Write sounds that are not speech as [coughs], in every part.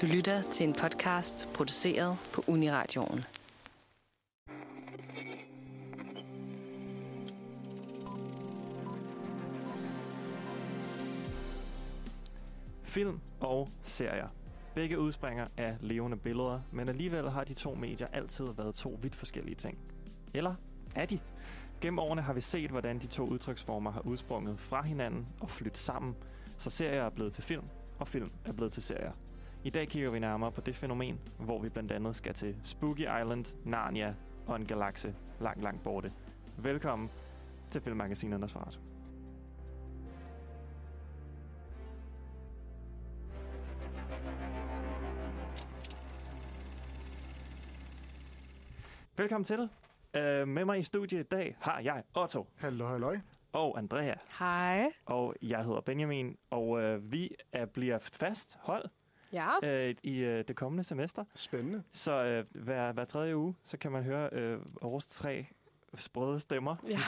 Du lytter til en podcast produceret på Uniradioen. Film og serier. Begge udspringer af levende billeder, men alligevel har de to medier altid været to vidt forskellige ting. Eller er de? Gennem årene har vi set, hvordan de to udtryksformer har udsprunget fra hinanden og flyttet sammen, så serier er blevet til film, og film er blevet til serier. I dag kigger vi nærmere på det fænomen, hvor vi blandt andet skal til Spooky Island, Narnia og en galakse langt, langt borte. Velkommen til Filmmagasinet Nosferatu. Velkommen til. Uh, med mig i studiet i dag har jeg Otto Hallo, halløj. og Andrea, Hej. og jeg hedder Benjamin, og uh, vi er, bliver fast hold Ja. uh, i uh, det kommende semester. Spændende. Så uh, hver, hver tredje uge, så kan man høre uh, vores tre sprøde stemmer ja.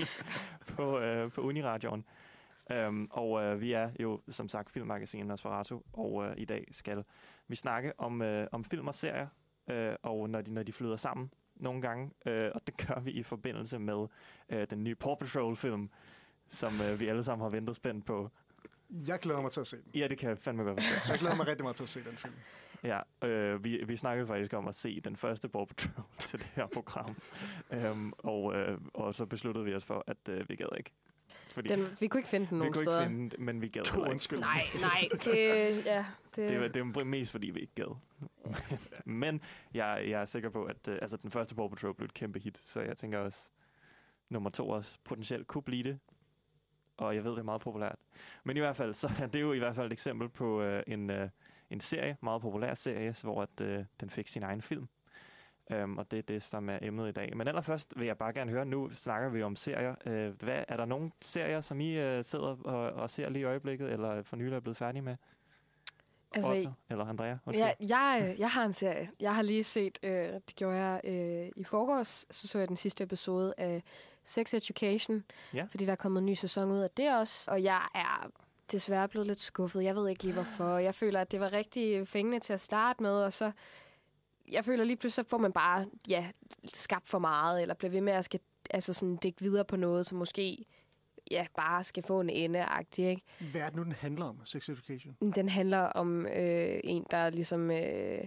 [laughs] på, uh, på Uniradioen. Um, og uh, vi er jo som sagt filmmagasinet Nosferatu, og uh, i dag skal vi snakke om, uh, om film og serier, uh, og når de, når de flyder sammen nogle gange, uh, og det gør vi i forbindelse med uh, den nye Paw Patrol-film, som uh, vi alle sammen har ventet spændt på. Jeg glæder mig til at se den. Ja, det kan jeg fandme godt forstå. Jeg glæder mig rigtig meget til at se den film. [laughs] Ja, øh, vi, vi snakkede faktisk om at se den første Paw Patrol [laughs] til det her program. Um, og, øh, og så besluttede vi os for, at øh, vi gad ikke. Fordi Den, vi kunne ikke finde den vi nogen kunne steder. ikke finde den, men vi gad To ikke. undskyld. Nej, nej. Det, [laughs] ja, det, Det, var- det var mest fordi, vi ikke gad. men jeg, jeg er sikker på, at øh, altså, den første Paw Patrol blev et kæmpe hit, så jeg tænker også, nummer to også potentielt kunne blive det. Og jeg ved, det er meget populært. Men i hvert fald, så er det jo i hvert fald et eksempel på øh, en, øh, en serie, meget populær serie, hvor at, øh, den fik sin egen film. Um, og det er det, som er emnet i dag. Men allerførst vil jeg bare gerne høre, nu snakker vi om serier. Uh, hvad, er der nogle serier, som I uh, sidder og, og ser lige i øjeblikket, eller for nylig er blevet færdige med? altså, Otto, eller Andrea? Undskyld. ja, jeg, jeg har en serie. Jeg har lige set, øh, det gjorde jeg øh, i forgårs, så så jeg den sidste episode af Sex Education, Ja. fordi der er kommet en ny sæson ud af det også, og jeg er desværre blevet lidt skuffet. Jeg ved ikke lige hvorfor. Jeg føler, at det var rigtig fængende til at starte med, og så jeg føler lige pludselig, så får man bare ja, skabt for meget, eller bliver ved med at skal, altså sådan, dække videre på noget, som måske ja, bare skal få en ende ikke? Hvad er det nu, den handler om, Sex Education? Den handler om øh, en, der ligesom... Øh,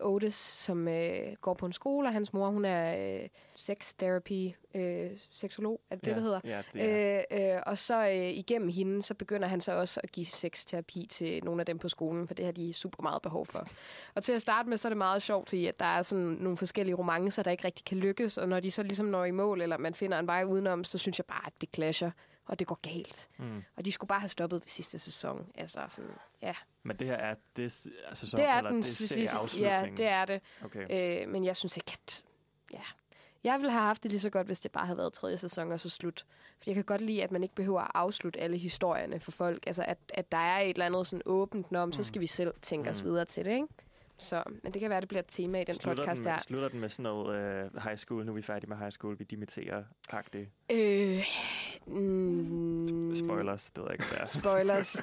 Otis, som øh, går på en skole, og hans mor, hun er øh, sex therapy, øh, seksolog, er det det, ja, det hedder? Ja, det er. Øh, øh, og så øh, igennem hende, så begynder han så også at give sexterapi til nogle af dem på skolen, for det har de super meget behov for. [laughs] Og til at starte med, så er det meget sjovt, fordi at der er sådan nogle forskellige romancer, der ikke rigtig kan lykkes, og når de så ligesom når i mål, eller man finder en vej udenom, så synes jeg bare, at det clasher, og det går galt. Mm. Og de skulle bare have stoppet ved sidste sæson. Altså sådan, ja. Men det her er det så, Det er eller den det sidste. Ja, det er det. Okay. Øh, men jeg synes ikke, at... Ja. Jeg ville have haft det lige så godt, hvis det bare havde været tredje sæson og så slut. For jeg kan godt lide, at man ikke behøver at afslutte alle historierne for folk. Altså, at, at der er et eller andet sådan åbent, når, mm. så skal vi selv tænke mm. os videre til det, ikke? Så, men det kan være, det bliver et tema i den slutter podcast den, her. Slutter den med sådan noget uh, high school, nu er vi færdige med high school, vi dimitterer-agtigt? Øh, mm, Spoilers, det ved jeg ikke, hvad det er. Spoilers. [laughs]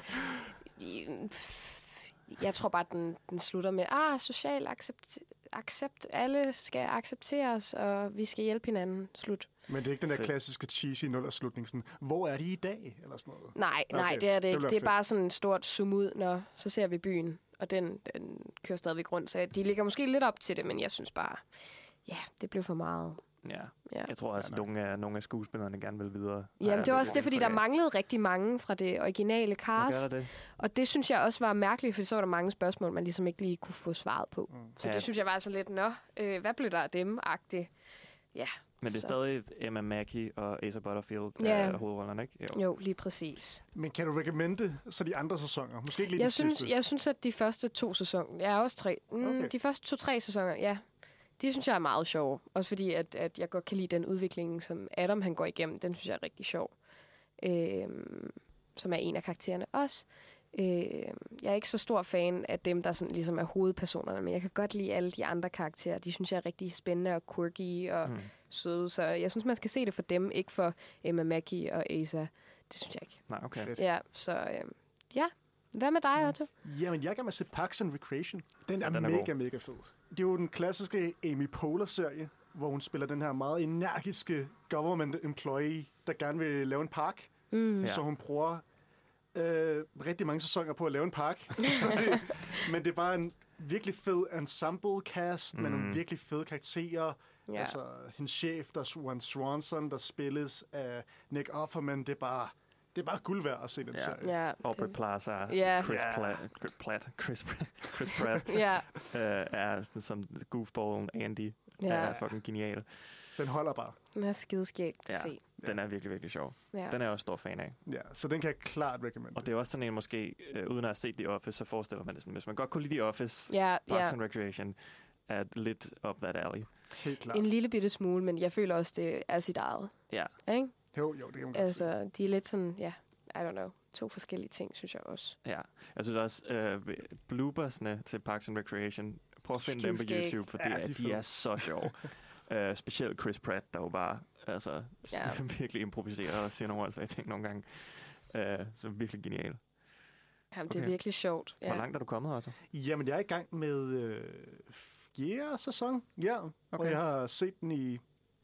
Jeg tror bare, den, den slutter med, ah, social accept, accept, alle skal accepteres, og vi skal hjælpe hinanden. Slut. Men det er ikke den der Fedt. klassiske cheesy nullerslutning, sådan, hvor er de i dag? Eller sådan noget. Nej, Okay, nej, det er det det ikke. Det er fedt. bare sådan et stort zoom ud, når så ser vi byen, og den, den kører stadigvæk rundt. Så de ligger måske lidt op til det, men jeg synes bare, ja, det blev for meget. Ja. Ja. Jeg tror også, at nogle af, nogle af skuespillerne gerne vil videre. Jamen, det var også det, fordi der manglede rigtig mange fra det originale cast. det? Og det synes jeg også var mærkeligt, for så var der mange spørgsmål, man ligesom ikke lige kunne få svaret på. Mm. Så Ja. det synes jeg var så lidt, nå, øh, hvad blev der af dem-agtigt? Ja, Men det er Så. stadig Emma Mackey og Asa Butterfield, der Ja. er hovedrollerne, ikke? Jo. jo, lige præcis. Men kan du recommende så de andre sæsoner? Måske ikke lige Jeg den synes, sidste. jeg synes, at de første to sæsoner, ja, også tre, mm, okay. de første to-tre sæsoner, ja, de synes jeg er meget sjove. Også fordi, at, at jeg godt kan lide den udvikling, som Adam han går igennem. Den synes jeg er rigtig sjov. Øhm, som er en af karaktererne også. Øh, jeg er ikke så stor fan af dem, der sådan, ligesom er hovedpersonerne, men jeg kan godt lide alle de andre karakterer. De synes jeg er rigtig spændende og quirky og Mm. mm. søde. Så jeg synes, man skal se det for dem, ikke for Emma Mackey og Asa. Det synes jeg ikke. Nej, okay. Fedt. Ja, så øh, ja, Hvad med dig, Otto? Jamen, jeg kan med se Parks and Recreation. Den er, Ja, den er mega, god. mega fed. Det er jo den klassiske Amy Poehler-serie, hvor hun spiller den her meget energiske government employee, der gerne vil lave en park. Mm. Så hun bruger øh, rigtig mange sæsoner på at lave en park. [laughs] så det, men det er bare en virkelig fed ensemble cast mm. med nogle virkelig fede karakterer. Ja. Altså, hendes chef, der er Swan Swanson, der spilles af Nick Offerman, det er bare, det er bare guld værd at se den Ja. serie. ja, Aubrey Plaza, Ja. Chris Ja. Platt, Chris Platt, Chris, [laughs] Chris [laughs] Pratt ja, øh, er sådan som goofballen Andy. ja. er fucking genial. Den holder bare. Den er skideskægt at Ja. se. Den er virkelig, virkelig sjov. Ja. Den er jeg også stor fan af. Ja, så den kan jeg klart recommend. Og det er også sådan en måske, øh, uden at have set The Office, så forestiller man det sådan, hvis man godt kunne lide The Office, Ja, Parks ja. and Recreation er lidt up that alley. Helt klart. En lille bitte smule, men jeg føler også, det er sit eget. Ja. Ikke? Jo, jo, det kan man godt sige. Altså, de er lidt sådan, ja, I don't know, to forskellige ting, synes jeg også. Ja, jeg synes også, øh, bloopersne til Parks and Recreation, prøv at finde dem på. YouTube, for Ja, de er de, er så sjove. uh, [laughs] specielt Chris Pratt, der jo bare altså, Ja. [laughs] virkelig improviserer og siger nogle åndssvage ting nogle gange. Uh, så virkelig genial. Jamen, det er Okay. virkelig sjovt. Ja. Hvor langt er du kommet, altså? Jamen, jeg er i gang med øh, fjerde sæson, ja. Okay. Og Okay. jeg har set den i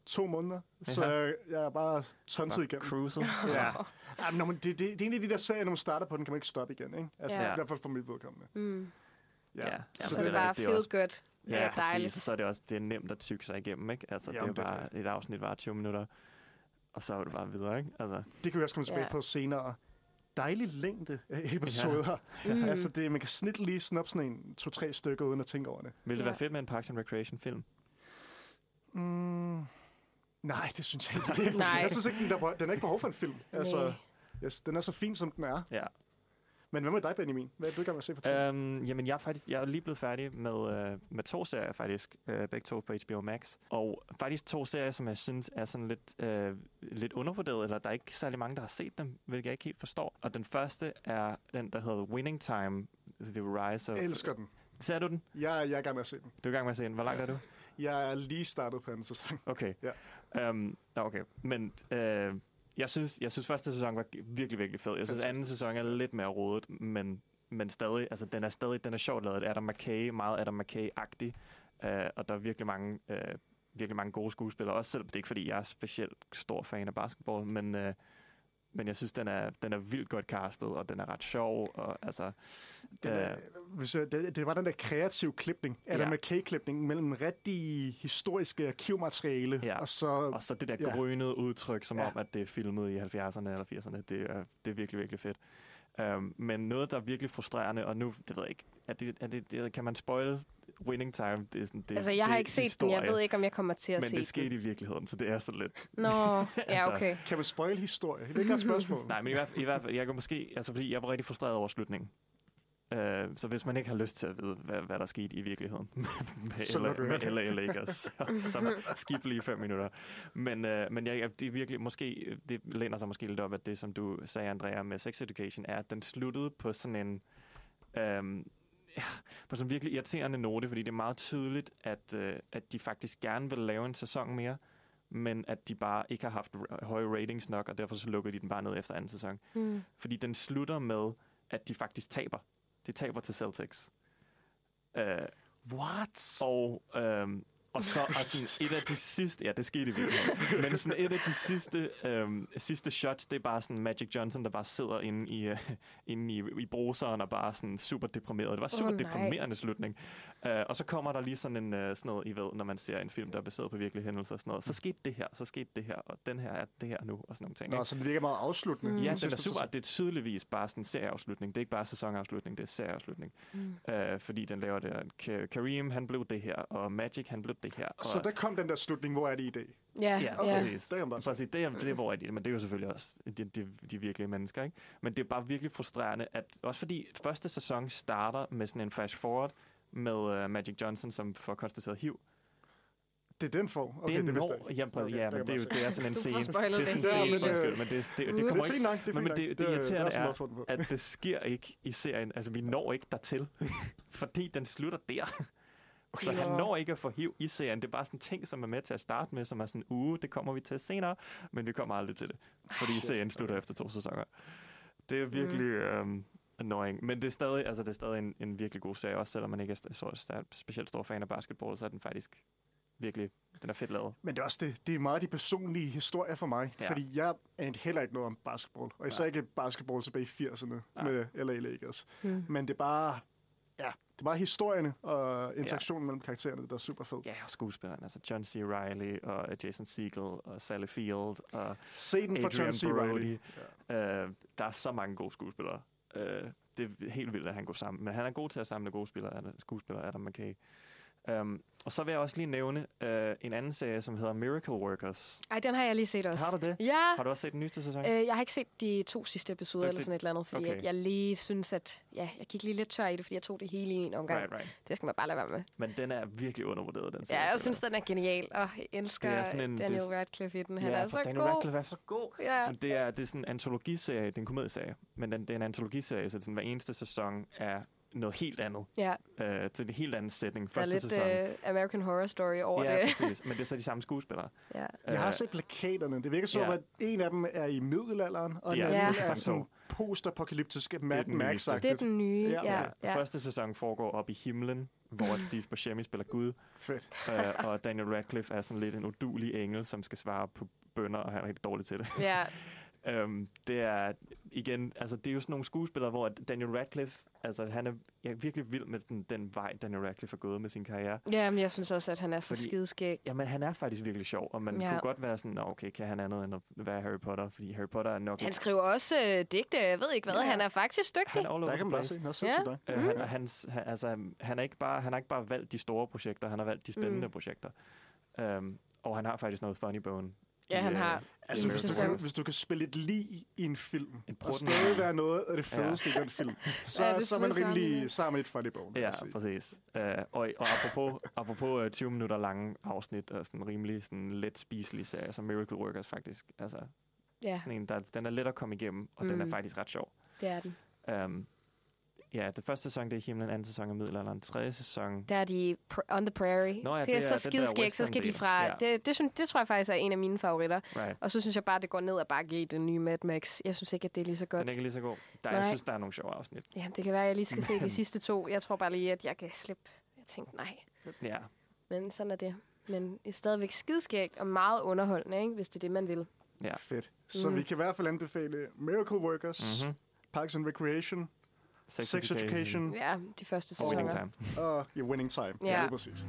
to måneder, så Ja. jeg, jeg er bare tonset igennem. Cruiset? Ja. Jamen, når man, det, det, det, er en af de der serier, når man starter på den, kan man ikke stoppe igen, ikke? Altså, Ja. ja. i hvert fald for mit vedkommende. Mm. Ja. Ja, Så, så det er det bare det er feel også- good. Ja, Ja, ja præcis. dejligt. Så er det også det er nemt at tykke sig igennem, ikke? Altså, Jamen, det er det er bare et afsnit var 20 minutter, og så er det bare videre, ikke? Altså, Det kan vi også komme tilbage Ja. på senere. Dejlig længde af episoder. [laughs] Mm. Ja. Altså, det, man kan snit lige snuppe sådan en to-tre stykker, uden at tænke over det. vil det Ja. være fedt med en Parks and Recreation film? Mm, nej, det synes jeg ikke. Nej. [laughs] Jeg synes ikke, den, der, den er ikke behov for en film. Altså, Nej. yes, den er så fin, som den er. Ja. Men hvad med dig, Benjamin? Hvad er du i gang med at se for tiden? Øhm, jamen, jeg er, faktisk, jeg er lige blevet færdig med, øh, med to serier, faktisk. Øh, begge to på HBO Max. Og faktisk to serier, som jeg synes er sådan lidt, øh, lidt undervurderet, eller der er ikke særlig mange, der har set dem, hvilket jeg ikke helt forstår. Og den første er den, der hedder Winning Time, The Rise of... Jeg elsker den. Ser du den? Jeg, jeg er i gang med at se den. Du er i gang med at se den. Hvor langt er du? Jeg er lige startet på anden sæson. Okay. Ja. Um, okay. Men øh, jeg, synes, jeg synes første sæson var virkelig, virkelig fed. Jeg synes anden sæson er lidt mere rodet, men, men stadig, altså den er stadig, den er sjovt lavet. Adam McKay, meget Adam McKay-agtig. Uh, og der er virkelig mange, uh, virkelig mange gode skuespillere. Også selvom det er ikke, fordi jeg er specielt stor fan af basketball, men, uh, men jeg synes, den er, den er vildt godt castet, og den er ret sjov. Og, altså, Den er, hvis, jeg- det, det var den der kreative klipning, Adam ja. McKay-klipning, mellem rigtig historiske arkivmateriale, Ja. og så... Og så det der Ja. grønede udtryk, som Ja. om, at det er filmet i 70'erne eller 80'erne, det er, det er virkelig, virkelig fedt. Um, men noget, der er virkelig frustrerende, og nu, det ved jeg ikke, er det, er det, det, kan man spoil Winning Time? Det er sådan, det, Altså, jeg det har ikke set historie, den. Jeg ved ikke, om jeg kommer til at Men se det skete den. i virkeligheden, så det er sådan lidt... Nå, [laughs] ja, Altså, okay. Kan man spoil historie? Det er ikke et spørgsmål. Nej, men i hvert, fald, i hvert fald, jeg kan måske, altså fordi jeg var rigtig frustreret over slutningen. Uh, så hvis man ikke har lyst til at vide, hvad, hvad der skete i virkeligheden [laughs] med, Så LA, med LA Lakers, så, så [laughs] skip lige fem minutter. Men, uh, men jeg, det er virkelig, måske, det læner sig måske lidt op, at det, som du sagde, Andrea, med Sex Education, er, at den sluttede på sådan en, um, ja, [laughs] på sådan en virkelig irriterende note, fordi det er meget tydeligt, at, uh, at de faktisk gerne vil lave en sæson mere, men at de bare ikke har haft høje ratings nok, og derfor så lukkede de den bare ned efter anden sæson. Mm. Fordi den slutter med, at de faktisk taber. De taber til Celtics. Uh, What? og, øhm, og så og sådan et af de sidste, ja, det skete i virkeligheden, men sådan et af de sidste, øhm, sidste shots, det er bare sådan Magic Johnson, der bare sidder inde i, øh, inde i, i bruseren og bare sådan super deprimeret. Det var super nej. deprimerende slutning. Uh, og så kommer der lige sådan en uh, sådan noget, I ved, når man ser en film, der er baseret på virkelige hændelser og sådan noget. Så skete det her, så skete det her, og den her er det her nu, og sådan nogle ting. Nå, ikke? så det virker meget afsluttende. Mm. Ja, Den den er super. Det er tydeligvis bare sådan en serieafslutning. Det er ikke bare sæsonafslutning, det er serieafslutning. Mm. Øh, fordi den laver det. Ka- Kareem, han blev det her, og Magic, han blev det her. Og, Så der kom den der slutning, hvor er det i dag? Ja, Ja, Okay. præcis. Kan man bare. Præcis, det er, det er hvor er de, men det er jo selvfølgelig også de, de, de virkelige mennesker, ikke? Men det er bare virkelig frustrerende, at også fordi første sæson starter med sådan en flash forward med uh, Magic Johnson, som får konstateret HIV. Det er den for. Okay, det er det vidste jeg ikke. jamen, Okay, ja, men det er jo det er sådan en scene. Det er sådan en det scene, helt. undskyld, men det, det, det, det Uh. kommer Det er ikke... nok, det er men det, det der irriterende sådan er, på. at det sker ikke i serien. Altså, vi når ikke dertil, [laughs] fordi den slutter der. Så Okay. han Nå. når ikke at få hiv i serien. Det er bare sådan ting, som er med til at starte med, som er sådan, uge, det kommer vi til senere, men vi kommer aldrig til det, fordi serien slutter efter to sæsoner. Det er virkelig, mm. øhm, annoying. Men det er stadig, altså, det er stadig en, en virkelig god serie, også selvom man ikke er så, så, specielt stor fan af basketball, så er den faktisk virkelig, den er fedt lavet. Men det er også det, det er meget de personlige historier for mig. Ja. Ja. Fordi jeg anede heller ikke noget om basketball. Og især Nej. ikke basketball tilbage i 80'erne Nej. med LA Lakers. Mm. Men det er bare... Ja, det er bare historierne og interaktionen ja. mellem karaktererne, der er super fed. Ja, og skuespillerne, altså John C. Reilly og Jason Segel og Sally Field og Se den for Adrian John C. Reilly. Brody. Øh, der er så mange gode skuespillere. Øh, det er helt vildt, at han går sammen. Men han er god til at samle gode spillere, skuespillere, Adam McKay. Um, og så vil jeg også lige nævne øh, en anden serie, som hedder Miracle Workers. Ej, den har jeg lige set også. Har du det? Ja, Har du også set den nyeste sæson? øh, jeg har ikke set de to sidste episoder eller sådan et eller andet, fordi Okay. okay. jeg lige synes, at ja, jeg gik lige lidt tør i det, fordi jeg tog det hele i en omgang. right, right. Det skal man bare lade være med. Men den er virkelig undervurderet, den Ja, serie. jeg føler synes, den er genial, og jeg elsker Det er sådan en- Daniel det Radcliffe i den. Han ja, er så Daniel god. Radcliffe er så god. Ja. Men det er, det er sådan en antologiserie, det er en komedieserie, men den, det er en antologiserie, så det er sådan, hver eneste sæson er noget helt andet, ja, øh, til en helt anden sætning. der er Første lidt sæson. uh, American Horror Story over ja, det. [laughs] præcis. Men det er så de samme skuespillere. Ja. Jeg har Øh, set plakaterne. Det virker som, ja. at en af dem er i middelalderen, og den er anden Ja. er sådan post-apokalyptisk Mad max. Det er den nye, Ja. ja. Ja, ja. Første sæson foregår op i himlen, hvor [laughs] Steve Buscemi spiller Gud, Fedt. øh, og Daniel Radcliffe er sådan lidt en udulig engel, som skal svare på bønder, og han er rigtig dårlig til det. ja. Um, [laughs] det er igen, altså det er jo sådan nogle skuespillere, hvor at Daniel Radcliffe, altså han er, jeg er virkelig vild med den, den vej, Daniel Radcliffe er gået med sin karriere. ja, men jeg synes også, at han er så Fordi- skideskæg. Jamen han er faktisk virkelig sjov, og man Ja. kunne godt være sådan, "Nå, okay, kan han andet end at være Harry Potter, fordi Harry Potter er nok Han skriver også øh, digte, jeg ved ikke hvad. Ja. Han er faktisk dygtig. han er all over the place. se. Ja. dig. Øh, han, hans, han, altså, han, er ikke bare, han har ikke bare valgt de store projekter, han har valgt de spændende mm. projekter. Um, og han har faktisk noget funny bone. Ja, han øh, har. Altså, hvis du, kan, hvis du kan spille et lig i en film, En og stadig være noget af det fedeste ja. i den film, [laughs] så, Ja, så er man rimelig sammen, et funny bone. Ja, præcis. Uh, og, og apropos, [laughs] apropos uh, 20 minutter lange afsnit og sådan rimelig sådan let spiselig serie, som Miracle Workers faktisk. Altså, Ja, sådan en, der, den er let at komme igennem, og mm. den er Mm. faktisk ret sjov. det er den. Um, ja, det første sæson, det er himlen, anden sæson er middelalderen, tredje sæson... Der er de pr- on the prairie. Nå ja, det, det er er så skideskægt, så skal de fra... Ja. Det, det, synes, det tror jeg faktisk er en af mine favoritter. Right. Og så synes jeg bare, det går ned ad bakke i den nye Mad Max. Jeg synes ikke, at det er lige så godt. Den er ikke lige så god. Der, Nej. jeg synes, der er nogle sjove afsnit. Ja, det kan være, at jeg lige skal se de [laughs] sidste to. Jeg tror bare lige, at jeg kan slippe. Jeg tænkte, nej. Ja, Men sådan er det. Men det er stadigvæk skideskægt og meget underholdende, ikke? hvis det er det, man vil. ja. Fedt. Så Mhm. vi kan i hvert fald anbefale Miracle Workers, Mm-hmm. Parks and Recreation, Sex, Sex Education Ja, de første Og Winning sæsoner. Time. og yeah, Winning Time. Ja. Ja, lige præcis.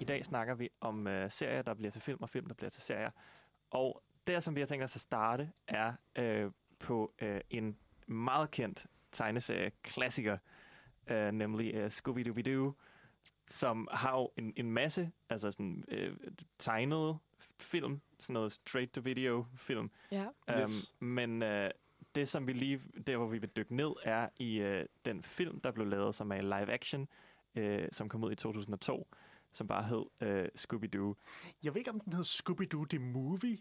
I dag snakker vi om øh, serier, der bliver til film, og film, der bliver til serier. Og det, som vi har tænkt os at starte, er øh, på øh, en meget kendt tegneserie, klassiker, øh, nemlig øh, Scooby-Dooby-Doo, som har jo en, en masse altså sådan, øh, tegnede film, sådan noget straight-to-video film. Ja. Yes. Um, men øh, det, som vi lige, der hvor vi vil dykke ned, er i øh, den film, der blev lavet, som er live action, øh, som kom ud i 2002, som bare hed øh, Scooby-Doo. Jeg ved ikke, om den hedder Scooby-Doo The Movie.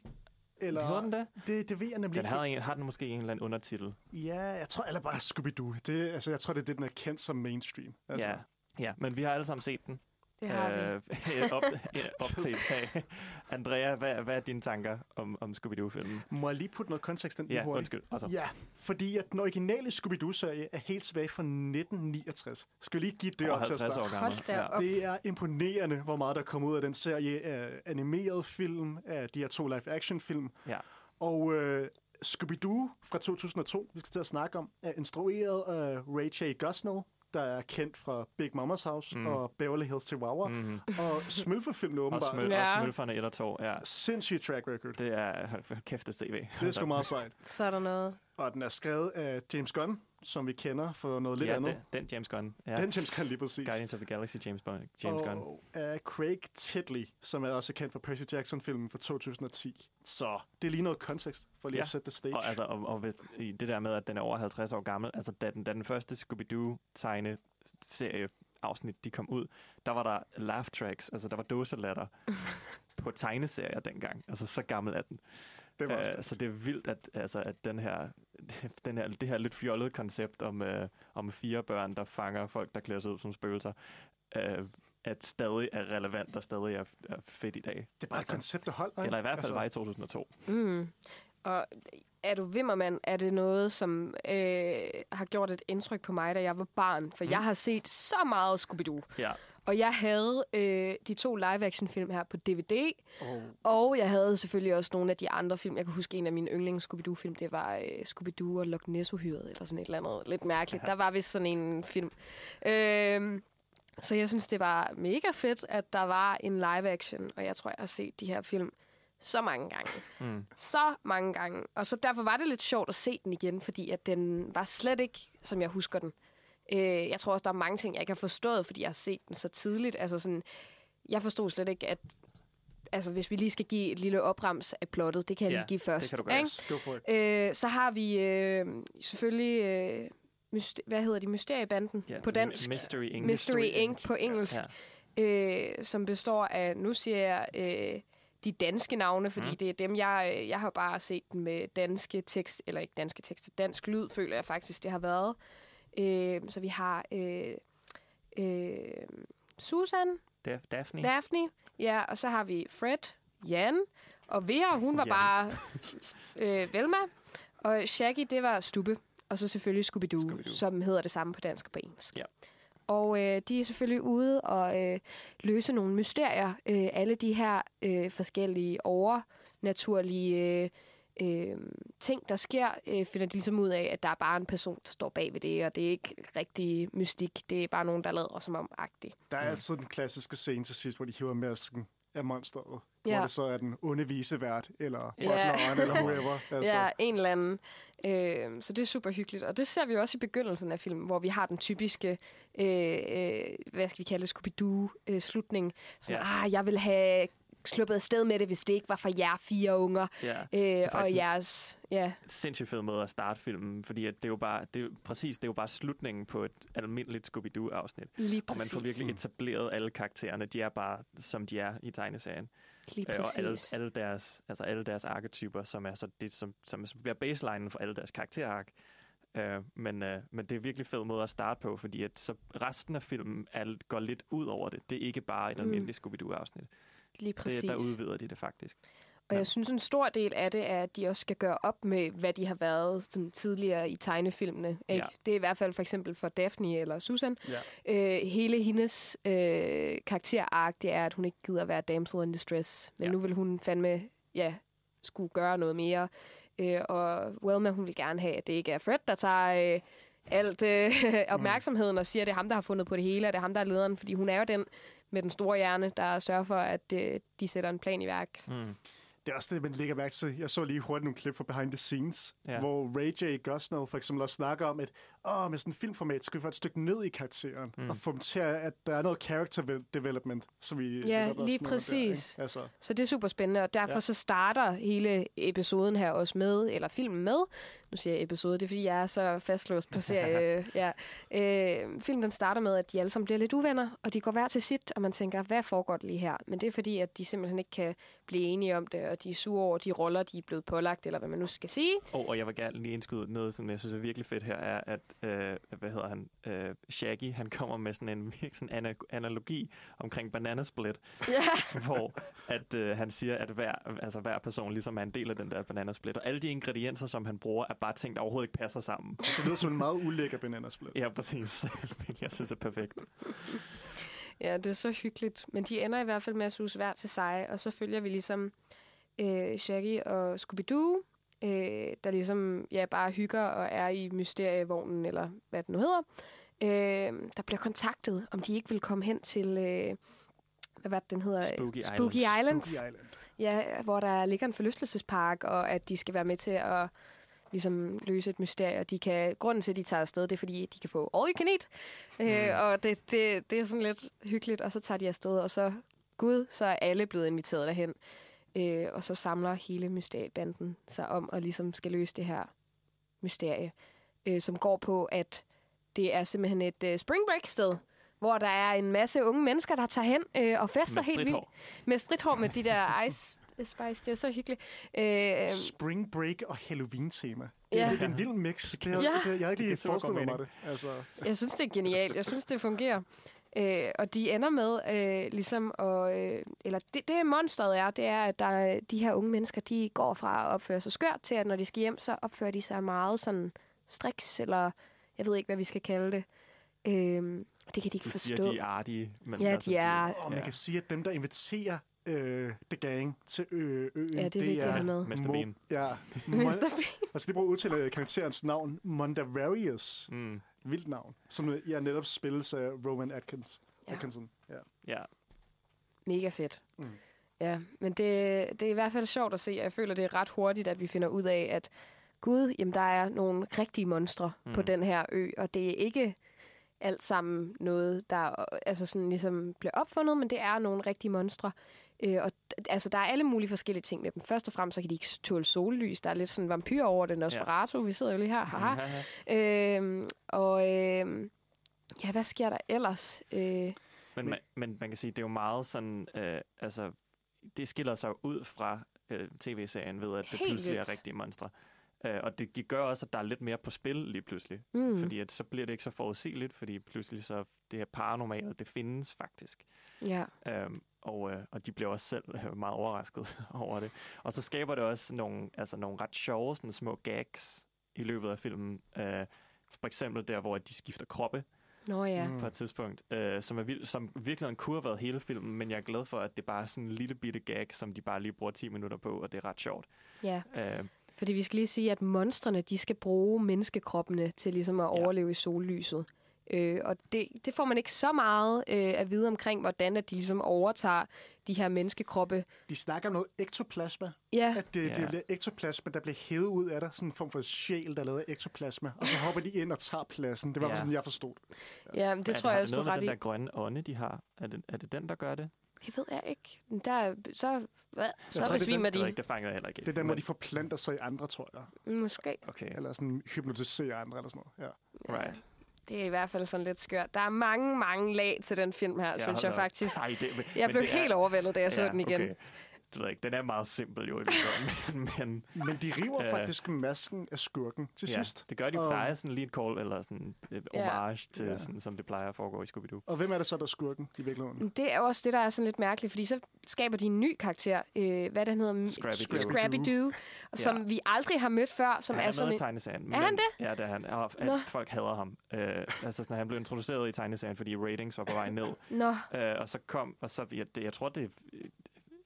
Eller, Hedder den det? Det, det ved jeg nemlig Den ikke. havde en, har den måske en eller anden undertitel. Ja, jeg tror eller bare Scooby-Doo. Det, altså, jeg tror, det er det, den er kendt som mainstream. Altså, Ja. ja, men vi har alle sammen set den. Det har vi. Øh, [laughs] op, op til Andrea, hvad, hvad er dine tanker om, om Scooby-Doo-filmen? Må jeg lige putte noget kontekst ind Ja, hurtigt? undskyld. Altså, Ja, fordi at den originale Scooby-Doo-serie er helt tilbage fra 1969. Skal vi lige give det op til at 50 starte? år gammel. Hold da op. Det er imponerende, hvor meget der kommer ud af den serie af animerede film, af de her to live-action-film. Ja. Og øh, Scooby-Doo fra 2002, vi skal til at snakke om, er instrueret af Ray J. Gosnell, der er kendt fra Big Mama's House Mm. og Beverly Hills Chihuahua. Mm. Mm-hmm. Og Smølfe-filmene Og, åbenbart. smøl, Ja. og smølferne 1 og 2, ja. Sindssygt track record. Det er, kæft, det CV. Det er sgu meget sejt. Så er der noget. Og den er skrevet af James Gunn, som vi kender for noget lidt ja, andet. Den, den James Gunn. Ja. Den James Gunn lige præcis. Guardians of the Galaxy James, Bond, James Gunn. og af Craig Titley, som er også kendt for Percy Jackson-filmen fra 2010. Så det er lige noget kontekst, for lige Ja. at sætte det stage. Og, altså, og, og hvis, i det der med, at den er over 50 år gammel, altså da den, da den første Scooby-Doo-tegne serie afsnit, de kom ud, der var der laugh tracks, altså der var dåselatter [laughs] på tegneserier dengang. Altså så gammel er den. Det var også Uh, så det er vildt, at, altså, at den her, [laughs] den her, det her lidt fjollede koncept om, uh, om fire børn, der fanger folk, der klæder sig ud som spøgelser, uh, at stadig er relevant og stadig er, er fedt i dag. Det er bare Altså, et koncept, der holder. Eller i hvert fald Altså, var i 2002. Mm. Og er du Vimmermand, er det noget, som øh, har gjort et indtryk på mig, da jeg var barn? For. Mm. jeg har set så meget Scooby-Doo. Ja. Og jeg havde øh, de to live-action-film her på DVD, Oh. og jeg havde selvfølgelig også nogle af de andre film. Jeg kan huske en af mine yndlings Scooby-Doo-film, det var øh, Scooby-Doo og Loch Ness-uhyret, eller sådan et eller andet lidt mærkeligt. Der var vist sådan en film. Øh, så jeg synes, det var mega fedt, at der var en live-action, og jeg tror, jeg har set de her film så mange gange. Mm. Så mange gange. Og så derfor var det lidt sjovt at se den igen, fordi at den var slet ikke, som jeg husker den. Øh, jeg tror også, der er mange ting, jeg ikke har forstået, fordi jeg har set den så tidligt. Altså sådan, jeg forstod slet ikke, at altså, hvis vi lige skal give et lille oprams af plottet, det kan jeg Ja, lige give først. kan du gøre. ikke? For it. Øh, så har vi øh, selvfølgelig, øh, myst- hvad hedder de, Mysteriebanden Ja, på dansk. Mystery Inc. Mystery Inc. på engelsk Ja. øh, som består af, nu siger jeg øh, de danske navne, fordi mm. Det er dem, jeg, øh, jeg har bare set den med danske tekst, eller ikke danske tekst, dansk lyd, føler jeg faktisk, det har været. Øh, så vi har øh, øh, Susan, Daf- Daphne. Daphne, ja, og så har vi Fred, Jan, og Vera, hun var Jan. bare [laughs] øh, Velma, og Shaggy, det var Stubbe, og så selvfølgelig Scooby-Doo, Scooby-Doo. som hedder det samme på dansk og på engelsk. Ja. Og øh, de er selvfølgelig ude og øh, løse nogle mysterier. Øh, alle de her øh, forskellige overnaturlige øh, øh, ting, der sker, øh, finder de ligesom ud af, at der er bare en person, der står bag ved det, og det er ikke rigtig mystik. Det er bare nogen, der lader som om agtigt. Der er altid den klassiske scene til sidst, hvor de hiver masken af monsteret. Ja. Hvor det så er den onde visevært, eller Ja. butleren, eller whoever. [laughs] Altså. Ja, en eller anden. Øh, så det er super hyggeligt. Og det ser vi jo også i begyndelsen af filmen, hvor vi har den typiske, øh, øh, hvad skal vi kalde det, Scooby-Doo-slutning. Sådan, Ja. ah, jeg vil have sluppet afsted med det, hvis det ikke var for jer fire unger. Ja. Øh, og jeres... Ja, sindssygt fed måde at starte filmen, fordi at det er jo bare, det er, præcis, det er jo bare slutningen på et almindeligt Scooby-Doo-afsnit. lige Og man præcis. får virkelig etableret alle karaktererne. De er bare, som de er i tegneserien. lige Øh, og alle, præcis. alle, deres, altså alle deres arketyper, som er så det, som, som, bliver baselinen for alle deres karakterark. Øh, men, øh, men det er virkelig fed måde at starte på, fordi at så resten af filmen er, går lidt ud over det. Det er ikke bare et Mm. almindeligt Scooby-Doo-afsnit. Lige præcis. Det, der udvider de det faktisk. Og jeg synes, en stor del af det er, at de også skal gøre op med, hvad de har været sådan, tidligere i tegnefilmene. Ikke? Ja. Det er i hvert fald for eksempel for Daphne eller Susan. Ja. Øh, hele hendes øh, karakterark, det er, at hun ikke gider være damsel in distress. Men Ja. nu vil hun fandme, ja, skulle gøre noget mere. Øh, og Wilma, hun vil gerne have, at det ikke er Fred, der tager... Øh, alt øh, [laughs] opmærksomheden og siger, at det er ham, der har fundet på det hele, og det er ham, der er lederen, fordi hun er jo den med den store hjerne, der sørger for, at øh, de sætter en plan i værk. Mm. Det er også det, man lægger mærke til. Jeg så lige hurtigt nogle klip fra Behind the Scenes, Ja. ja. hvor Ray J. Gosnell for eksempel også snakker om, at åh, med sådan en filmformat skal vi få et stykke ned i karakteren, Mm. og få dem til, at der er noget character vel- development, som vi Ja, lige præcis. Der, altså, Så det er super spændende, og derfor ja. Ja. så starter hele episoden her også med, eller filmen med, nu siger jeg episode, det er fordi, jeg er så fastlåst på serie. [laughs] ja. øh, filmen den starter med, at de alle sammen bliver lidt uvenner, og de går hver til sit, og man tænker, hvad foregår der lige her? Men det er fordi, at de simpelthen ikke kan blive enige om det, og de er sure over de roller, de er blevet pålagt, eller hvad man nu skal sige. Oh, og jeg vil gerne lige indskyde noget, som jeg synes er virkelig fedt her, er, at, øh, hvad hedder han, øh, Shaggy, han kommer med sådan en [laughs] sådan ana- analogi omkring Banana Split, Ja, hvor at, øh, han siger, at hver, altså, hver person ligesom er en del af den der Banana Split, og alle de ingredienser, som han bruger, er bare ting, der overhovedet ikke passer sammen. det lyder som en meget ulækker banana split. Ja, præcis. [laughs] Jeg synes er perfekt. ja, det er så hyggeligt. Men de ender i hvert fald med at suge hver til sig, og så følger vi ligesom øh, Shaggy og Scooby-Doo, øh, der ligesom ja, bare hygger og er i mysterievognen, eller hvad det nu hedder. Øh, der bliver kontaktet, om de ikke vil komme hen til, øh, hvad var det, den hedder? Spooky Spooky Islands. Islands. Spooky Island. Ja, hvor der ligger en forlystelsespark, og at de skal være med til at ligesom løse et mysterie. Og de kan, grunden til, at de tager afsted, det er, fordi de kan få all you can eat. Mm. Øh, og det, det, det er sådan lidt hyggeligt, og så tager de afsted, og så, gud, så er alle blevet inviteret derhen. Øh, og så samler hele mysteriebanden sig om, og ligesom skal løse det her mysterie, øh, som går på, at det er simpelthen et øh, spring break sted, hvor der er en masse unge mennesker, der tager hen øh, og fester helt vildt med stridthår med de der [laughs] ice spice. Det er så hyggeligt. Øh, Spring Break og Halloween-tema. Det, Ja. ja. det er en vild mix. Det er, Ja. det, jeg har ikke lige forestillet mig det. Altså, jeg synes, det er genialt. Jeg synes, det fungerer. Øh, og de ender med øh, ligesom at... Øh, eller det, det monstret er, det er, at der, er- de her unge mennesker, de går fra at opføre sig skørt til, at når de skal hjem, så opfører de sig meget sådan striks, eller jeg ved ikke, hvad vi skal kalde det. Øh, det kan de ikke De forstå. siger, de er artige. Men Ja, altså, de er- Og man kan sige, at dem, der inviterer øh, The Gang til ø- øen, Ja, det er vigtigt at have med. Mr. Mo- Bean. Ja, [laughs] Mr. Bean. altså, det bruger udtale karakterens navn, Mondavarius. Mm. Vildt navn. Som jeg netop spilles af Rowan Atkins. Ja. Atkinson. Ja. Ja, Mega fedt. Mm. Ja, men det, det er i hvert fald sjovt at se, og jeg føler, det er ret hurtigt, at vi finder ud af, at gud, jamen der er nogle rigtige monstre mm. på den her ø, og det er ikke alt sammen noget, der altså sådan ligesom bliver opfundet, men det er nogle rigtige monstre. Øh, og altså, der er alle mulige forskellige ting med dem. Først og fremmest, så kan de ikke tåle sollys. Der er lidt sådan vampyr over det, Nosferatu. Vi sidder jo lige her. Haha. Øhm, og øhm, ja, hvad sker der ellers? Øh, Men, man, men man kan sige, det er jo meget sådan, øh, altså, det skiller sig ud fra øh, tv-serien ved, at det pludselig vildt. er rigtige monstre. Øh, og det det gør også, at der er lidt mere på spil lige pludselig. mm. Fordi at, så bliver det ikke så forudsigeligt, fordi pludselig så det her paranormale, det findes faktisk. ja. Øhm, og, øh, og de bliver også selv [laughs] meget overrasket [laughs] over det. Og så skaber det også nogle, altså nogle ret sjove sådan små gags i løbet af filmen. Øh, for eksempel der, hvor de skifter kroppe Nå ja. Mm. på et tidspunkt, øh, som, er vild, som virkelig kunne have været hele filmen, men jeg er glad for, at det bare er sådan en lille bitte gag, som de bare lige bruger 10 minutter på, og det er ret sjovt. ja. Øh, Fordi vi skal lige sige, at monstrene, de skal bruge menneskekroppene til ligesom at Ja. overleve i sollyset. Øh, og det, det får man ikke så meget øh, at vide omkring, hvordan at de ligesom overtager de her menneskekroppe. De snakker om noget ektoplasma. Ja, At det, Ja. det bliver ektoplasma, der bliver hævet ud af dig. Sådan en form for sjæl, der er lavet af ektoplasma. Og så hopper de ind og tager pladsen. Det var Ja. ja. sådan, jeg forstod det. ja men det er tror jeg det også, du noget er med ret den i. der grønne ånde, de har? Er det, er det den, der gør det? Det ved jeg ikke. Der, er- så hvad? så tror, det er besvimer Det, ved jeg de. ikke, det fangede jeg heller ikke. Det er der, hvor de forplanter sig i andre, tror jeg. Måske. Okay, Eller sådan hypnotiserer andre eller sådan noget. Ja. right. Det er i hvert fald sådan lidt skørt. Der er mange, mange lag til den film her, synes hold jeg faktisk. Ej, det, men, Jeg blev det er- helt overvældet, da jeg så den igen. Okay. Det ved jeg ikke. Den er meget simpel jo, i [laughs] men, men Men de river Øh. faktisk masken af skurken til ja, sidst. det gør de, for der er sådan lige et call, eller sådan et Ja. homage til, Ja. sådan, som det plejer at foregå i Scooby-Doo. Og hvem er det så, der er skurken i virkeligheden? Det er også det, der er sådan lidt mærkeligt, fordi så skaber de en ny karakter. Øh, hvad den hedder? Scrappy-Doo. Scrappy-Doo. Som Ja. vi aldrig har mødt før. Som han er, er, sådan med i en... tegneserien. Er han men- Ja, det er han. Og Nå. at folk hader ham. Øh, altså, sådan, han blev introduceret i tegneserien, fordi ratings var på vej ned. Nå, Øh, og så kom, og så, jeg, det, jeg tror, det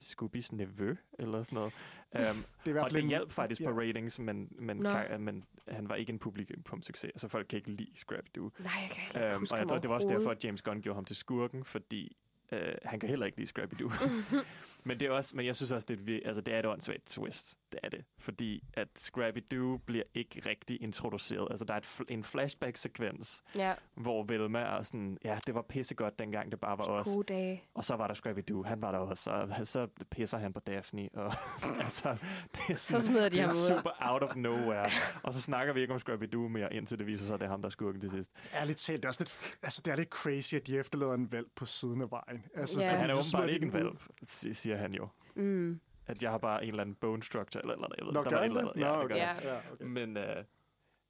Scooby's nevø, eller sådan noget. Um, [laughs] Det er hvert og det en- hjalp faktisk ja. på ratings, men, men, kar- men han var ikke en publikum succes. Altså folk kan ikke lide Scrappy-Doo. nej, jeg kan ikke Um, og jeg tror, det var også derfor, at James Gunn gjorde ham til skurken, fordi øh, han kan heller ikke lide Scrappy-Doo. [laughs] men, det er også, men jeg synes også, det er, altså, det er et åndssvagt twist. Det er det. Fordi at Scrappy-Doo bliver ikke rigtig introduceret. Altså der er et fl- en flashback-sekvens, Ja, hvor Velma er sådan, ja, det var pissegodt dengang, det bare var os. gode dage. Og så var der Scrappy-Doo, han var der også, og så pisser han på Daphne, og [laughs] altså, det er, Så sådan, smider de det er ham ud. super out of nowhere. og så snakker vi ikke om Scrappy-Doo mere, indtil det viser sig, at det er ham, der er skurken til sidst. Ærligt talt, det er, også lidt, altså, det er lidt crazy, at de efterlader en valg på siden af vejen. Altså, Ja. Han er så åbenbart ikke en valp, si- siger han jo. Mm. At jeg har bare en eller anden bone structure, eller, eller jeg ved, Nå, der var et eller det? andet. Nå, Ja, det gør okay. han. Ja. Ja, okay. Men øh,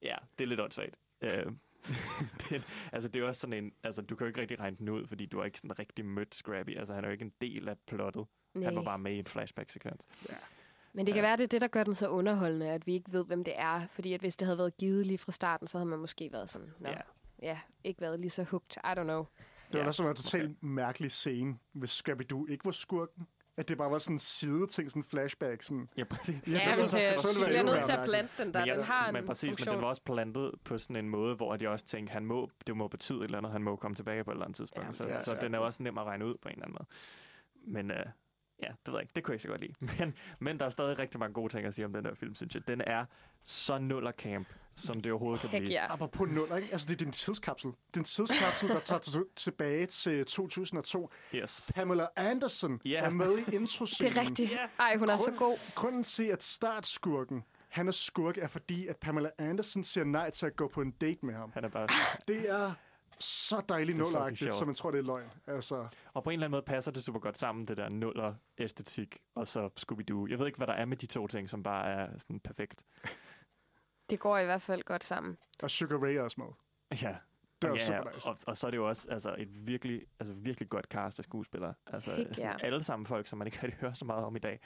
ja, det er lidt åndssvagt. Øh, [laughs] det, altså, det er også sådan en... Altså, du kan jo ikke rigtig regne den ud, fordi du har ikke sådan rigtig mødt Scrappy. Altså, han er jo ikke en del af plottet. Han var Nej. bare med i en flashback-sekvens. Men det kan Ja. være, det er det, der gør den så underholdende, at vi ikke ved, hvem det er. Fordi at hvis det havde været givet lige fra starten, så havde man måske været sådan, Nå, Ja. ja. ja, ikke været lige så hooked. I don't know. Det var Ja, også en totalt mærkelig scene, hvis Scrappy-Doo ikke var skurken. At det bare var sådan en side-ting, sådan en flashback. Sådan. Ja, præcis. Ja, Ja, det men ville vi være bliver nødt til at plante den der. Men, jeg, Den har en men præcis, men funktion. den var også plantet på sådan en måde, hvor jeg også tænkte, han må, det må betyde et eller andet, han må komme tilbage på et eller andet tidspunkt. Ja, så det er så svært, den er også nem at regne ud på en eller anden måde. Men øh, ja, det ved jeg ikke, det kunne jeg ikke så godt lide. [laughs] Men, men der er stadig rigtig mange gode ting at sige om den der film, synes jeg. Den er så nuller camp, som det overhovedet kan Heck blive. ja. Apropos nuller, ikke? Altså, det er din tidskapsel. Den tidskapsel, der tager til- tilbage til 2002. Yes. Pamela Anderson Ja. er med i introscenen. [laughs] Det er rigtigt. Ej, hun er så Grund- god. Grunden til, at startskurken, han er skurk, er fordi, at Pamela Anderson siger nej til at gå på en date med ham. Han er bare... Det er så dejligt er nulleragtigt, som man tror, det er løgn. Altså, Og på en eller anden måde passer det super godt sammen, det der nuller æstetik, og så Scooby-Doo. Jeg ved ikke, hvad der er med de to ting, som bare er sådan perfekt. [laughs] Det går i hvert fald godt sammen. og Sugar Ray er også med. Ja, Det er ja, super nice. og, og så er det jo også altså, et virkelig, altså, virkelig godt cast af skuespillere. Altså, Helt, sådan, ja. alle sammen folk, som man ikke rigtig hører så meget om i dag.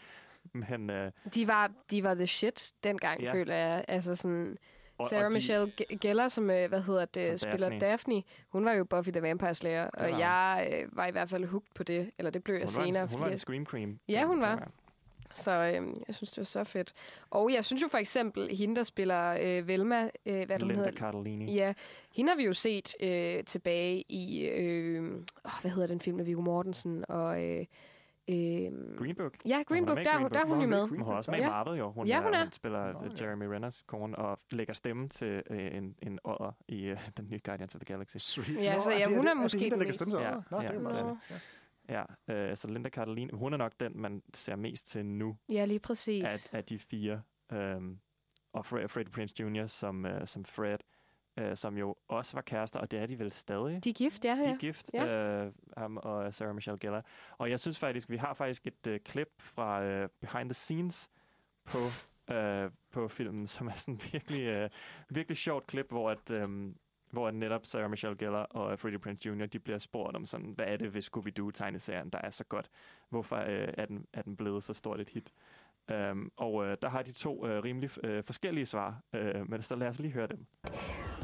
Men, øh, De var, de var the shit dengang, ja. føler jeg. Altså sådan, og, Sarah og de, Michelle Ge- Gellar, som, øh, hvad hedder det, Som spiller Daphne. Daphne. hun var jo Buffy the Vampire Slayer, og jeg øh, var i hvert fald hooked på det, eller det blev jeg hun var, senere. en, hun fordi var en jeg, scream queen. Ja, hun var. så øh, jeg synes, det var så fedt. Og jeg synes jo for eksempel, hende, der spiller øh, Velma, øh, hvad Linda hedder, Cardellini. Ja, hende har vi jo set øh, tilbage i, øh, åh, hvad hedder den film med Viggo Mortensen og... Øh, øh, Green Book. ja, Green Hun er Book, der, Green der er hun jo med. Hun har også med i Marvel, jo. Hun, Ja, hun er. hun spiller Nå, Nå, ja. Jeremy Renners kone og lægger stemme til øh, en, en odder i øh, den nye Guardians of the Galaxy. Sweet. Ja, så ja, hun er det, måske det hende, der lægger stemme til Ja, ja, Nå, ja, det er Nå. meget ja. Ja, øh, så Linda Cardellini, hun er nok den, man ser mest til nu Ja, lige præcis. af, af de fire. Øhm, og Fred, Fred Prince Jr. som, øh, som Fred, øh, som jo også var kærester, og det er de vel stadig. De er gift, ja. De ja. er gift, Ja. øh, ham og Sarah Michelle Gellar. Og jeg synes faktisk, vi har faktisk et øh, klip fra øh, behind the scenes på, øh, på filmen, [laughs] som er sådan virkelig, øh, virkelig sjovt klip, hvor at, øh, hvor netop Sarah Michelle Gellar og Freddie Prinze Jr. de bliver spurgt om sådan, hvad er det ved Scooby-Doo-tegneserien, der er så godt? Hvorfor øh, er, den, er den blevet så stort et hit? Um, og øh, der har de to øh, rimelig øh, forskellige svar, øh, men så lad os lige høre dem.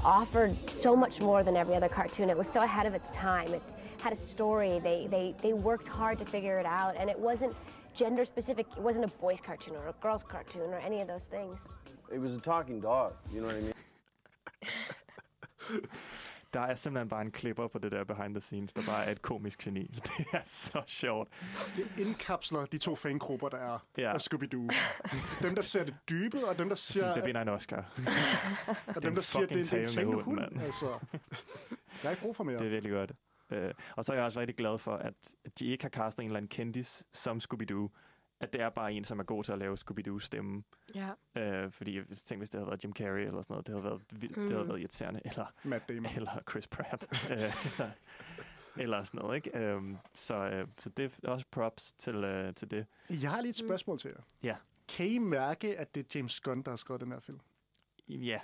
Offered so much more than every other cartoon. It was so ahead of its time. It had a story. They, they, they worked hard to figure it out, and it wasn't gender specific. It wasn't a boys' cartoon or a girls' cartoon or any of those things. It was a talking dog. You know what I mean? [laughs] Der er simpelthen bare en klipper på det der behind the scenes, der bare er et komisk geni. [laughs] Det er så sjovt. Det indkapsler de to fangrupper, der er Ja. af Scooby-Doo. dem, der ser det dybe, og dem, der siger, Sådan, det vinder en Oscar. [laughs] og dem, der siger det, er en tænkende hund. hund. Altså, [laughs] jeg har ikke brug for mere. Det er virkelig godt. Øh, og så er jeg også rigtig glad for, at de ikke har castet en eller anden kendis som Scooby-Doo. At det er bare en, som er god til at lave Scooby-Doo-stemme. Ja. Øh, fordi jeg tænkte, hvis det havde været Jim Carrey eller sådan noget, det havde været vildt, mm. det havde Mm. været irriterende. Eller, Matt Damon. eller Chris Pratt. [laughs] øh, eller, eller sådan noget, ikke? Øhm, så, øh, så det er også props til, øh, til det. Jeg har lige et spørgsmål til jer. Ja. Kan I mærke, at det er James Gunn, der har skrevet den her film? Ja,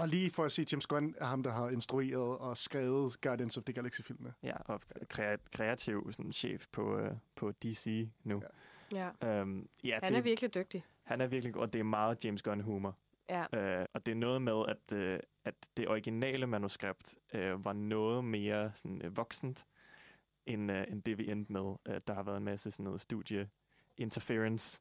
Og lige for at sige, James Gunn er ham, der har instrueret og skrevet Guardians of the Galaxy-filmene. ja og krea- kreativ sådan, chef på, øh, på DC nu. ja. Ja. Øhm, ja, Han det, er virkelig dygtig. han er virkelig god, og det er meget James Gunn-humor. Ja. Øh, og det er noget med, at, øh, at det originale manuskript øh, var noget mere sådan, øh, voksent, end, øh, end det vi endte med. Øh, der har været en masse sådan noget studie interference.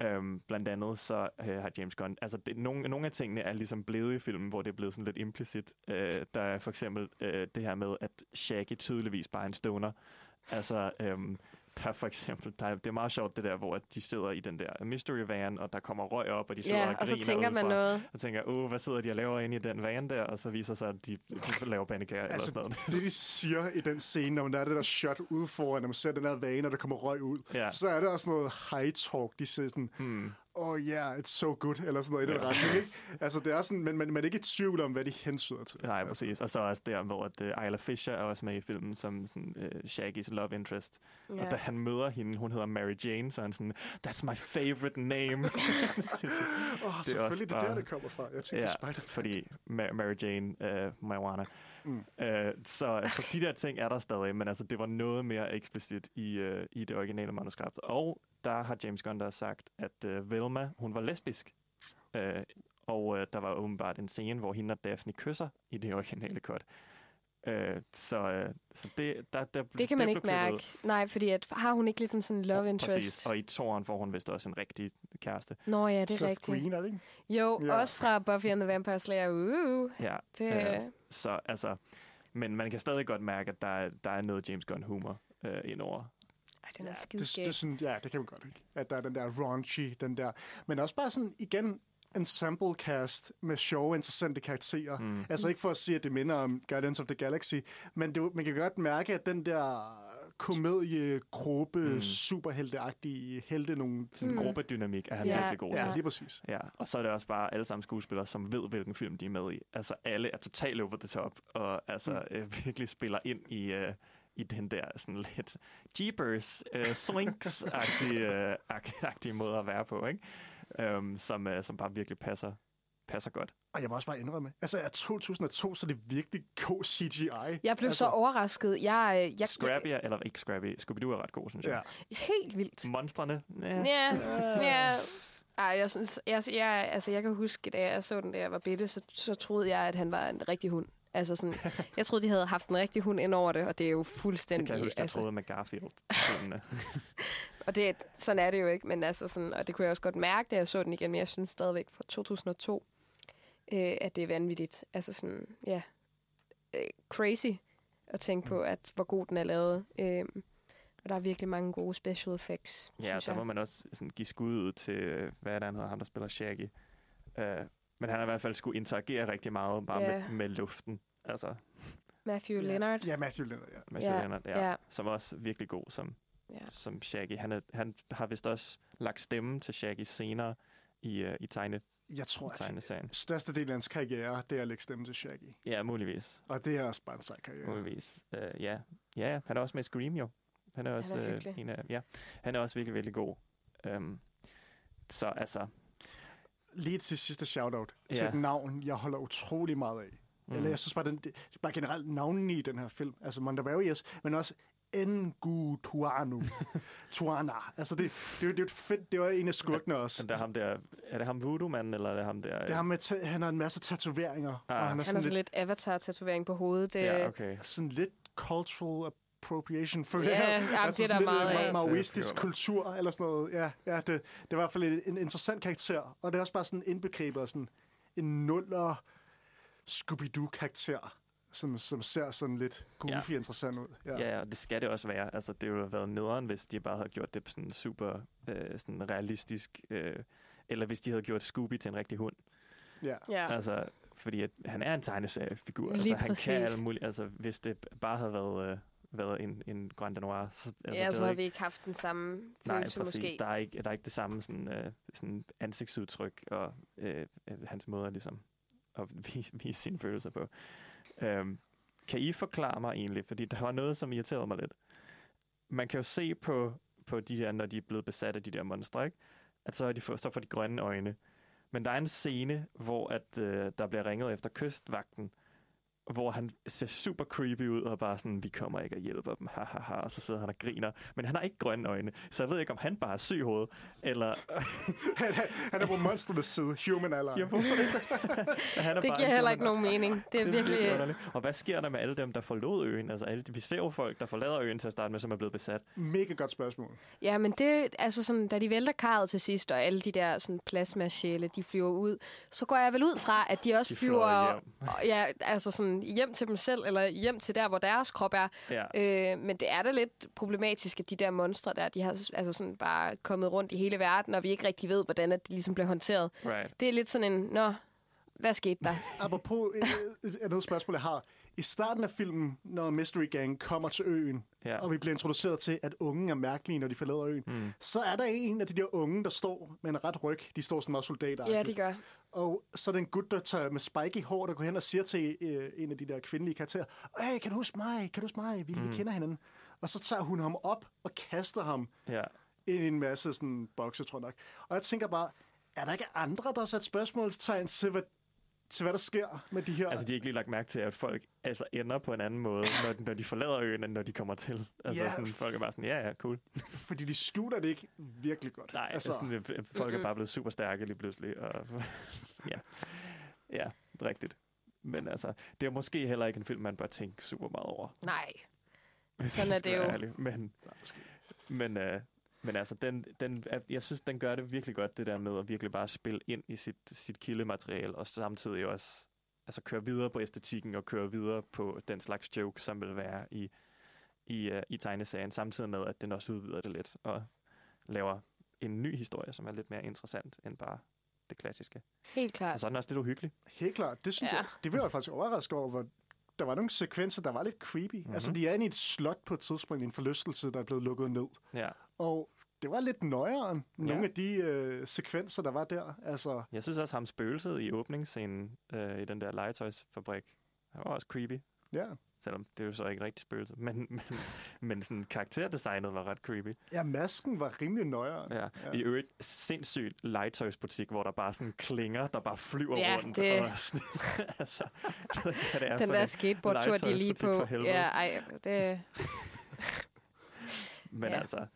Øhm, blandt andet så øh, har James Gunn... Altså, det, nogle, nogle af tingene er ligesom blevet i filmen, hvor det er blevet sådan lidt implicit. Øh, der er for eksempel øh, det her med, at Shaggy tydeligvis bare er en stoner. Altså, øhm, [laughs] der er for eksempel... Der er, det er meget sjovt, det der, hvor de sidder i den der mystery van, og der kommer røg op, og de sidder Ja, og og så griner tænker man noget. og tænker, åh, hvad sidder de og laver inde i den van der? Og så viser sig, at de, de laver pandekager eller Altså, sådan noget. Det, de siger i den scene, når man er det der shot ude foran, når man ser den der vane, og der kommer røg ud, Ja. så er der også noget high talk. De siger sådan, Hmm. Oh yeah, it's so good, eller sådan noget i den Ja. retning. Ikke? Altså, det er sådan, men man, man er ikke i tvivl om, hvad de hensyder til. Nej, altså. præcis. Og så også der, hvor at, uh, Isla Fisher er også med i filmen som sådan, uh, Shaggy's love interest. Ja. Og da han møder hende, hun hedder Mary Jane, så er han sådan, that's my favorite name. [laughs] Åh, oh, også selvfølgelig, det er der, det kommer fra. Jeg tænker ja, Spider-Man. fordi Ma- Mary Jane, uh, marijuana. Mm. Uh, så [laughs] altså, de der ting er der stadig, men altså, det var noget mere eksplicit i, uh, i det originale manuskript. Og der har James Gunn der sagt, at uh, Velma, hun var lesbisk. Uh, og uh, der var åbenbart en scene, hvor hende og Daphne kysser i det originale cut. Uh, så, uh, så det, der, der, Det kan man ikke mærke. ud. Nej, fordi at, har hun ikke lidt en sådan love interest? Præcis. Og i toren får hun vist også en rigtig kæreste. Nå ja, det er Seth rigtigt. Green, er det ikke? Jo, Ja. også fra Buffy and the Vampire Slayer. Uh, Ja, det, Ja. Så altså... Men man kan stadig godt mærke, at der er, der er noget James Gunn-humor øh, indover. ej, den er Ja, det, det, synes, ja, det kan man godt ikke. At der er den der raunchy, den der... Men også bare sådan, igen, ensemble cast med sjove, interessante karakterer. Mm. Altså ikke for at sige, at det minder om Guardians of the Galaxy, men det, man kan godt mærke, at den der komedie, gruppe, mm. superhelteagtige helte, nogle... Sådan en gruppedynamik er han Ja. virkelig god til. Ja, lige præcis. Ja, og så er det også bare alle sammen skuespillere, som ved, hvilken film de er med i. Altså, alle er totalt over the top, og altså mm. øh, virkelig spiller ind i, øh, i den der sådan lidt Jeepers, øh, Swinks-agtige [laughs] øh, ag- måde at være på, ikke? Um, som, øh, som bare virkelig passer, passer godt. Og jeg må også bare indrømme, altså er 2002, så er det virkelig god CGI. Jeg blev altså, så overrasket. Jeg, øh, jeg, Scrappy, er, eller ikke Scrappy, Scooby-Doo er ret god, synes jeg. Ja. Helt vildt. Monstrene, ja. Ja, ja. Ej, jeg, synes, jeg, jeg, altså, jeg kan huske, da jeg så den, da jeg var bitte, så, så troede jeg, at han var en rigtig hund. Altså sådan, [laughs] jeg troede, de havde haft en rigtig hund ind over det, og det er jo Det fuldstændig... kan jeg huske, jeg altså, troede med Garfield. [laughs] Og det, sådan er det jo ikke, men altså sådan, og det kunne jeg også godt mærke, da jeg så den igen, men jeg synes stadigvæk fra 2002, øh, at det er vanvittigt. Altså sådan, ja, øh, crazy at tænke på, at hvor god den er lavet. Øh, og der er virkelig mange gode special effects, Ja, synes så jeg. må man også sådan give skud ud til, øh, hvad er det, han hedder, ham der spiller Shaggy. Uh, men han har i hvert fald skulle interagere rigtig meget bare Ja. med, med luften. Altså, Matthew. Leonard. Ja, Matthew Leonard, ja. med Ja, ja, ja, ja. som er også virkelig god som, Ja. som Shaggy. Han, er, han har vist også lagt stemme til Shaggy senere i, uh, i tegne, Jeg tror, at største del af hans karriere, det er at lægge stemme til Shaggy. Ja, muligvis. Og det er også bare en sej karriere. Muligvis. Uh, ja. ja, han er også med Scream jo. Han er også er øh, en af, ja, han er også virkelig, virkelig god. Um, så altså, Lige til sidste shoutout til Ja. et navn, jeg holder utrolig meget af. Mm. Eller jeg synes bare, den, det, bare generelt navnene i den her film. Altså Mondavarius, men også Ngu Tuanu. [laughs] Tuana. Altså det, det, jo- det er fedt, det var en af skurkene også. Der er ham der, er det ham voodoo-manden, eller er det ham der? Det er ham med, ta- han har en masse tatoveringer. Ah. og han er Han har sådan, sådan lidt, lidt avatar-tatovering på hovedet. Det, Ja, okay. sådan lidt cultural appropriation, føler Ja, jeg. jamen, det er der sådan lidt, meget øh, af. maoistisk Det er kultur, eller sådan noget. Ja, ja det, det er i hvert fald en, en interessant karakter. Og det er også bare sådan indbegrebet af sådan en nuller Scooby-Doo-karakter, som, som ser sådan lidt goofy Ja. interessant ud. Ja. Ja, ja, det skal det også være. Altså, det ville have været nederen, hvis de bare havde gjort det sådan super øh, sådan realistisk. Øh, eller hvis de havde gjort Scooby til en rigtig hund. ja. ja. Altså, fordi at han er en tegneseriefigur. Lige altså, han præcis. kan alt muligt. Altså, hvis det bare havde været, øh, været en, en Grand Noir, så, altså, ja, det så havde har vi ikke haft den samme Nej, følelse præcis. måske. Der er, ikke, der er ikke det samme sådan, øh, sådan ansigtsudtryk og øh, øh, hans måde ligesom at [laughs] vise, vise sine følelser på. Øhm, kan I forklare mig egentlig, fordi der var noget, som irriterede mig lidt. Man kan jo se på, på de der, når de er blevet besat af de der monstre, ikke? at så, er de få, så får de grønne øjne. Men der er en scene, hvor at, øh, der bliver ringet efter kystvagten, hvor han ser super creepy ud og bare sådan, vi kommer ikke og hjælper dem, ha, ha, ha, og så sidder han og griner. Men han har ikke grønne øjne, så jeg ved ikke, om han bare er syg i hovedet, eller... [laughs] han, er- han er på monsternes side, human alder. Ja, hvorfor ikke? [laughs] han er Det giver heller ikke nogen mening. Det er Det virkelig... Og hvad sker der med alle dem, der forlod øen? Altså, alle, de- vi ser jo folk, der forlader øen til at starte med, som er blevet besat. Mega godt spørgsmål. Ja, men det, altså sådan, da de vælter karret til sidst, og alle de der sådan, plasmasjæle, de flyver ud, så går jeg vel ud fra, at de også De flyver og, ja, altså sådan, hjem til dem selv, eller hjem til der, hvor deres krop er. Ja. Øh, men det er da lidt problematisk, at de der monstre der, de har altså sådan bare kommet rundt i hele verden, og vi ikke rigtig ved, hvordan at de ligesom bliver håndteret. Right. Det er lidt sådan en, nå, hvad skete der? [laughs] Apropos øh, øh, et andet spørgsmål, jeg har. I starten af filmen, når Mystery Gang kommer til øen, Ja. og vi bliver introduceret til, at unge er mærkelige, når de forlader øen, mm. så er der en af de der unge, der står med en ret ryg. De står som også soldater. Ja, de gør. Og så er der en gut, der tager med spiky hår, der går hen og siger til øh, en af de der kvindelige karakterer, hey, kan du huske mig? Kan du huske mig? Vi, mm. vi kender hinanden. Og så tager hun ham op og kaster ham Ja. ind i en masse sådan, bokse, tror jeg nok. Og jeg tænker bare, er der ikke andre, der har sat spørgsmålstegn til, hvad, til, hvad der sker med de her... Altså, de har ikke lige lagt mærke til, at folk altså ender på en anden måde, når, når de forlader øen, end når de kommer til. Altså, Ja. sådan, folk er bare sådan, ja, ja, cool. [laughs] Fordi de skjuler det ikke virkelig godt. Nej, altså, sådan, øh, øh, folk er bare blevet super stærke lige pludselig. Og, [laughs] ja. ja, rigtigt. Men altså, det er måske heller ikke en film, man bør tænke super meget over. Nej. Sådan er det jo. ærlig. Men, men, øh, men altså, den, den, jeg synes, den gør det virkelig godt, det der med at virkelig bare spille ind i sit, sit kildemateriale, og samtidig også altså, køre videre på æstetikken, og køre videre på den slags joke, som vil være i, i, uh, i tegneserien, samtidig med, at den også udvider det lidt, og laver en ny historie, som er lidt mere interessant end bare det klassiske. Helt klart. Og så er den også lidt uhyggelig. Helt klart. Det synes Ja. jeg, det blev jeg faktisk overrasket over, hvor der var nogle sekvenser, der var lidt creepy. Mhm. Mm-hmm. Altså, de er inde i et slot på et tidspunkt, i en forlystelse, der er blevet lukket ned. Ja. Og det var lidt nøjere, nogle Ja. af de øh, sekvenser, der var der. Altså, Jeg synes også, ham spøgelset i åbningsscenen øh, i den der legetøjsfabrik, han var også creepy. ja. Selvom det er jo så ikke rigtig spøgelse. Men, [laughs] men, men sådan, karakterdesignet var ret creepy. Ja, masken var rimelig nøjere. Ja. ja. I øvrigt sindssygt legetøjsbutik, hvor der bare sådan klinger, der bare flyver Ja, rundt. det- Og sådan, [laughs] altså, hvad det er Den der skateboardtur, de lige legetøjsbutik på. Ja, ej, det... [laughs] Men Ja. altså,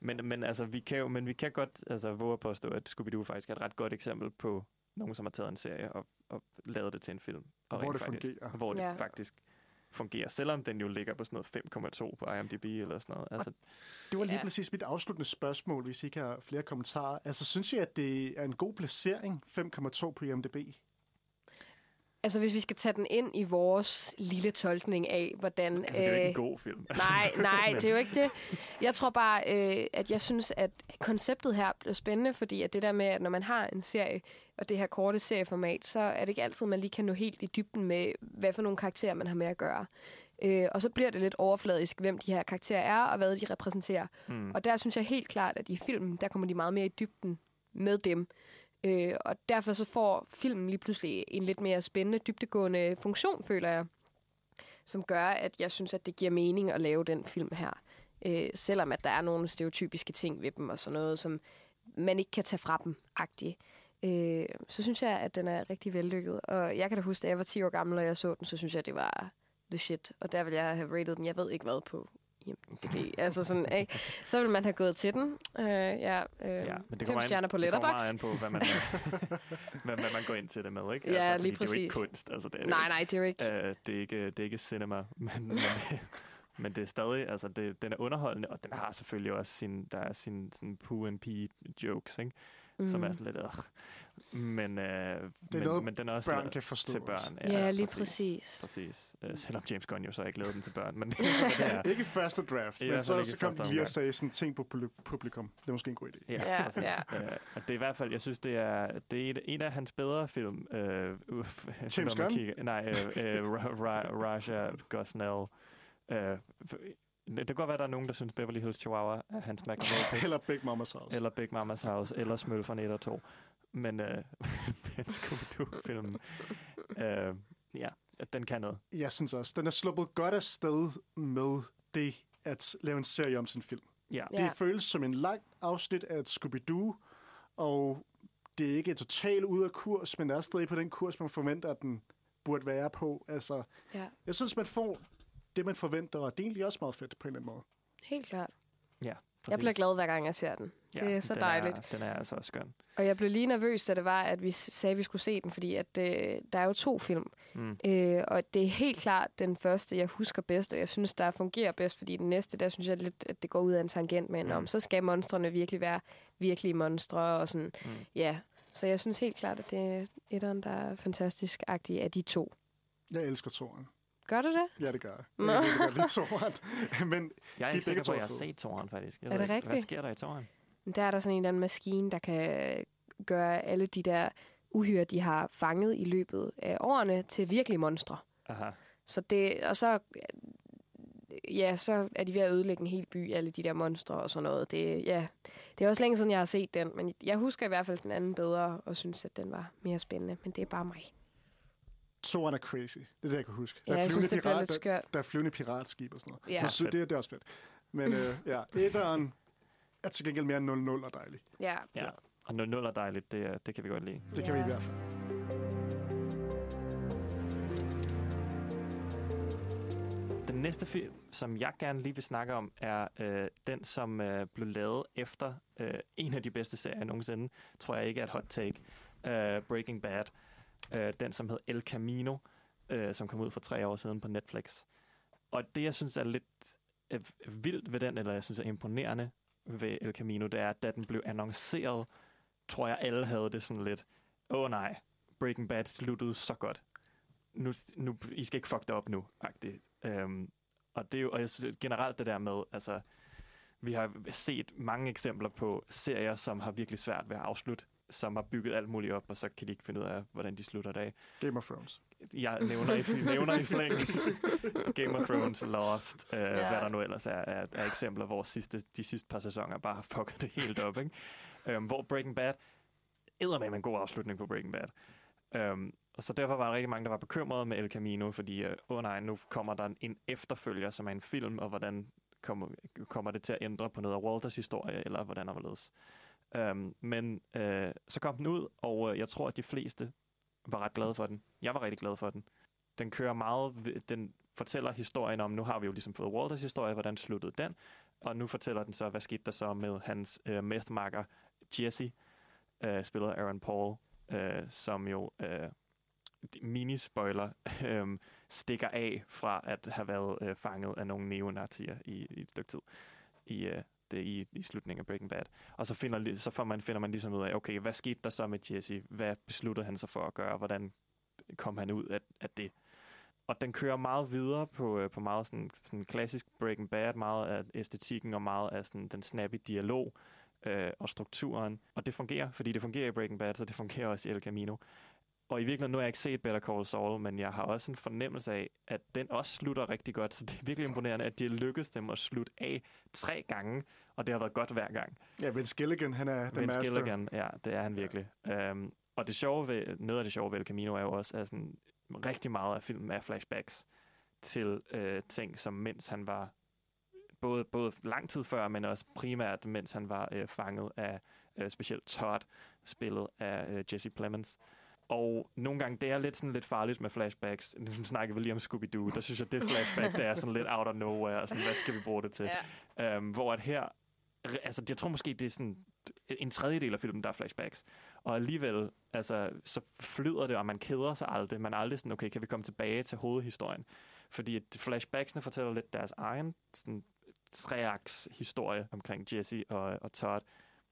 men, men altså, vi kan jo, men vi kan godt altså, våge at påstå, at Scooby-Doo faktisk er et ret godt eksempel på nogen, som har taget en serie og, og lavet det til en film. Og hvor det faktisk, fungerer. Hvor det Ja. faktisk fungerer, selvom den jo ligger på sådan noget 5,2 på IMDb eller sådan noget. Altså, Det var lige Ja. præcis mit afsluttende spørgsmål, hvis I ikke har flere kommentarer. Altså, synes I, at det er en god placering, 5,2 på IMDb? Altså, hvis vi skal tage den ind i vores lille tolkning af, hvordan... altså det er jo ikke en øh, god film. [laughs] Nej, nej, det er jo ikke det. Jeg tror bare, øh, at jeg synes, at konceptet her bliver spændende, fordi at det der med, at når man har en serie, og det her korte serieformat, så er det ikke altid, man lige kan nå helt i dybden med, hvad for nogle karakterer man har med at gøre. Øh, og så bliver det lidt overfladisk, hvem de her karakterer er, og hvad de repræsenterer. Mm. Og der synes jeg helt klart, at i filmen, der kommer de meget mere i dybden med dem. Øh, og derfor så får filmen lige pludselig en lidt mere spændende, dybtegående funktion, føler jeg. Som gør, at jeg synes, at det giver mening at lave den film her. Øh, selvom at der er nogle stereotypiske ting ved dem og sådan noget, som man ikke kan tage fra dem, agtigt. Øh, så synes jeg, at den er rigtig vellykket. Og jeg kan da huske, da jeg var 10 år gammel, og jeg så den, så synes jeg, det var the shit. Og der vil jeg have rated den, jeg ved ikke hvad på IMDb. altså sådan, ikke? Så vil man have gået til den. Øh, ja, øh, Ja, men det fem stjerner på an, det kommer Letterboxd. meget an på, hvad man, [laughs] hvad, hvad man går ind til det med, ikke? Ja, altså, lige fordi Det er jo ikke præcis. kunst, altså det er det Nej, nej, det er jo ikke... Uh, det, er ikke, det er ikke cinema, [laughs] men, men, det, men det er stadig, altså det, den er underholdende, og den har selvfølgelig også sin, der er sin sådan poo and pee jokes, ikke? Mm. Som er sådan lidt, øh, men, uh, men, noget, men den er også Børn kan forstå til også. børn. Ja, lige præcis. Præcis. Uh, selvom James Gunn jo så ikke lavede den til børn, men [laughs] det er det er. Ikke første draft, men så, så i kom de lige og sagde sådan ting på publikum. Det er måske en god idé. Ja, Ja, præcis. ja. Øh, det er i hvert fald, jeg synes, det er, det er et, en af hans bedre film. Øh, James Gunn? Kigger, nej, øh, øh, Ra- Ra- Raja Gosnell. Øh, det kan godt være, der er nogen, der synes Beverly Hills Chihuahua er hans Magnum. [laughs] Eller Big Mama's House. eller Big Mama's House, eller Smølferne 1 og 2. Men, øh, [laughs] men Scooby-Doo-filmen, øh, ja, den kan noget. Jeg synes også, den er sluppet godt af sted med det at lave en serie om sin film. Ja, Ja. Det føles som en lang afsnit af et Scooby-Doo, og det er ikke totalt ude af kurs, men er stadig på den kurs, man forventer, at den burde være på. Altså, Ja, jeg synes, man får det, man forventer, og det er egentlig også meget fedt på en eller anden måde. helt klart. ja præcis. Jeg bliver glad, hver gang jeg ser den. Det er så den dejligt. Er, den er altså også skøn. Og jeg blev lige nervøs, da det var, at vi sagde, at vi skulle se den, fordi at, øh, der er jo to film. Mm. Øh, og det er helt klart den første, jeg husker bedst, og jeg synes, der fungerer bedst, fordi den næste, der synes jeg lidt, at det går ud af en tangent med, Mm. om så skal monstrene virkelig være virkelige monstre, og sådan, Mm. ja. Så jeg synes helt klart, at det er etteren, der er fantastisk agtig af de to. Jeg elsker toren. Gør du det? Ja, det gør jeg. Nå. Jeg [laughs] Jeg er sikker begge på, to at er jeg har fede. set toren, faktisk. Jeg Er ved det ikke, Hvad rigtigt? sker der i toren? Der er der sådan en eller anden maskine, der kan gøre alle de der uhyre, de har fanget i løbet af årene, til virkelige monstre. Aha. Så det, og så, ja, så er de ved at ødelægge en hel by, alle de der monstre og sådan noget. Det, ja, det er også længe siden, jeg har set den, men jeg husker i hvert fald den anden bedre, og synes, at den var mere spændende, men det er bare mig. toren er crazy. Det er det, jeg kan huske. Ja, jeg synes, det bliver lidt der, skørt. der er flyvende piratskib og sådan noget. Ja. Jeg synes, det, er- det er også fedt. Men øh, ja, etteren er til gengæld mere 0-0 og dejlig. Ja, Ja. Og 0 er dejligt, det, er- det kan vi godt lide. Det kan vi i Ja. hvert fald. Den næste film, som jeg gerne lige vil snakke om, er øh, den, som øh, blev lavet efter øh, en af de bedste serier nogensinde. Tror jeg ikke er et hot take. Øh, Breaking Bad. Øh, den, som hed El Camino, øh, som kom ud for tre år siden på Netflix. Og det, jeg synes er lidt øh, vildt ved den, eller jeg synes er imponerende ved El Camino, det er, at da den blev annonceret, tror jeg alle havde det sådan lidt, åh oh, nej, Breaking Bad sluttede så godt. Nu, nu, I skal ikke fuck det op nu, agtigt. Øhm, og det er jo og jeg synes, generelt det der med, altså, vi har set mange eksempler på serier, som har virkelig svært ved at afslutte, som har bygget alt muligt op, og så kan de ikke finde ud af, hvordan de slutter det af. Game of Thrones. Jeg nævner i, [laughs] nævner i flæng Game of Thrones, Lost, øh, Ja. hvad der nu ellers er, er, er eksempler, hvor sidste, de sidste par sæsoner bare har fucket det helt op. Ikke? Øhm, hvor Breaking Bad, med en god afslutning på Breaking Bad. Øhm, og så derfor var der rigtig mange, der var bekymrede med El Camino, fordi, øh, åh nej, nu kommer der en efterfølger, som er en film, og hvordan kommer, kommer det til at ændre på noget af Walters historie, eller hvordan overledes. Um, men øh, så kom den ud, og øh, jeg tror, at de fleste var ret glade for den. Jeg var rigtig glad for den. Den kører meget, den fortæller historien om, nu har vi jo ligesom fået Walters historie, hvordan sluttede den, og nu fortæller den så, hvad skete der så med hans øh, methmarker Jesse, øh, spillet af Aaron Paul, øh, som jo, øh, mini-spoiler, øh, stikker af fra at have været øh, fanget af nogle neonazier i, i et stykke tid i, øh, det, i, i slutningen af Breaking Bad. Og så, finder, så får man, finder man ligesom ud af, okay, hvad skete der så med Jesse? Hvad besluttede han sig for at gøre? Hvordan kom han ud af, af det? Og den kører meget videre på, øh, på meget sådan, sådan klassisk Breaking Bad, meget af æstetikken og meget af sådan, den snappy dialog øh, og strukturen. Og det fungerer, fordi det fungerer i Breaking Bad, så det fungerer også i El Camino. Og i virkeligheden, nu har jeg ikke set Better Call Saul, men jeg har også en fornemmelse af, at den også slutter rigtig godt. Så det er virkelig imponerende, at de lykkedes dem at slutte af tre gange, og det har været godt hver gang. Ja, Vince Gilligan, han er den Vince master. Ja, det er han virkelig. Um, og det sjove ved, noget af det sjove ved El Camino er jo også, at sådan, rigtig meget af filmen er flashbacks til øh, ting, som mens han var både, både lang tid før, men også primært, mens han var øh, fanget af øh, specielt Todd, spillet af øh, Jesse Plemons. Og nogle gange, det er lidt sådan lidt farligt med flashbacks. Nu snakker vi lige om Scooby-Doo. Der synes jeg, det flashback, der er sådan lidt out of nowhere. Sådan, hvad skal vi bruge det til? Ja. Øhm, hvor at her, altså jeg tror måske, det er sådan en tredjedel af filmen, der er flashbacks. Og alligevel, altså, så flyder det, og man keder sig aldrig. Man er aldrig sådan, okay, kan vi komme tilbage til hovedhistorien? Fordi at flashbacksene fortæller lidt deres egen sådan, treaks historie omkring Jesse og, og Todd,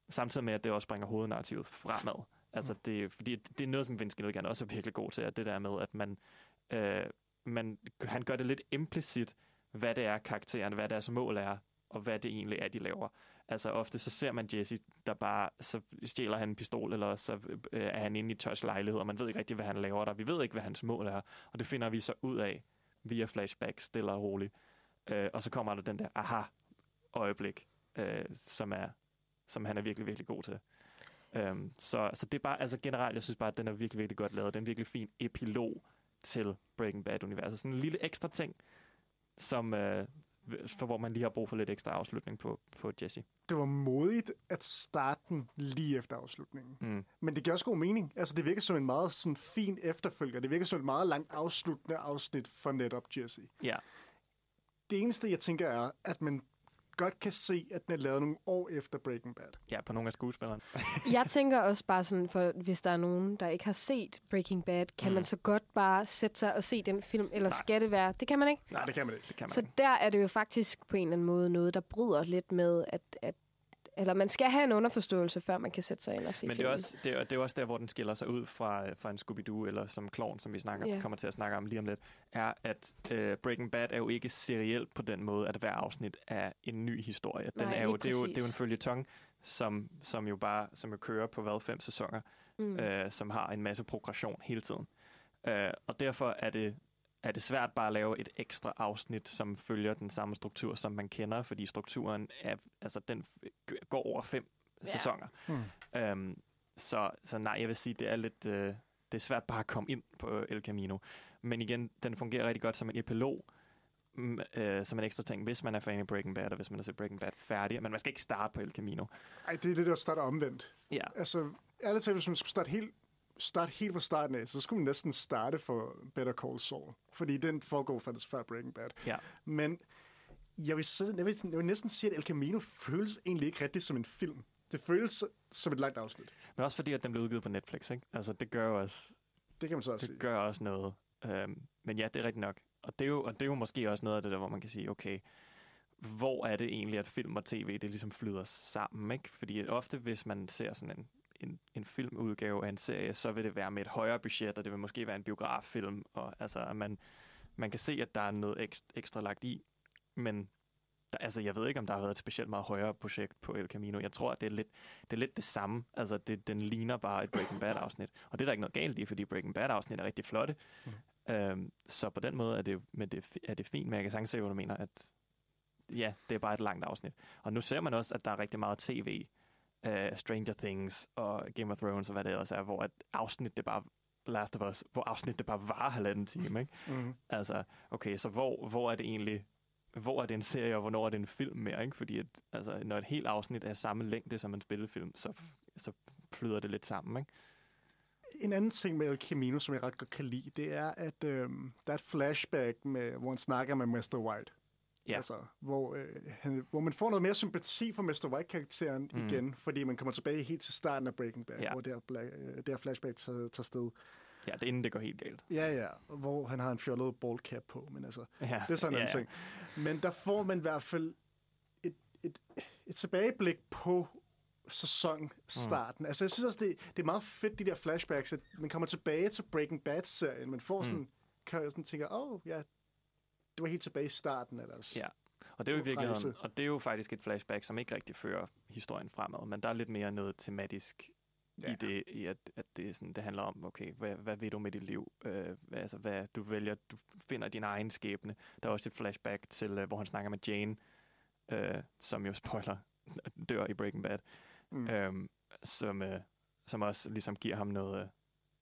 samtidig med, at det også bringer hovednarrativet fremad. Altså, det, fordi det er noget, som Vince Gilligan også er virkelig god til, at det der med, at man, øh, man, han gør det lidt implicit, hvad det er karakteren, hvad deres mål er, og hvad det egentlig er, de laver. Altså ofte så ser man Jesse, der bare, så stjæler han en pistol, eller så øh, er han inde i Tosh lejlighed, og man ved ikke rigtig, hvad han laver der. Vi ved ikke, hvad hans mål er, og det finder vi så ud af via flashbacks, stille og roligt. Øh, og så kommer der den der aha-øjeblik, øh, som, er, som han er virkelig, virkelig god til. Øhm, så, så det er bare, altså generelt, jeg synes bare, at den er virkelig, virkelig godt lavet. Den er en virkelig fin epilog til Breaking Bad-universet. Sådan en lille ekstra ting, som, øh, for hvor man lige har brug for lidt ekstra afslutning på, på Jesse. Det var modigt at starte den lige efter afslutningen. Mm. Men det giver også god mening. Altså, det virker som en meget sådan, fin efterfølger. Det virker som et meget langt afsluttende afsnit for netop Jesse. Ja, Det eneste, jeg tænker, er, at man godt kan se, at den er lavet nogle år efter Breaking Bad. ja, på nogle af skuespillerne. [laughs] Jeg tænker også bare sådan, for hvis der er nogen, der ikke har set Breaking Bad, kan mm. man så godt bare sætte sig og se den film, eller Nej. skal det være? Det kan man ikke. Nej, det kan man ikke. Det kan man Så ikke. der er det jo faktisk på en eller anden måde noget, der bryder lidt med, at, at eller man skal have en underforståelse, før man kan sætte sig ind og se Men det filmen. er, også, det, er, det er også der, hvor den skiller sig ud fra, fra en Scooby-Doo, eller som Klovn, som vi snakker, Ja. kommer til at snakke om lige om lidt, er, at øh, Breaking Bad er jo ikke serielt på den måde, at hver afsnit er en ny historie. Den Nej, er jo, det, er jo, det er jo en følgetong, som, som jo bare som jo kører på hvad, fem sæsoner, mm. øh, som har en masse progression hele tiden. Øh, og derfor er det, er det svært bare at lave et ekstra afsnit, som følger den samme struktur, som man kender, fordi strukturen er, altså, den går over fem Ja. sæsoner. Hmm. Øhm, så, så nej, jeg vil sige, det er lidt øh, det er svært bare at komme ind på El Camino. Men igen, den fungerer rigtig godt som en epilog, mm, øh, som en ekstra ting, hvis man er fan af Breaking Bad, og hvis man har set Breaking Bad færdig. Men man skal ikke starte på El Camino. Ej, det er det, der starter omvendt. Ja, Altså, ærligt talt, hvis man skulle starte helt, starte helt fra starten af, så skulle man næsten starte for Better Call Saul. Fordi den foregår faktisk før Breaking Bad. ja. Men jeg vil, sidde, jeg, vil, jeg vil næsten sige, at El Camino føles egentlig ikke rigtigt som en film. Det føles som et langt afsnit. Men også fordi, at den blev udgivet på Netflix, ikke? Altså, det gør jo også, Det kan man så også sige. det gør også noget. Øhm, men ja, det er rigtigt nok. Og det, er jo, og det er jo måske også noget af det der, hvor man kan sige, okay, hvor er det egentlig, at film og tv, det ligesom flyder sammen, ikke? Fordi ofte, hvis man ser sådan en, en, en filmudgave af en serie, så vil det være med et højere budget, og det vil måske være en biograffilm, og altså, at man, man kan se, at der er noget ekstra, ekstra lagt i, men der, altså, jeg ved ikke, om der har været et specielt meget højere projekt på El Camino. Jeg tror, at det er lidt det, er lidt det samme. Altså, det, den ligner bare et Breaking Bad-afsnit. Og det er der ikke noget galt i, fordi Breaking Bad-afsnit er rigtig flotte. Mm. Øhm, så på den måde er det, men det, er det fint, men jeg kan sagtens se, hvad du mener, at ja, det er bare et langt afsnit. Og nu ser man også, at der er rigtig meget tv, uh, Stranger Things og Game of Thrones og hvad det ellers er, hvor et afsnit det bare Last of Us, hvor afsnittet bare var halvanden time, ikke? Mm. Altså, okay, så hvor, hvor er det egentlig, hvor er det en serie, og hvornår er det en film mere, ikke? Fordi at, altså, når et helt afsnit er samme længde som en spillefilm, så, så flyder det lidt sammen, ikke? En anden ting med El Camino, som jeg ret godt kan lide, det er, at øh, der er et flashback, med, hvor han snakker med Mr. White. Ja. Altså, hvor, øh, han, hvor man får noget mere sympati for Mr. White-karakteren Mm. mm. igen, fordi man kommer tilbage helt til starten af Breaking Bad, Ja. ja. hvor bla- øh, det her flashback tager, tager sted. Ja, det er inden det går helt galt. Ja, ja, hvor han har en fjollet ball cap på, men altså, Ja, det er sådan en ja, ting. Men der får man i hvert fald et, et, et tilbageblik på sæsonstarten. Mm. Altså, jeg synes også, det, det er meget fedt, de der flashbacks, at man kommer tilbage til Breaking Bad-serien, man får sådan, Mm. mm. kan jeg sådan tænke, åh, oh, ja, det var helt tilbage i starten af deres. Ja. Og det er jo i virkeligheden, og det er jo faktisk et flashback, som ikke rigtig fører historien fremad, men der er lidt mere noget tematisk ja. I det, i at, at det, er sådan, det handler om, okay, hvad, hvad vil du med dit liv? Øh, hvad, altså, hvad du vælger, du finder din egen skæbne. Der er også et flashback til, øh, hvor han snakker med Jane, øh, som jo spoiler, [laughs] dør i Breaking Bad, Mm. øhm, som, øh, som også ligesom giver ham noget, øh,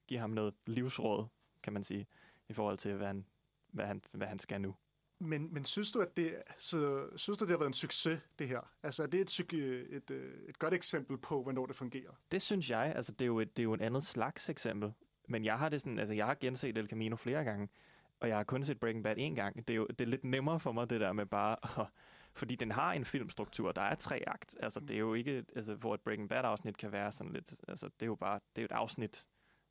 giver ham noget livsråd, kan man sige, i forhold til, hvad han, hvad han, hvad han skal nu. Men, men synes du, at det, så, synes du, det har været en succes, det her? Altså, er det et, et, øh, et godt eksempel på, hvornår det fungerer? Det synes jeg. Altså, det er jo et, det er jo et andet slags eksempel. Men jeg har det sådan, altså, jeg har genset El Camino flere gange, og jeg har kun set Breaking Bad én gang. Det er jo det er lidt nemmere for mig, det der med bare at, fordi den har en filmstruktur, der er tre akt. Altså, det er jo ikke, altså, hvor et Breaking Bad-afsnit kan være sådan lidt, altså, det er jo bare, det er jo et afsnit,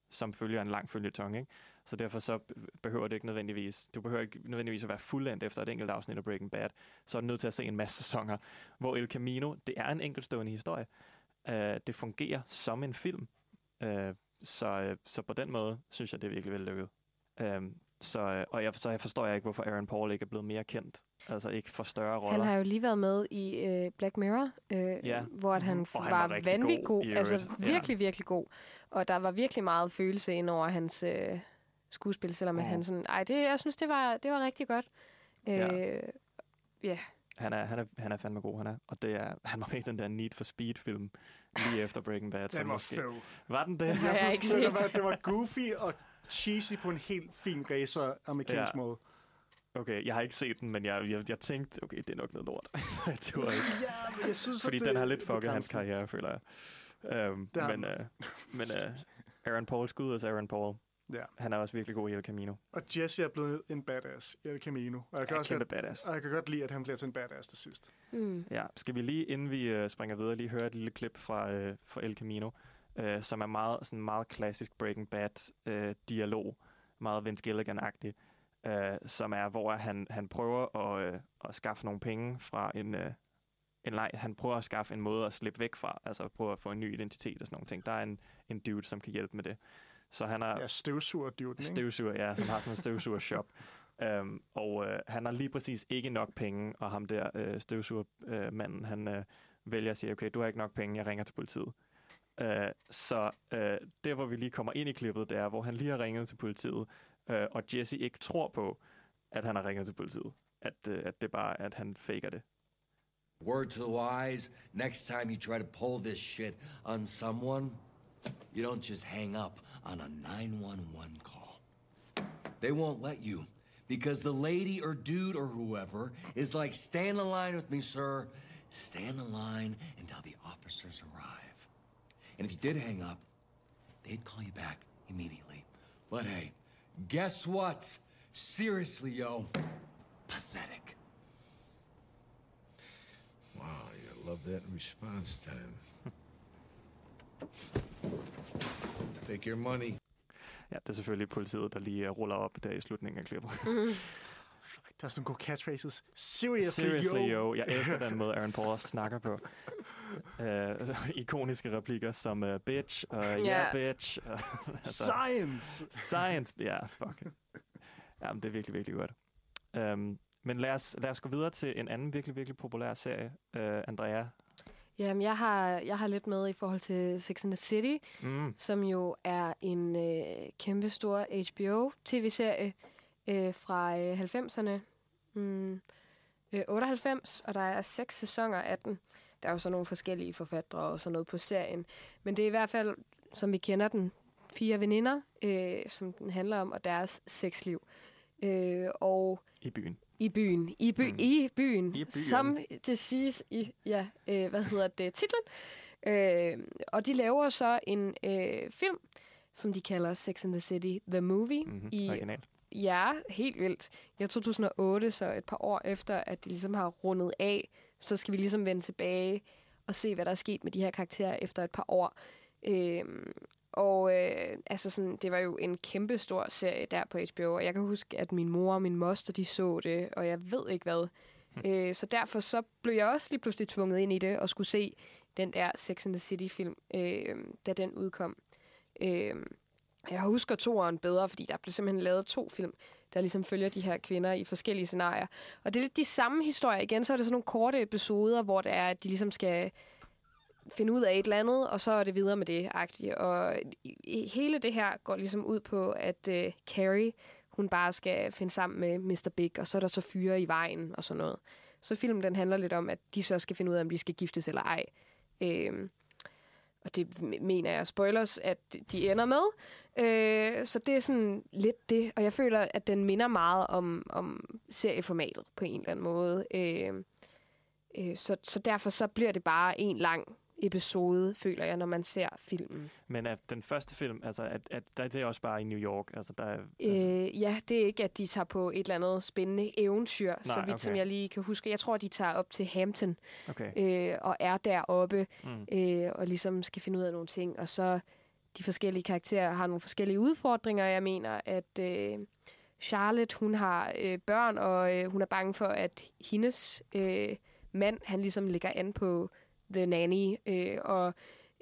som følger en lang følgetong, ikke? Så derfor så behøver det ikke nødvendigvis, du behøver ikke nødvendigvis at være fuldendt efter et enkelt afsnit af Breaking Bad, så er du nødt til at se en masse [laughs] sæsoner, hvor El Camino, det er en enkeltstående historie. Uh, det fungerer som en film. Uh, så, øh, så på den måde synes jeg, det er virkelig vellykket. Um, så, og jeg, så jeg forstår jeg ikke, hvorfor Aaron Paul ikke er blevet mere kendt. Altså ikke for større roller. Han har jo lige været med i øh, Black Mirror, øh, Ja. hvor at han, Mhm. Og han var, var vanvittigt god god. altså øvrigt. Ja. virkelig, virkelig god. Og der var virkelig meget følelse ind over hans øh, skuespil, selvom at Mhm. han sådan... Ej, det, jeg synes, det var, det var rigtig godt. Ja. Øh, ja. Han er, han, er, han er fandme god, han er. Og det er, han var med i den der Need for Speed-film lige efter Breaking Bad. Den var måske- fed. Var den det? Jeg jeg synes, ikke det, set. var, det var goofy og cheesy på en helt fin racer amerikansk Ja. måde. Okay, jeg har ikke set den, men jeg, jeg, jeg tænkte, okay, det er nok noget lort. [laughs] så jeg turde ikke. Ja, men jeg synes, Fordi at det, den har lidt fucket hans karriere, føler jeg. Um, Det men uh, men uh, Aaron Paul, skud os Aaron Paul. Ja. Han er også virkelig god i El Camino. Og Jesse er blevet en badass i El Camino. Og jeg kan, Ja, også godt, badass. og jeg kan godt lide, at han bliver til en badass til sidst. Mm. Ja, skal vi lige, inden vi uh, springer videre, lige høre et lille klip fra, uh, fra El Camino, uh, som er meget, sådan meget klassisk Breaking Bad-dialog, meget Vince Gilligan-agtig, uh, som er, hvor han, han prøver at, uh, at skaffe nogle penge fra en... Uh, en leg, han prøver at skaffe en måde at slippe væk fra, altså prøve at få en ny identitet og sådan nogle ting. Der er en, en dude, som kan hjælpe med det. Så han er, Ja, støvsuger duden, ikke? støvsuger, ja, som har sådan en støvsugershop. Um, [laughs] og øh, han har lige præcis ikke nok penge, og ham der øh, støvsugermanden, han øh, vælger at sige, okay, du har ikke nok penge, jeg ringer til politiet. Uh, så uh, der, hvor vi lige kommer ind i klippet, det er, hvor han lige har ringet til politiet, uh, og Jesse ikke tror på, at han har ringet til politiet. At, uh, at det bare at han faker det. Word to the wise, next time you try to pull this shit on someone, you don't just hang up on a 911 call. They won't let you because the lady or dude or whoever is like, stand in the line with me, sir. Stand in the line until the officers arrive. And if you did hang up, they'd call you back immediately. But hey, guess what? Seriously, yo, pathetic. Wow, you love that response time. Take your money. Ja, det er selvfølgelig politiet, der lige ruller op der i slutningen af klippet. [laughs] Der er sådan nogle gode catchphrases. Seriously, Seriously, yo. yo. Jeg elsker [laughs] den måde, Aaron Paul snakker på. Uh, ikoniske replikker som uh, bitch og uh, yeah, Ja. bitch. Altså, Science! science. Ja, fuck. Jamen, det er virkelig, virkelig godt. Um, men lad os, lad os gå videre til en anden virkelig, virkelig populær serie. Uh, Andrea. Jamen, jeg har, jeg har lidt med i forhold til Sex and the City, Mm. som jo er en øh, kæmpestor HBO-tv-serie øh, fra øh, 90'erne. Mm, øh, 98, og der er seks sæsoner af den. Der er jo så nogle forskellige forfattere og sådan noget på serien. Men det er i hvert fald, som vi kender den fire veninder, øh, som den handler om, og deres sexliv. Øh, og I byen. i byen. I, by, Mm. i byen. I byen. Som det siges i, ja, øh, hvad hedder det, titlen. Øh, og de laver så en øh, film, som de kalder Sex and the City, The Movie. Mm-hmm. I, Originalt. Ja, helt vildt. År 2008, så et par år efter, at de ligesom har rundet af, så skal vi ligesom vende tilbage og se, hvad der er sket med de her karakterer efter et par år. Øhm, og øh, altså sådan, det var jo en kæmpe stor serie der på HBO, og jeg kan huske, at min mor og min moster, de så det, og jeg ved ikke hvad. Øh, så derfor så blev jeg også lige pludselig tvunget ind i det, og skulle se den der Sex and the City-film, øh, da den udkom. Øh, jeg husker toeren bedre, fordi der blev simpelthen lavet to film, der ligesom følger de her kvinder i forskellige scenarier. Og det er lidt de samme historier. Igen, så er det sådan nogle korte episoder, hvor det er, at de ligesom skal finde ud af et eller andet, og så er det videre med det agtigt. Og hele det her går ligesom ud på, at uh, Carrie, hun bare skal finde sammen med Mr. Big, og så er der så fyre i vejen og sådan noget. Så filmen den handler lidt om, at de så skal finde ud af, om de skal giftes eller ej. Øhm, og det mener jeg spoilers, at de ender med. Øh, så det er sådan lidt det. Og jeg føler, at den minder meget om, om serieformatet på en eller anden måde. Øh, øh, så, så derfor så bliver det bare en lang episode, føler jeg, når man ser filmen. Men at den første film, altså, at, at der, det er også bare i New York. Altså, der er, altså, Øh, ja, det er ikke, at de tager på et eller andet spændende eventyr, Nej, så vidt som okay. jeg lige kan huske. Jeg tror, de tager op til Hampton okay. øh, og er deroppe Mm. øh, og ligesom skal finde ud af nogle ting. Og så de forskellige karakterer har nogle forskellige udfordringer. Jeg mener, at øh, Charlotte, hun har øh, børn, og øh, hun er bange for, at hendes øh, mand, han ligesom ligger an på The Nanny. Øh, og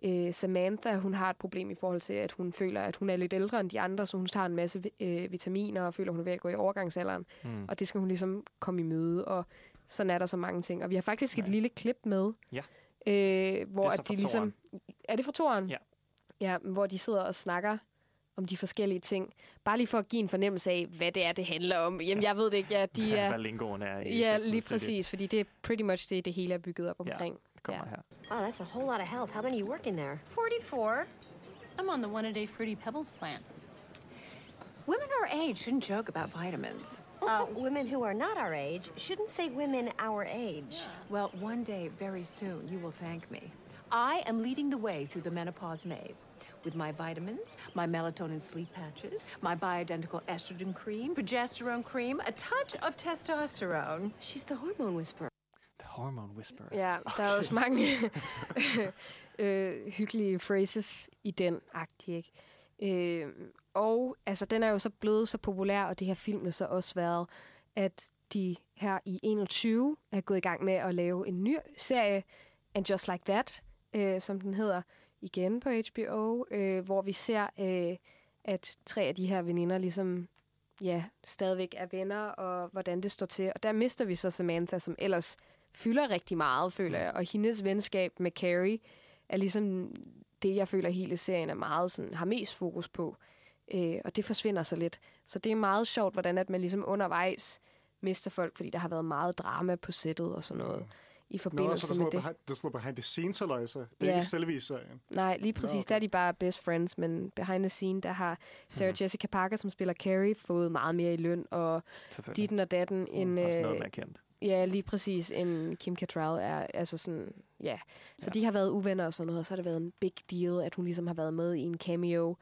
øh, Samantha, hun har et problem i forhold til, at hun føler, at hun er lidt ældre end de andre, så hun tager en masse øh, vitaminer og føler, hun er ved at gå i overgangsalderen. Mm. Og det skal hun ligesom komme i møde, og sådan er der så mange ting. Og vi har faktisk et Nej. lille klip med, Ja. øh, hvor Det er at de ligesom... Er det fra toren? Ja. Ja, hvor de sidder og snakker om de forskellige ting. Bare lige for at give en fornemmelse af, hvad det er, det handler om. Jamen, jeg ved det ikke. Ja, de [laughs] Hvad er, lingoen er i ja lige præcis, fordi det er pretty much det, det hele er bygget op Ja. Omkring. Det kommer Ja. her. Wow, that's a whole lot of help. How many you working there? 44. I'm on the one-a-day Fruity Pebbles plant. Women our age shouldn't joke about vitamins. Uh, [laughs] women who are not our age shouldn't say women our age. Well, one day, very soon, you will thank me. I am leading the way through the menopause maze. With my vitamins, my melatonin sleep patches, my bioidentical estrogen cream, progesterone cream, a touch of testosterone. She's the hormone whisperer. Hormone Whisperer. Ja, der er også mange [laughs] øh, hyggelige phrases i den agtige, ikke? Øh, og altså, den er jo så blevet så populær, og det her har filmen så også været, at de her i 21 er gået i gang med at lave en ny serie, And Just Like That, øh, som den hedder, igen på HBO, øh, hvor vi ser, øh, at tre af de her veninder ligesom ja, stadigvæk er venner, og hvordan det står til. Og der mister vi så Samantha, som ellers fylder rigtig meget, føler jeg. Og hendes venskab med Carrie er ligesom det, jeg føler, hele serien er meget sådan, har mest fokus på. Øh, og det forsvinder så lidt. Så det er meget sjovt, hvordan at man ligesom undervejs mister folk, fordi der har været meget drama på sættet og sådan noget. I Nå, så forbindelse der med det. behind, der slår behind the scenes, halløjsa. Det er Ja. ikke selve i serien. Nej, lige præcis. Nå, okay. Der er de bare best friends, men behind the scene, der har Sarah Mhm. Jessica Parker, som spiller Carrie, fået meget mere i løn, og ditten og datten, Hun en, er også noget øh, mere kendt. Ja, lige præcis, en Kim Cattrall er altså sådan, ja. Så Ja. de har været uvenner og sådan noget, og så har det været en big deal, at hun ligesom har været med i en cameo,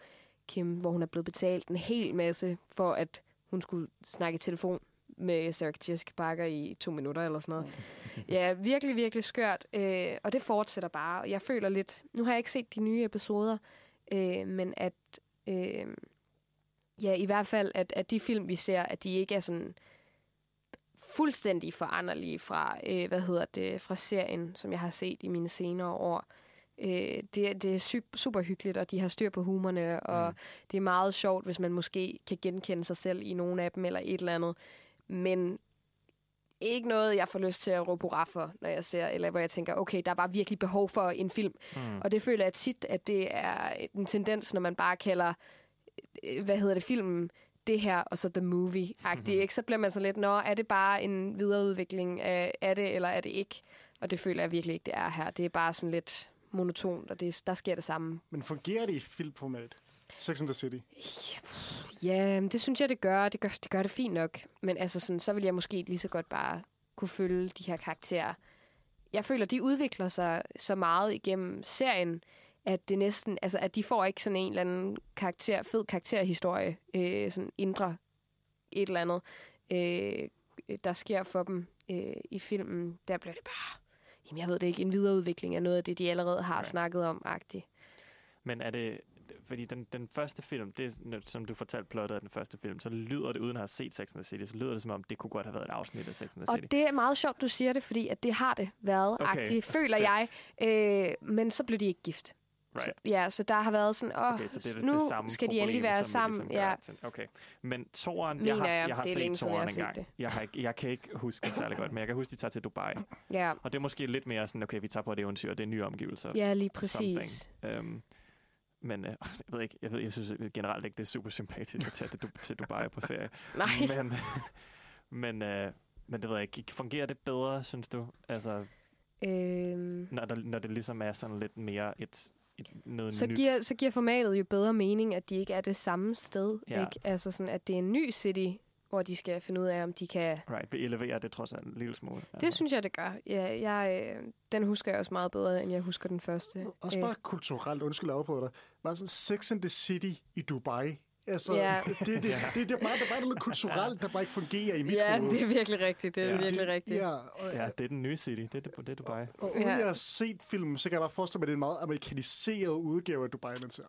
Kim, hvor hun er blevet betalt en hel masse for, at hun skulle snakke i telefon med Sarah Jessica Parker i to minutter eller sådan noget. [laughs] Ja, virkelig, virkelig skørt. Øh, og det fortsætter bare. Jeg føler lidt... Nu har jeg ikke set de nye episoder, øh, men at... Øh, ja, i hvert fald, at, at de film, vi ser, at de ikke er sådan fuldstændig foranderlige fra, øh, hvad hedder det, fra serien, som jeg har set i mine senere år. Øh, det, det er super hyggeligt, og de har styr på humorne, og Mm. det er meget sjovt, hvis man måske kan genkende sig selv i nogle af dem, eller et eller andet. Men ikke noget, jeg får lyst til at råbe hurra for, når jeg ser, eller hvor jeg tænker, okay, der var virkelig behov for en film. Mm. Og det føler jeg tit, at det er en tendens, når man bare kalder, øh, hvad hedder det, filmen, det her, og så The Movie-agtigt, ikke? Så bliver man så lidt, nå, er det bare en videreudvikling af, af det, eller er det ikke? Og det føler jeg virkelig ikke, det er her. Det er bare sådan lidt monotont, og det, der sker det samme. Men fungerer det i filmformat? Sex and the City. Ja, det synes jeg, det gør. Det gør det, gør det fint nok. Men altså, sådan, så vil jeg måske lige så godt bare kunne følge de her karakterer. Jeg føler, de udvikler sig så meget igennem serien, at det næsten, altså, at de får ikke sådan en eller anden karakter, fed karakterhistorie, øh, sådan indre et eller andet, øh, der sker for dem øh, i filmen. Der bliver det bare, jamen jeg ved det ikke, en videreudvikling af noget af det, de allerede har Ja. snakket om, agtigt. Men er det... Fordi den, den første film, det som du fortalte plottet af den første film, så lyder det, uden at have set Sex and the City, så lyder det som om, det kunne godt have været et afsnit af Sex and the Og City. det er meget sjovt, du siger det, fordi at det har det været, Okay, agtigt, føler jeg. Øh, men så blev de ikke gift. Right. Så, ja, så der har været sådan, åh, Okay, så det det, nu det skal de endelig være som vi sammen. Ligesom ja. Okay. Men toren, jeg har, jeg. jeg har Det set siden, jeg toren har en set gang. det. Jeg, har ikke, jeg kan ikke huske den særlig godt, men jeg kan huske, de tager til Dubai. ja. Og det er måske lidt mere sådan, okay, vi tager på et eventyr, det er nye omgivelser. Ja, lige præcis. Um, men øh, [laughs] jeg ved ikke, jeg, ved, jeg synes generelt ikke, det er super sympatisk at tage til Dubai på ferie. [laughs] Nej. Men, [laughs] men, øh, men det ved jeg ikke, fungerer det bedre, synes du? Altså, Øhm, når, der, når det ligesom er sådan lidt mere et, et noget så, nyt. giver, så giver formatet jo bedre mening, at de ikke er det samme sted. Ja. Ikke? Altså sådan, at det er en ny city, hvor de skal finde ud af, om de kan... Right, vi eleverer det trods alt en lille smule. Det synes jeg, det gør. Ja, jeg, øh, den husker jeg også meget bedre, end jeg husker den første. Også Øh, bare kulturelt, undskyld, jeg afbryder dig. Bare sådan Sex and the City i Dubai. Altså, Ja. det, det, det, det, det, er bare, det er bare noget kulturelt, der bare ikke fungerer i mit Ja, hoved. det er virkelig rigtigt. Det er Ja. virkelig rigtigt. Ja, og, Ja, det er den nye city. Det er, det, det er Dubai. og uden Ja. jeg har set filmen, så kan jeg bare forestille mig, at det er en meget amerikaniseret udgave af Dubai, man ser.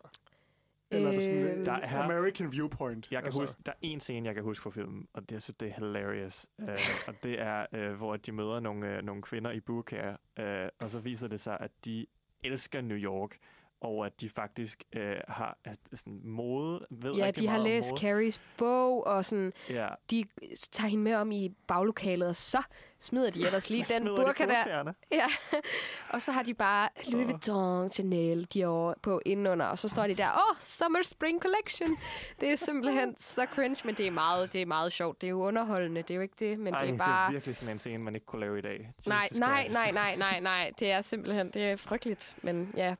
Eller er det sådan Øh, en Der er- American viewpoint? Jeg kan altså. huske, der er en scene, jeg kan huske fra filmen, og det, jeg synes, det er hilarious. Uh, og det er, uh, hvor de møder nogle, uh, nogle kvinder i burkaer, uh, og så viser det sig, at de elsker New York, og at de faktisk uh, har at, sådan mode, ved Ja, de har læst. Carries bog, og sådan, Ja. de tager hende med om i baglokalet, og så smider de ellers lige den smider de burka der. [laughs] Ja. og så har de bare Louis Vuitton, Chanel, Dior på indenunder, og så står de der, åh, oh, Summer Spring Collection. Det er simpelthen så cringe, men det er meget, det er meget sjovt. Det er jo underholdende, det er jo ikke det, men Ej, det er det bare... er virkelig sådan en scene, man ikke kunne lave i dag. nej, Jesus nej, Christ. nej, nej, nej, nej. Det er simpelthen, det er frygteligt, men ja.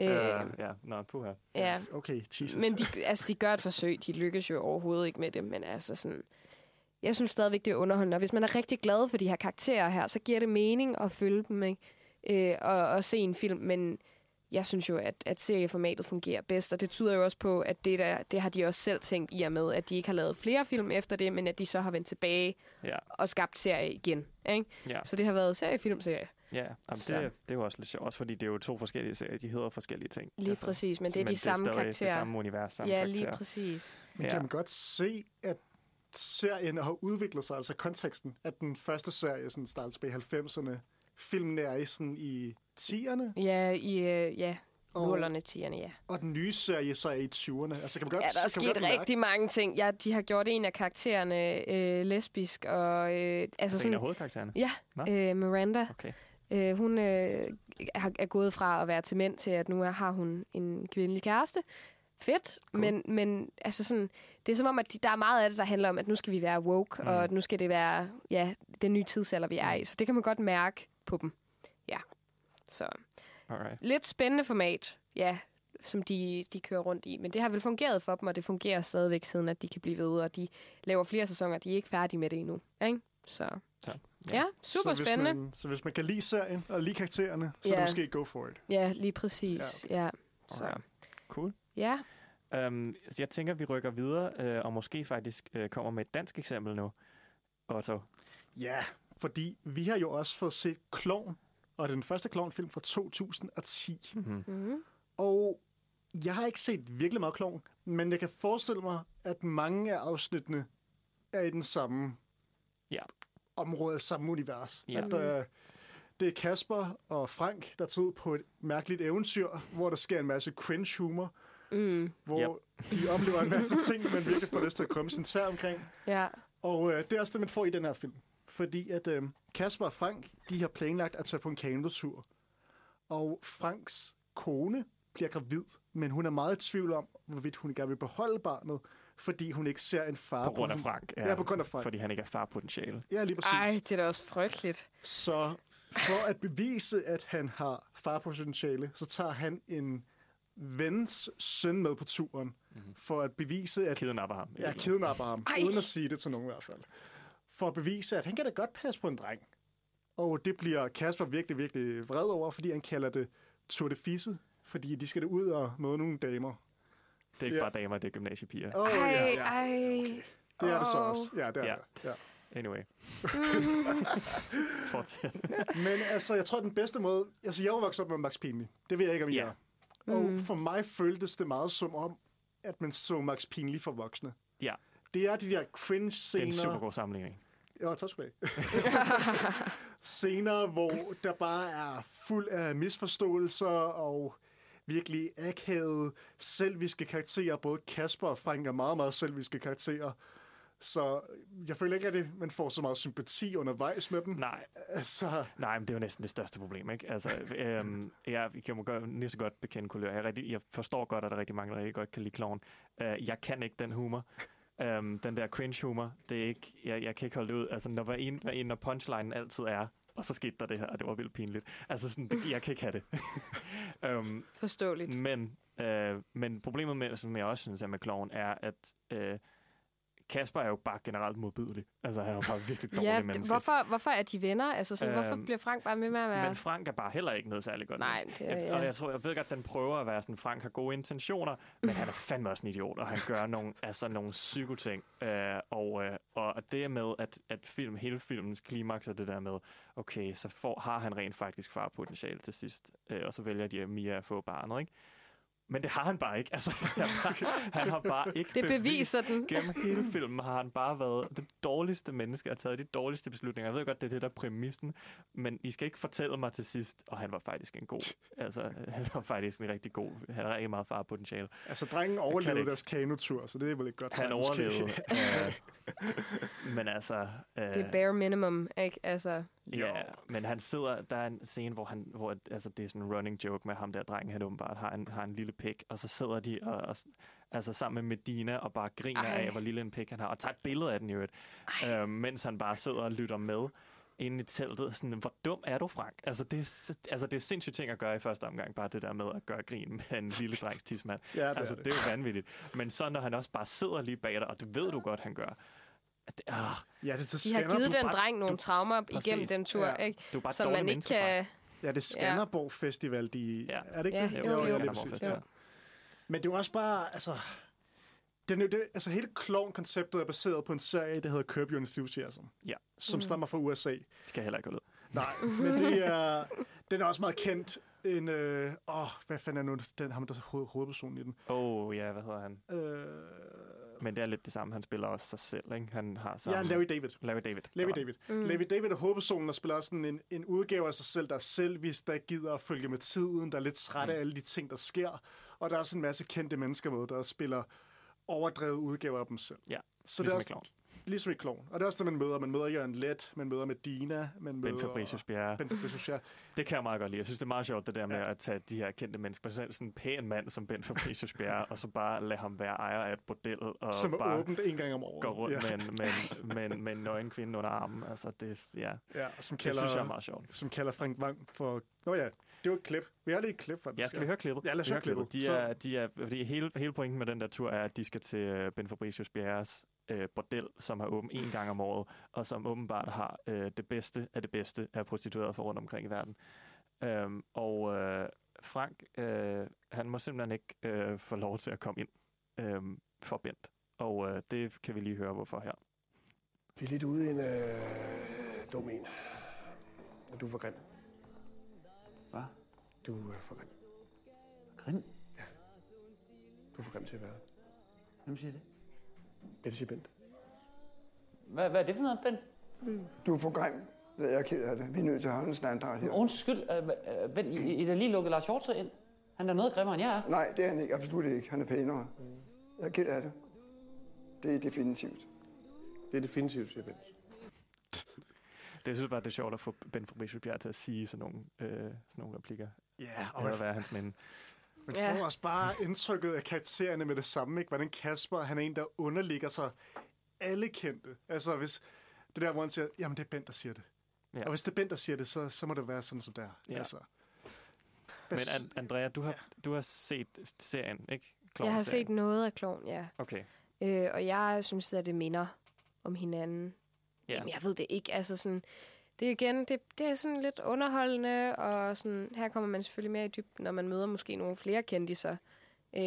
Øh, Uh, ja, nå, puha. ja. Okay, Jesus. Men de, altså, de gør et forsøg. De lykkes jo overhovedet ikke med det, men altså sådan... Jeg synes stadigvæk, det er underholdende. Og hvis man er rigtig glad for de her karakterer her, så giver det mening at følge dem, ikke? Øh, og, og se en film, men jeg synes jo, at, at serieformatet fungerer bedst, og det tyder jo også på, at det, der, det har de også selv tænkt i og med, at de ikke har lavet flere film efter det, men at de så har vendt tilbage Ja, og skabt serie igen. Ikke? ja. Så det har været seriefilmserie. Ja, jamen, det, Så. det er jo også lidt sjovt, også fordi det er jo to forskellige serier. De hedder forskellige ting. Lige altså, præcis, men det er de samme det er karakterer. Det samme univers, samme ja, karakterer. lige præcis. Men Ja. kan man godt se, at serien har udviklet sig, altså konteksten, at den første serie sådan startede tilbage i 90'erne, filmen er i sådan i 10'erne, Ja, i øh, ja, Og- nullerne, tierne, ja. og den nye serie så er i 20'erne. Altså kan man godt, Ja, der er sket rigtig mange ting. Ja, de har gjort en af karaktererne øh, lesbisk, og øh, altså Altså en af sådan... hovedkaraktererne? Ja, Nå. øh, Miranda. Okay. Øh, hun øh, er, gået fra at være til mænd til, at nu er, har hun en kvindelig kæreste. Fedt, Cool. men, men altså sådan, det er som om, at de, der er meget af det, der handler om, at nu skal vi være woke, Mm. og at nu skal det være ja, den nye tidsalder, vi er i. Så det kan man godt mærke på dem. Ja, så Alright. lidt spændende format, ja, som de, de kører rundt i. Men det har vel fungeret for dem, og det fungerer stadigvæk siden, at de kan blive ved, og de laver flere sæsoner. De er ikke færdige med det endnu. Ikke? Så Så, ja, ja super så spændende. Hvis man, så hvis man kan lide serien og lide karaktererne, så Ja. er det måske go for it. Ja, lige præcis. Ja. ja. Så Alright. Cool. ja, Um, så jeg tænker, vi rykker videre, øh, og måske faktisk øh, kommer med et dansk eksempel nu. Otto. Ja, fordi vi har jo også fået set Klovn, og det er den første Klovn-film fra 2010. Mm-hmm. mm-hmm. Og jeg har ikke set virkelig meget Klovn, men jeg kan forestille mig, at mange af afsnittene er i den samme Ja. Område, samme univers. Ja. At, uh, det er Kasper og Frank, der tager ud på et mærkeligt eventyr, hvor der sker en masse cringe humor, mm, hvor yep. de oplever en masse ting, man virkelig får lyst til at krømme sin tær omkring. ja. Og uh, det er også det, man får i den her film. Fordi at uh, Kasper og Frank, de har planlagt at tage på en kanotur. Og Franks kone bliver gravid, men hun er meget i tvivl om, hvorvidt hun gerne vil beholde barnet, fordi hun ikke ser en far På grund af Frank. Ja, på grund af Frank. Fordi han ikke er farpotentiale. Ja, lige præcis. Ej, det er da også frygteligt. Så for at bevise, at han har farpotentiale, så tager han en vens søn med på turen, mm-hmm. for at bevise, at... Kidnapper ham. Ja, kidnapper ham, Ej. uden at sige det til nogen i hvert fald. For at bevise, at han kan da godt passe på en dreng. Og det bliver Kasper virkelig, virkelig vred over, fordi han kalder det Tour de Fisse, fordi de skal da ud og møde nogle damer. Det er ikke Ja. bare damer, det er gymnasiepiger. Åh, Ej, ja, ja. ej. Det er det så også. Ja, det er Ja. det. Ja. Anyway. [laughs] Fortsæt. [laughs] Men altså, jeg tror, den bedste måde... Altså, jeg er vokset op med Max Pinley. Det ved jeg ikke, om I Ja. er. Og for mig føltes det meget som om, at man så Max Pinley for voksne. Ja, Det er de der det er cringe-scener... en super god sammenligning. Ja, tak skal du have. [laughs] Scener, hvor der bare er fuld af misforståelser og virkelig akavede, selviske karakterer. Både Kasper og Frank er meget, meget selviske karakterer. Så jeg føler ikke, at man får så meget sympati undervejs med dem. Nej, Altså, nej, men det er jo næsten det største problem, ikke? Altså, øhm, jeg kan godt, lige så godt bekende kulør. Jeg, rigtig, jeg forstår godt, at der er rigtig mange, der rigtig godt kan lide kloven. Uh, jeg kan ikke den humor. Um, den der cringe-humor, det er ikke, jeg, jeg kan ikke holde det ud. Altså, når hver en, hver en, når punchlinen altid er, og så skete der det her, og det var vildt pinligt. Altså, sådan, det, jeg kan ikke have det. um, [laughs] Forståeligt. Men, øh, men problemet med, som jeg også synes er med kloven, er, at øh, Kasper er jo bare generelt modbydelig. Altså, han er jo bare virkelig dårlig Ja, menneske. hvorfor, hvorfor er de venner? Altså, sådan, hvorfor Øhm, bliver Frank bare med med at være... Men Frank er bare heller ikke noget særligt godt Nej, det jeg, ja. Og jeg tror, jeg ved godt, at den prøver at være sådan, Frank har gode intentioner, men han er [laughs] fandme også en idiot, og han gør nogle, altså, nogle psykoting. Øh, og, øh, og det med, at, at film, hele filmens klimaks er det der med, okay, så får, har han rent faktisk farpotentiale til sidst, øh, og så vælger de Mia at få barnet, ikke? Men det har han bare ikke. Altså, [laughs] han, har- han har bare ikke Det beviser den. Gennem hele filmen har han bare været det dårligste menneske, og taget de dårligste beslutninger. Jeg ved godt, det er det, der er præmissen, men I skal ikke fortælle mig til sidst, og han var faktisk en god, altså, han var faktisk en rigtig god, han har rigtig meget farpotentiale. altså drengen overlevede deres kanotur, så det er vel ikke godt. Han overlevede. [laughs] øh, men altså... Øh, Det er bare minimum, ikke? Altså, Ja, men han sidder, der er en scene, hvor, han, hvor altså, det er sådan en running joke med ham der drengen, han åbenbart har en, har en lille pik, og så sidder de og, og, altså, sammen med Medina og bare griner Ej. af, hvor lille en pik han har, og tager et billede af den i øvrigt, øh, mens han bare sidder og lytter med inde i teltet. Sådan, hvor dum er du, Frank? Altså det, er, altså, det er sindssygt ting at gøre i første omgang, bare det der med at gøre grin med en lille drengs tidsmand. Ja, det altså, er det. det er jo vanvittigt. Men så når han også bare sidder lige bag dig, og det ved du godt, han gør, det, ah, Ja, det, det de har givet den bare- dreng nogle du- traumer Præcis. igennem den tur, Ja. ikke? du er bare Som man ikke kan... ja, det er Skanderborg Festival, de... Ja. Er det ikke Ja, det? jo, jo. lige Skanderborg præcis. Festival. Men det er jo også bare, altså... Den, er jo det, altså hele klovn-konceptet er baseret på en serie, der hedder Curb Your Enthusiasm. Ja. Som stammer fra USA. Det skal jeg heller ikke holde ud. Nej, men det er, den er også meget kendt. En, øh, åh, hvad fanden er nu den, ham, der er hoved, hovedpersonen i den? Åh, oh, ja, hvad hedder han? Øh, Men det er lidt det samme. Han spiller også sig selv, ikke? Han har samme... ja, Larry David. Larry David. Larry Der David. Mm. Larry David er hovedpersonen, og spiller også sådan en, en udgave af sig selv, der er selvvis, der følge at følge med tiden, der er lidt træt af Mm. alle de ting, der sker. Og der er også en masse kendte mennesker med, der spiller overdrevet udgaver af dem selv. Ja, Så ligesom det er også, Klovn. Ligesom i Klovn. Og det er også det, man møder. Man møder Jørgen Let, man møder Medina, man møder... Ben Fabricius Bjerre. Ben Fabricius Bjerre. Det kan jeg meget godt lide. Jeg synes, det er meget sjovt, det der med at tage de her kendte mennesker. Sådan sådan en pæn mand som Ben Fabricius Bjerre, og så bare lade ham være ejer af et bordel. Og Som er bare åbent en gang om året. gå rundt Ja. med, en, med, en, med, en, med en nøgen kvinde under armen. Altså, det, ja, Ja, som det kalder, synes jeg er meget sjovt. som kalder Frank Wang for... Nå ja, det var et klip. Vi har lige et klip fra det. Ja, skal vi høre klippet? Ja, lad os høre klippet. De Så- er, de er, fordi hele, hele pointen med den der tur er, at de skal til øh, Ben Fabricius Bjerres øh, bordel, som har åbent en gang om året, og som åbenbart har øh, det bedste af det bedste af prostituerede fra rundt omkring i verden. Øhm, og øh, Frank, øh, han må simpelthen ikke øh, få lov til at komme ind øh, for Bent. Og øh, det kan vi lige høre, hvorfor her. Vi er lidt ude i en øh, dum en. Og du er for grim. Hvad? Du er for grim. Grim? Du er for grim til at være. Hvem siger det? Det siger Bent. Hvad, hvad er det for noget, Ben? Du er for grim. Jeg er ked af det. Vi er nødt til at holde en standard her. Undskyld, øh, øh, Ben, I, I der lige lukket Lars Hjortøj ind. Han er noget grimmere, end jeg er. Nej, det er han ikke. Absolut ikke. Han er pænere. Jeg er ked af det. Det er definitivt. Det er definitivt, siger Bent. [laughs] Det synes jeg bare, det er sjovt at få Ben Fabricius Bjerre til at sige sådan nogle, øh, sådan nogle replikker. Ja, og Eller man, være hans minde. Man Ja. får også bare indtrykket af karaktererne med det samme, ikke? Hvordan Kasper, han er en, der underligger sig alle kendte. Altså, hvis det der, hvor han siger, jamen det er Bent, der siger det. Ja. Ja. Og hvis det er Bent, der siger det, så, så må det være sådan, som det er. Ja. Altså, Men An- Andrea, du har, du har set serien, ikke? Jeg har set noget af Klovn, ja. Okay. Øh, og jeg synes, at det minder om hinanden. Ja. Jamen, jeg ved det ikke. Altså sådan, det er igen, det, det er sådan lidt underholdende, og sådan, her kommer man selvfølgelig mere i dybden, når man møder måske nogle flere kendiser. Øh,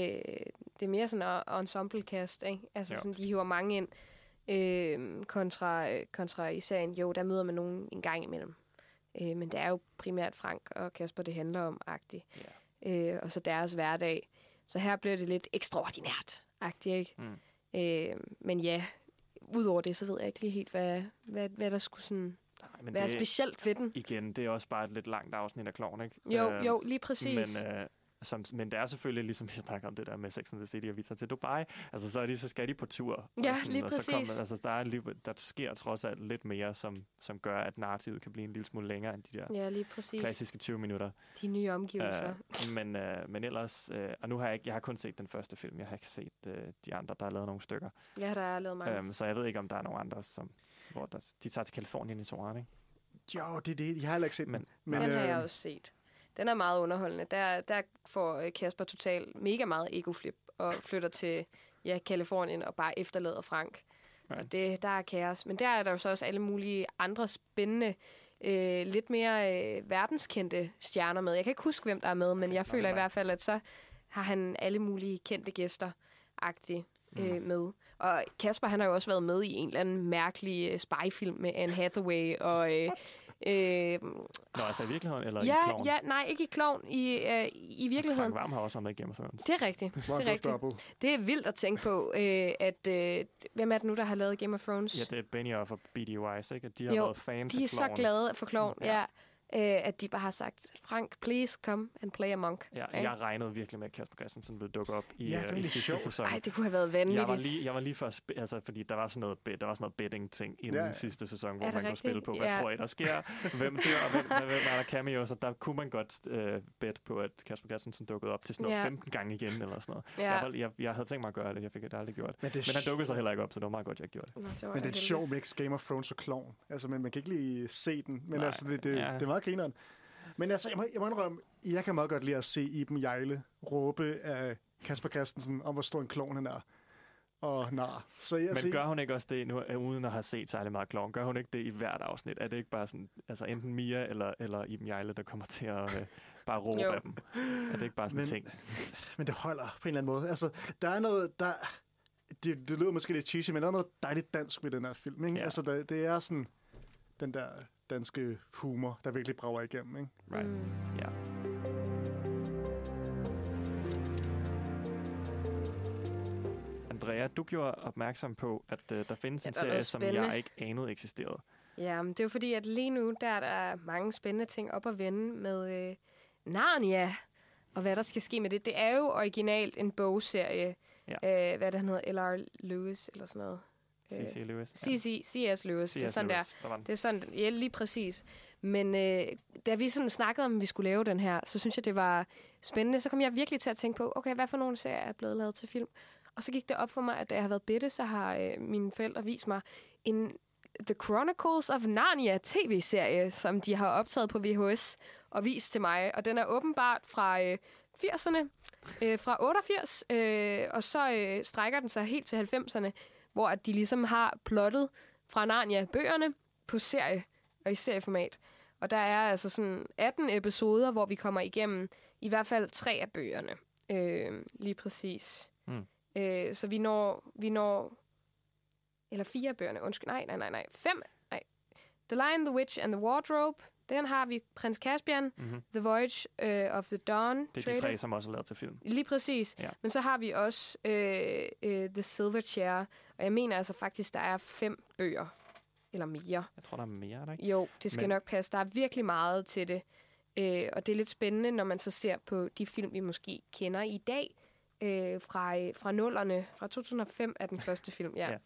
det er mere sådan en ensemble-cast, ikke? Altså Jo. sådan, de hiver mange ind, øh, kontra, kontra i serien. Jo, der møder man nogen en gang imellem. Øh, men det er jo primært Frank og Kasper, det handler om, agtigt. Øh, og så deres hverdag. Så her bliver det lidt ekstraordinært, agtigt, ikke? Mm. Øh, men ja, udover det, så ved jeg ikke lige helt, hvad, hvad, hvad der skulle sådan Men være det- specielt ved den. Igen, det er også bare et lidt langt afsnit af Kloven, ikke? Jo, Øhm, jo, lige præcis. Men, øh, som, men det er selvfølgelig, ligesom [laughs] vi snakker om det der med Sex and the City, og vi tager til Dubai, altså så, er de, så skal de på tur. og Ja, sådan, lige og så præcis. altså, der, er, lige- der sker trods alt lidt mere, som, som gør, at narrativet kan blive en lille smule længere end de der Ja, lige præcis. klassiske 20 minutter. De nye omgivelser. Øh, men, øh, men ellers, øh, og nu har jeg ikke, jeg har kun set den første film, jeg har ikke set øh, de andre, der er lavet nogle stykker. Ja, der er lavet mange. Øhm, så jeg ved ikke, om der er nogen andre, som, hvor der, de tager til Kalifornien i toren, ikke? Jo, det er det. Jeg har heller ikke set den. Men, den har jeg øh, også set. Den er meget underholdende. Der, der får øh, Kasper totalt mega meget egoflip og flytter til ja, Kalifornien og bare efterlader Frank. Right. Og det, der er kaos. Men der er der jo så også alle mulige andre spændende, øh, lidt mere øh, verdenskendte stjerner med. Jeg kan ikke huske, hvem der er med, men jeg føler i hvert fald, at så har han alle mulige kendte gæster agtigt øh, med. Og Kasper, han har jo også været med i en eller anden mærkelig øh, spyfilm med Anne Hathaway og... Øh, øh, Nå, altså i virkeligheden, eller i ja, Kloven? ja, nej, ikke i klovn, i, øh, i virkeligheden. Frank Varm har også været med i Game of Thrones. Det er rigtigt. Det er rigtigt. Det er vildt at tænke på, øh, at... Øh, hvem er det nu, der har lavet Game of Thrones? Ja, det er Benioff og B.D. Weiss, ikke? At de har jo, været fans de er af så glade for klovn, ja. ja. Øh, at de bare har sagt, Frank, please come and play a monk. Ja, Ikke? jeg regnede virkelig med, at Kasper Christensen ville dukke op i, Ja, det øh, i sidste sjovt. sæson. Ej, det kunne have været Jeg var vanvittigt. lige, jeg var lige før, altså, fordi der var sådan noget, der var sådan noget betting-ting inden Ja, sidste sæson, hvor man kunne rigtigt? spille på, hvad Ja. tror I, der sker? [laughs] Hvem dør, og hvem, hvem er der cameos? Og der kunne man godt øh, bet på, at Kasper Christensen dukkede op til sådan noget Ja. 15 gange igen, eller sådan noget. Ja. Jeg, var, jeg, jeg, havde tænkt mig at gøre det, jeg fik det aldrig gjort. Men det men han dukkede så heller ikke op, så det var meget godt, jeg gjorde det. Nå, så Men det er et heldig. sjov mix Game of Thrones og Klovn. Altså, men man kan ikke lige se den. Men Nej, altså, det, det, ja. det er meget grineren. Men altså, jeg må, jeg må indrømme, jeg kan meget godt lide at se Iben Jejle råbe af Kasper Christensen om, hvor stor en klovn han er. Og nar. Så jeg, Men gør hun ikke også det, nu, øh, uden at have set særlig meget klovn, gør hun ikke det i hvert afsnit? Er det ikke bare sådan, altså enten Mia eller, eller Iben Jejle, der kommer til at øh, bare [laughs] råbe Jo. af dem? Er det ikke bare sådan en Men- ting? [laughs] Men det holder på en eller anden måde. Altså, der er noget, der... Det, det lyder måske lidt cheesy, men der er noget dejligt dansk ved den her film. Ikke? Ja. Altså, der, det er sådan den der danske humor, der virkelig brager igennem. Ikke? Right. Mm. Ja. Andrea, du gjorde opmærksom på, at øh, der findes Ja, en der er serie, som jeg ikke anede eksisterede. Ja, men det er jo fordi, at lige nu, der er der mange spændende ting op at vende med øh, Narnia, og hvad der skal ske med det. Det er jo originalt en bogserie, Ja. øh, hvad det hedder, L.R. Lewis eller sådan noget. C.C. Lewis, ja. C.C. C.S. Lewis, det er sådan Lewis, der. der. Det er sådan, ja, lige præcis. Men øh, da vi sådan snakkede om, at vi skulle lave den her, så synes jeg, det var spændende. Så kom jeg virkelig til at tænke på, okay, hvad for nogle serier er blevet lavet til film? Og så gik det op for mig, at da jeg har været bitte, så har øh, mine forældre vist mig en The Chronicles of Narnia tv-serie, som de har optaget på VHS og vist til mig. Og den er åbenbart fra øh, 80'erne, øh, fra 88, øh, og så øh, strækker den sig helt til 90'erne, hvor at de ligesom har plottet fra Narnia-bøgerne på serie og i serieformat. Og der er altså sådan 18 episoder, hvor vi kommer igennem i hvert fald tre af bøgerne. Øh, lige præcis. Mm. Øh, så vi når, vi når... Eller fire af bøgerne, undskyld. Nej, nej, nej, nej. Fem. Nej. The Lion, the Witch and the Wardrobe. Den har vi. Prins Caspian. Mhm. The Voyage uh, of the Dawn. Det er de Trader. tre, som også er lavet til film. Lige præcis. Ja. Men så har vi også øh, øh, The Silver Chair. Og jeg mener altså faktisk, der er fem bøger. Eller mere. Jeg tror, der er mere, er der ikke? Jo, det skal Men- nok passe. Der er virkelig meget til det. Øh, og det er lidt spændende, når man så ser på de film, vi måske kender i dag. Øh, fra, øh, fra nullerne. Fra 2005 er den [laughs] første film, ja.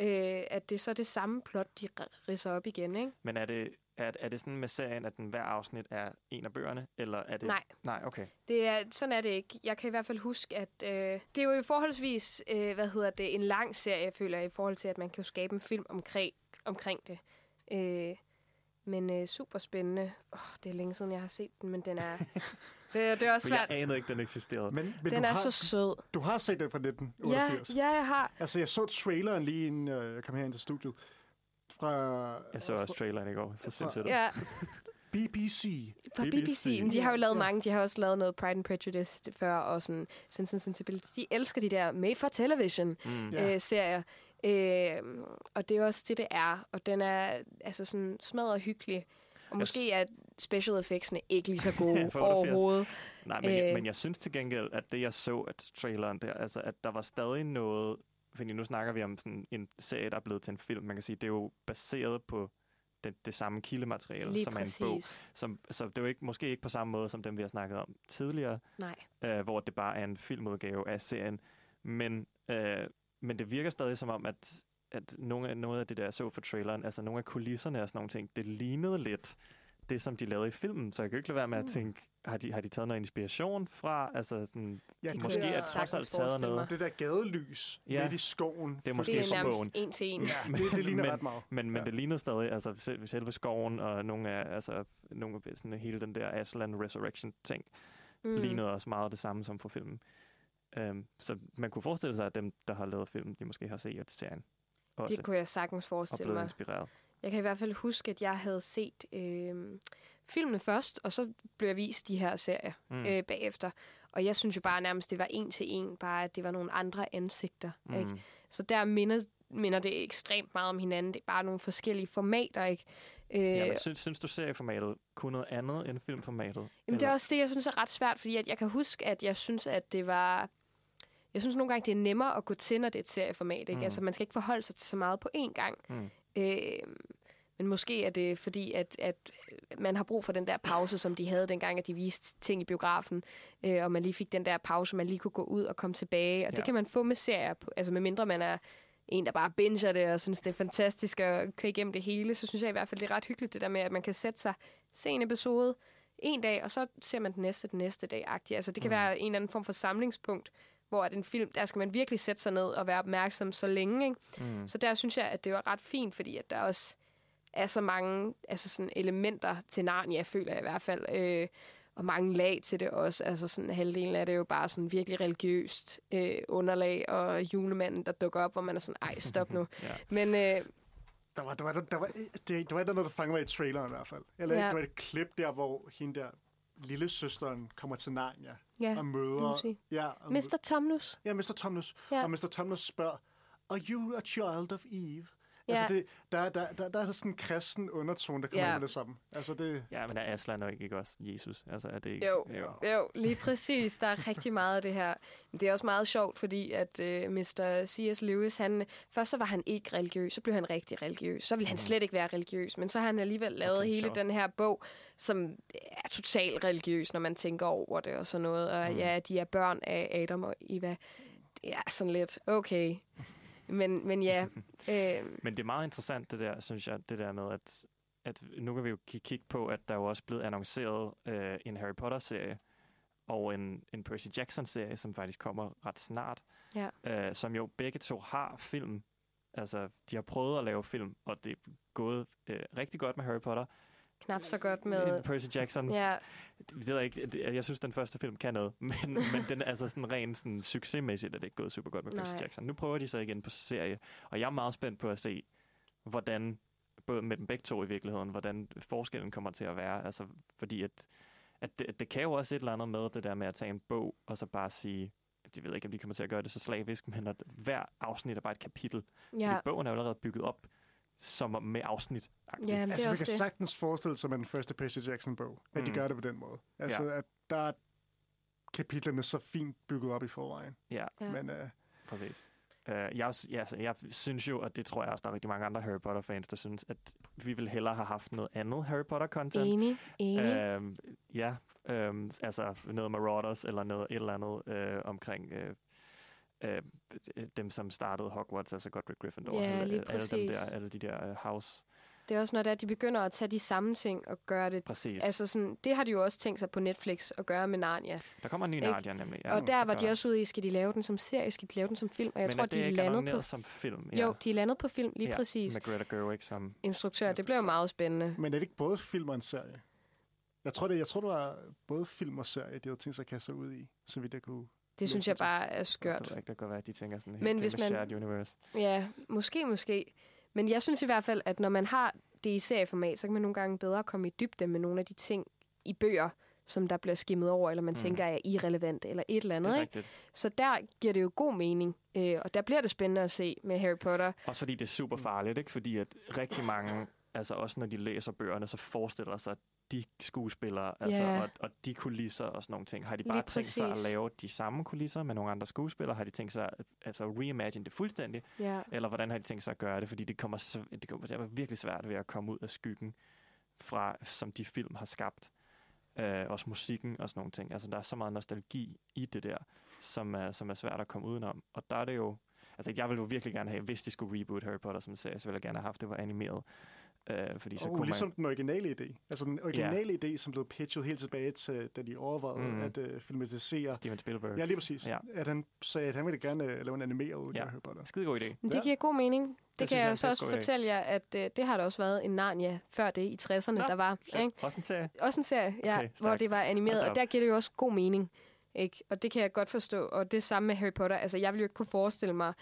ja. Øh, at det er så det samme plot, de r- ridser op igen, ikke? Men er det, er, er det sådan med serien, at den hver afsnit er en af bøgerne? Eller er det... Nej. Nej, okay. Det er, sådan er det ikke. Jeg kan i hvert fald huske, at øh, det er jo i forholdsvis, øh, hvad hedder det, en lang serie, føler jeg, i forhold til, at man kan jo skabe en film omkring, omkring det. Øh, men øh, super spændende. Oh, det er længe siden, jeg har set den, men den er, [laughs] Det, det er også Men jeg svært. anede ikke, den eksisterede. Men, men Den er har, så sød. Du har set den fra Ja, 1988? ja, jeg har. Altså, jeg så traileren lige inden øh, jeg kom herind til studiet. Fra... Jeg så også traileren i går, så sindssygt. Ja, [laughs] BBC. fra BBC. BBC. Men de har jo lavet mange. De har også lavet noget Pride and Prejudice før, og sådan Sense and Sensibility. De elsker de der made for television Mm. Ja. øh, serier. Øh, og det er også det, det er. Og den er altså sådan smadret hyggelig. Og Jeg måske er special effectsene ikke lige så [laughs] gode Ja, for 88. overhovedet. Nej, men, jeg, Øh. men jeg synes til gengæld, at det, jeg så at traileren der, altså, at der var stadig noget... Fordi nu snakker vi om sådan en serie, der er blevet til en film. Man kan sige, det er jo baseret på det, det samme kildemateriale, Lige som er en bog. præcis. Som, så det er jo ikke, måske ikke på samme måde, som dem, vi har snakket om tidligere, Nej. øh, hvor det bare er en filmudgave af serien. Men, øh, men det virker stadig som om, at, at nogle, af- noget af det der, jeg så for traileren, altså nogle af kulisserne og sådan nogle ting, det lignede lidt det, som de lavede i filmen. Så jeg kan ikke lade være med at Mm. tænke, har de, har de taget noget inspiration fra? Altså sådan, Ja, de måske er trods alt taget noget. Det der gadelys Ja. midt i skoven. Det er måske Det er nærmest en til en. [laughs] Ja, det, det ligner men, ret meget. Men, men Ja. det lignede stadig, altså selv, selve skoven og nogle af, altså, nogle af sådan, hele den der Aslan Resurrection ting, Mm. lignede også meget det samme som på filmen. Um, så man kunne forestille sig, at dem, der har lavet filmen, de måske har set serien også, Det kunne jeg sagtens og forestille blevet mig. inspireret. Jeg kan i hvert fald huske, at jeg havde set øh, filmene først, og så blev jeg vist de her serier Mm. øh, bagefter. Og jeg synes jo bare nærmest, det var en til en, bare at det var nogle andre ansigter. Mm. Ikke? Så der minder, minder det ekstremt meget om hinanden. Det er bare nogle forskellige formater, ikke? Øh, Ja, men synes, synes du, serieformatet kunne noget andet end filmformatet? Jamen, det er også det, jeg synes er ret svært, fordi at jeg kan huske, at jeg synes, at det var... Jeg synes nogle gange, det er nemmere at gå til, når det er et serieformat. Ikke? Mm. Altså, man skal ikke forholde sig til så meget på én gang. Mm. Øh, men måske er det fordi, at, at man har brug for den der pause, som de havde dengang, at de viste ting i biografen, øh, og man lige fik den der pause, man lige kunne gå ud og komme tilbage. Og ja. Det kan man få med serier, altså med mindre man er en, der bare binger det, og synes, det er fantastisk at køre igennem det hele, så synes jeg i hvert fald, det er ret hyggeligt, det der med, at man kan sætte sig, se en episode en dag, og så ser man den næste den næste dag. -agtigt. Altså det kan mm. være en eller anden form for samlingspunkt, hvor at en film, der skal man virkelig sætte sig ned og være opmærksom så længe. Ikke? Mm. Så der synes jeg, at det var ret fint, fordi at der også er så mange altså sådan elementer til Narnia, føler jeg i hvert fald. Øh, og mange lag til det også. Altså sådan halvdelen af det er jo bare sådan virkelig religiøst øh, underlag, og julemanden, der dukker op, hvor man er sådan, ej, stop nu. [laughs] Ja. Men øh, Der var, der var, der var, det, der var noget, der fangede mig i traileren i hvert fald. Eller ja. der var et klip der, hvor hende der lille søsteren kommer til Narnia ja, og møder... Ja, og, Mr. Tomnus. Ja, Mr. Tomnus. Ja. Og Mr. Tomnus spørger, Are you a child of Eve? Ja. Altså, det, der, der, der, der er sådan en kristen undertone, der kommer Ja. ja. med det sammen. Altså, det... Ja, men er Aslan og ikke, ikke også Jesus? Altså, er det ikke? Jo, jo, lige præcis. Der er rigtig meget af det her. Men det er også meget sjovt, fordi at øh, Mr. C.S. Lewis, han, først så var han ikke religiøs, så blev han rigtig religiøs. Så ville han slet ikke være religiøs, men så har han alligevel lavet Okay, okay, hele sjovt. den her bog, som er totalt religiøs, når man tænker over det og sådan noget. Og Mm. ja, de er børn af Adam og Eva. Det er sådan lidt, okay. Men, men ja, [laughs] øh, Men det er meget interessant, det der, synes jeg, det der med, at, at nu kan vi jo ki- kigge på, at der er jo også blevet annonceret øh, en Harry Potter-serie og en, en Percy Jackson-serie, som faktisk kommer ret snart, ja. øh, som jo begge to har film. Altså, de har prøvet at lave film, og det er gået øh, rigtig godt med Harry Potter. Knap så godt med... Percy Jackson, Ja, det ved jeg ikke. Jeg synes, den første film kan noget, [laughs] men, men den er altså sådan rent sådan, succesmæssigt, er det ikke gået super godt med Percy Nej. Jackson. Nu prøver de så igen på serie, og jeg er meget spændt på at se, hvordan, både med dem begge to i virkeligheden, hvordan forskellen kommer til at være. Altså, fordi at, at det, det kan jo også et eller andet med det der med at tage en bog, og så bare sige, jeg ved ikke, om de kommer til at gøre det så slavisk, men at hver afsnit er bare et kapitel. ja. Fordi bogen er jo allerede bygget op som om- med afsnit. Ja, altså, vi også kan det. sagtens forestille sig med den første Percy Jackson-bog, at de Mm. gør det på den måde. Altså, Ja. at der er kapitlerne så fint bygget op i forvejen. Ja, Ja. Men uh, Præcis. Uh, jeg, ja, altså, jeg synes jo, og det tror jeg også, der er rigtig mange andre Harry Potter-fans, der synes, at vi ville hellere have haft noget andet Harry Potter-content. enig, enig. Øhm, ja, øhm, altså noget Marauders eller noget et eller andet øh, omkring øh, øh, dem, som startede Hogwarts, altså Godric Gryffindor. Ja, alle, lige alle dem der, alle de der øh, house. Det er også, når det er, at de begynder at tage de samme ting og gøre det Præcis. Altså sådan, det har de jo også tænkt sig på Netflix at gøre med Narnia. der kommer en ny ikke? Narnia nemlig. Ja, og der var de også ude i, skal de lave den som serie, skal de lave den som film? Og jeg Men tror, er det de er ikke landet på... som film? Jo, de er landet på film, lige ja, præcis. Med Greta Gerwig som... Instruktør, det blev meget spændende. Men er det ikke både film og en serie? Jeg tror, det, jeg tror, det var både film og serie, de havde tænkt sig at kaste sig ud i, så vidt jeg kunne... Det synes jeg bare er skørt. Det, ikke, det kan godt være, at de tænker sådan, Men hvis man- shared universe. Ja, måske, måske. Men jeg synes i hvert fald, at når man har det i serieformat, så kan man nogle gange bedre komme i dybde med nogle af de ting i bøger, som der bliver skimmet over, eller man Mm. tænker er irrelevant, eller et eller andet. Det Ikke? Så der giver det jo god mening, øh, og der bliver det spændende at se med Harry Potter. Også fordi det er super farligt, ikke? Fordi at rigtig mange, altså også når de læser bøgerne, så forestiller sig, at de skuespillere, altså, Ja. og, og de kulisser og sådan nogle ting, har de Lige bare tænkt sig at præcis. lave de samme kulisser med nogle andre skuespillere? Har de tænkt sig at altså, reimagine det fuldstændig? Ja. Eller hvordan har de tænkt sig at gøre det? Fordi det kommer, det kommer til at være virkelig svært ved at komme ud af skyggen, fra, som de film har skabt. Øh, også musikken og sådan nogle ting. Altså, der er så meget nostalgi i det der, som er, som er svært at komme udenom. Og der er det jo... Altså, jeg ville jo virkelig gerne have, hvis de skulle reboot Harry Potter som serie, så ville jeg gerne have haft, det var animeret. Øh, fordi så Så kunne oh, ligesom man... den originale idé. Altså den originale idé, som blev pitchet helt tilbage til, da de overvejede Mm. at uh, filmatisere... Steven Spielberg. Ja, lige præcis. Ja. At han sagde, at han ville gerne uh, lave en animeret udgave Ja. af Harry Potter. Skide god idé. Men det giver god mening. Det, synes kan jeg jeg så også idé. fortælle jer, at øh, det har der også været en Narnia før det i 60'erne, Nå, der var. fedt. Ikke? Også en serie. Også en serie, ja, Okay, hvor det var animeret, og der giver det jo også god mening. Ikke? Og det kan jeg godt forstå. Og det samme med Harry Potter. Altså, jeg ville jo ikke kunne forestille mig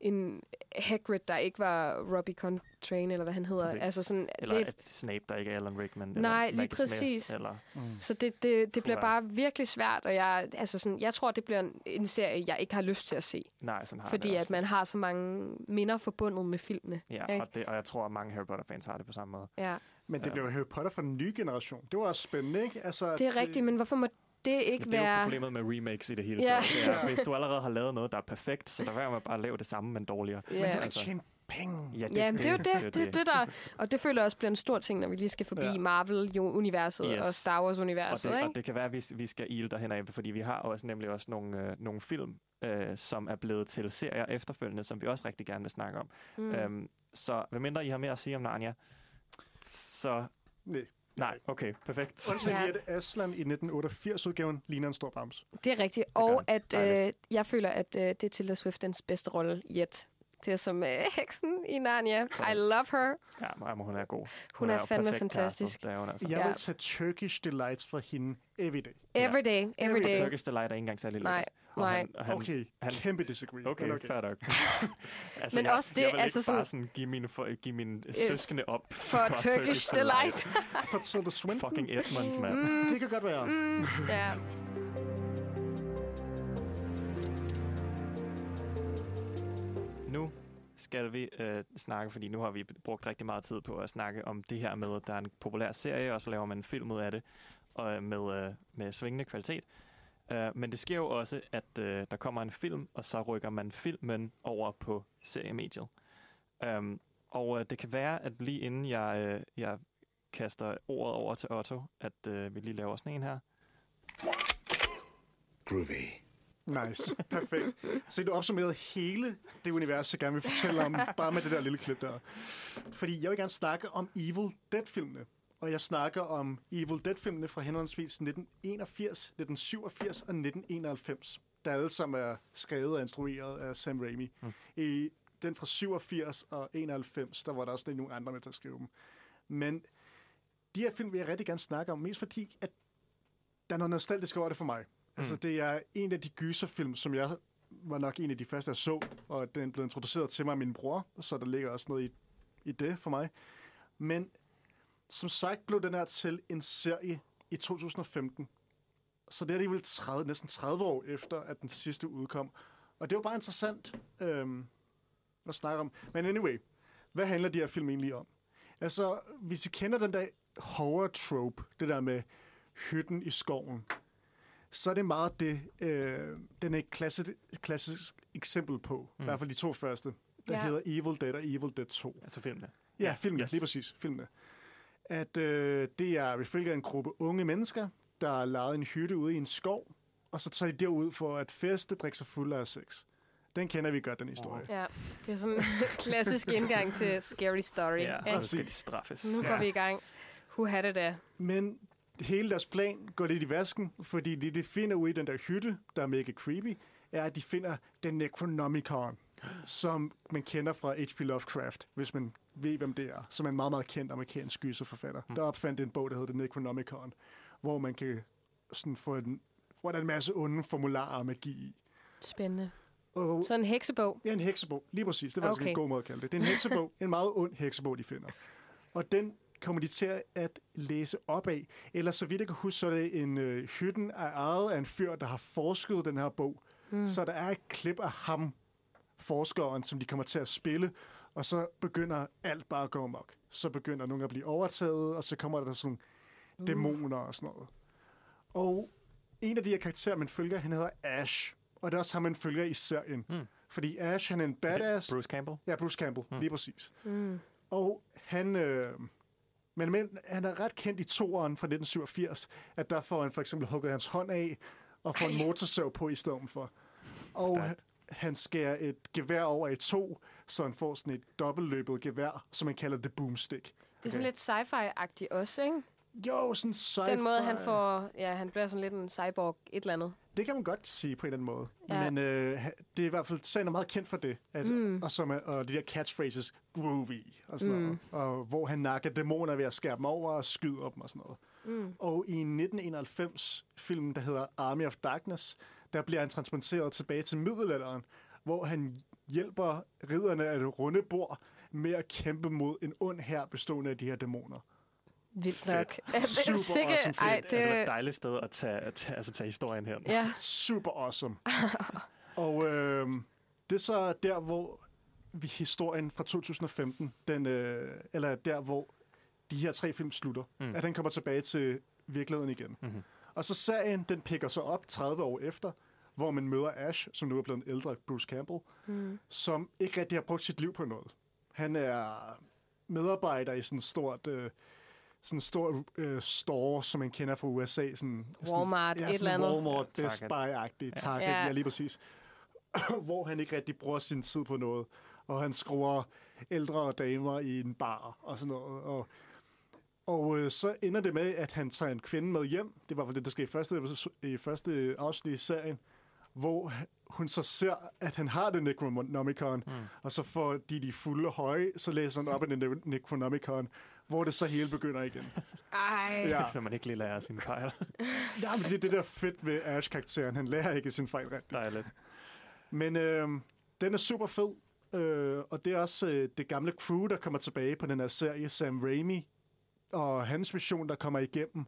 en Hagrid, der ikke var Robbie Coltrane, eller hvad han hedder. Præcis. Altså sådan, Eller det, et Snape, der ikke er Alan Rickman. Nej, eller lige Smith, præcis. eller... Mm. så det, det, det bliver bare virkelig svært, og jeg, altså sådan, jeg tror, det bliver en, en serie, jeg ikke har lyst til at se. Nej, sådan har Fordi det at man har så mange minder forbundet med filmene. Ja, ikke? og, det, og jeg tror, at mange Harry Potter-fans har det på samme måde. ja. Men det Ja. blev Harry Potter for den nye generation. Det var også spændende, ikke? Altså, Det er rigtigt, men hvorfor må det ikke Men det er jo være... problemet med remakes i det hele Ja. taget. Det er, [laughs] hvis du allerede har lavet noget, der er perfekt, så der være med bare at lave det samme, men dårligere. Ja. Men du kan tjene penge. Ja, det, Ja, men det er jo det, det, det, det der. Og det føler jeg også bliver en stor ting, når vi lige skal forbi Ja. Marvel-universet Yes. og Star og, Wars-universet, det, og ikke? det kan være, at vi, vi skal ile derhen af, fordi vi har også nemlig også nogle, øh, nogle film, øh, som er blevet til serier efterfølgende, som vi også rigtig gerne vil snakke om. Mm. Øhm, så medmindre I har mere at sige om Narnia, så... Nej. Nej, okay, perfekt. Undtagen Ja. ja. at Aslan i 1988-udgaven ligner en stor bams. Det er rigtigt. Og at øh, jeg føler, at øh, det er Tilda Swiftens bedste rolle yet. Det er som øh, heksen i Narnia. I love her. Ja, men hun er god. Hun er jo fandme fantastisk. castet, Det er hun altså. Jeg vil tage Turkish Delights fra hende everyday. Every day, every Every day. Turkish Delight er ikke engang særlig Nej, lækker. Og nej. Han, og han, Okay, han- kæmpe disagree. Okay, men okay. fair nok. [laughs] altså, Men jeg, også det, jeg vil altså ikke sådan- bare sådan give mine, for, give mine øh, søskende op For Turkish Delight. For Tilda Swinton? Fucking Edmund, mand. Mm, Det kan godt være. mm, ja. Nu [laughs] skal vi øh, snakke, fordi nu har vi brugt rigtig meget tid på at snakke om det her med, at der er en populær serie, og så laver man en film ud af det, og øh, med, øh, med svingende kvalitet. Øh, men det sker jo også, at øh, der kommer en film, og så rykker man filmen over på seriemediet. Um, og øh, det kan være, at lige inden jeg, øh, jeg kaster ordet over til Otto, at øh, vi lige laver sådan en her. Groovy. Nice. Perfekt. Så du opsummerede hele det univers, jeg gerne vil fortælle om, [laughs] bare med det der lille klip der. Fordi jeg vil gerne snakke om Evil Dead-filmene. Og jeg snakker om Evil Dead-filmene fra henholdsvis 1981, 1987 og 1991. Der alle sammen er skrevet og instrueret af Sam Raimi. Mm. I den fra 87 og 91, der var der også lidt nogle andre med til at skrive dem. Men de her film vil jeg rigtig gerne snakke om, mest fordi, at der er noget nostalgisk over det for mig. Altså, det er en af de gyserfilm, som jeg var nok en af de første, jeg så, og den blev introduceret til mig af min bror, så der ligger også noget i, i det for mig. Men som sagt blev den her til en serie i 2015. Så det er alligevel 30, næsten 30 år efter, at den sidste udkom. Og det var bare interessant øhm, at snakke om. Men anyway, hvad handler de her film egentlig om? Altså, hvis I kender den der horror-trope, det der med hytten i skoven, så er det meget det, øh, den er et klassisk, klassisk eksempel på. Mm. I hvert fald de to første. Der Ja. hedder Evil Dead og Evil Dead 2. Altså filmene. Ja, filmene, Yes. lige præcis, filmene. At øh, det er, vi følger en gruppe unge mennesker, der har lejet en hytte ude i en skov, og så tager de derud for at feste, drikke sig fuld af sex. Den kender vi godt, den historie. ja, det er sådan en [laughs] klassisk indgang til Scary Story. Ja, og så skal de straffes. Nu går Ja. vi i gang. Who had it da? Men hele deres plan går lidt i vasken, fordi det, de finder ude i den der hytte, der er mega creepy, er, at de finder den Necronomicon, som man kender fra H.P. Lovecraft, hvis man ved, hvem det er, som er en meget, meget kendt amerikansk gyserforfatter, mm. der opfandt en bog, der hedder The Necronomicon. hvor man kan sådan få en, hvor der er en masse onde formularer og magi i. Spændende. Og, Så en heksebog? Ja, en heksebog. Lige præcis. Det var okay. Okay. en god måde at kalde det. Det er en heksebog. en meget ond heksebog, de finder. Og den kommer de til at læse op af. Eller så vidt jeg kan huske, så er det en øh, hytten er ejet af en fyr, der har forsket den her bog. Mm. Så der er et klip af ham, forskeren, som de kommer til at spille. Og så begynder alt bare at gå amok. Så begynder nogle at blive overtaget, og så kommer der sådan Uh. dæmoner og sådan noget. Og en af de her karakterer, man følger, han hedder Ash. Og det er også ham, man følger i serien. Mm. Fordi Ash, han er en badass. Bruce Campbell? Ja, Bruce Campbell, mm. lige præcis. Mm. Og han, øh, men, men han er ret kendt i toeren fra 1987, at der får han for eksempel hugget hans hånd af, og får en motorsav på i stedet for. Og Stærkt. han skærer et gevær over i to, så han får sådan et dobbeltløbet gevær, som man kalder det boomstick. Det er sådan lidt sci-fi-agtigt også, ikke? Jo, sådan sci-fi. Den måde, han får... Ja, han bliver sådan lidt en cyborg et eller andet. Det kan man godt sige på en eller anden måde. Ja. Men øh, det er i hvert fald, serien er meget kendt for det. At, Mm. og, som og de der catchphrases, groovy og sådan Mm. noget. Og hvor han nakker dæmoner ved at skære dem over og skyder dem og sådan noget. Mm. Og i 1991 film, der hedder Army of Darkness, der bliver han transporteret tilbage til middelalderen, hvor han hjælper ridderne af det runde bord med at kæmpe mod en ond her bestående af de her dæmoner. Vildt nok. Super Sikke, awesome ej, Det er et det, dejligt sted at tage, at tage, altså tage historien hen. ja. Super awesome. [laughs] og øh, det er så der, hvor vi historien fra 2015, den, øh, eller der, hvor de her tre film slutter, mm. at den kommer tilbage til virkeligheden igen. Mm-hmm. Og så serien, den pikker så op 30 år efter, hvor man møder Ash, som nu er blevet en ældre Bruce Campbell, Mm. som ikke rigtig har brugt sit liv på noget. Han er medarbejder i sådan et stort... Øh, sådan en stor øh, store, som man kender fra USA. Sådan, Walmart, sådan, et eller andet. Walmart, Best Target. Buy-agtigt. Ja. Target, Ja. ja. ja, lige præcis. [coughs] hvor han ikke rigtig bruger sin tid på noget. Og han skruer ældre damer i en bar og sådan noget. Og, og øh, så ender det med, at han tager en kvinde med hjem. Det var det, der skete i første, i første afsnit i serien. Hvor hun så ser, at han har det Necronomicon. Mm. Og så får de de fulde høje, så læser han op af det Necronomicon. Hvor det så hele begynder igen. [laughs] Ej. Ja. Når man ikke lige lærer sine fejl. [laughs] Ja, men det er det der fedt ved Ash-karakteren. Han lærer ikke sin fejl rigtigt. Dejligt. Men øh, den er super fed. Øh, og det er også øh, det gamle crew, der kommer tilbage på den her serie. Sam Raimi og hans mission, der kommer igennem.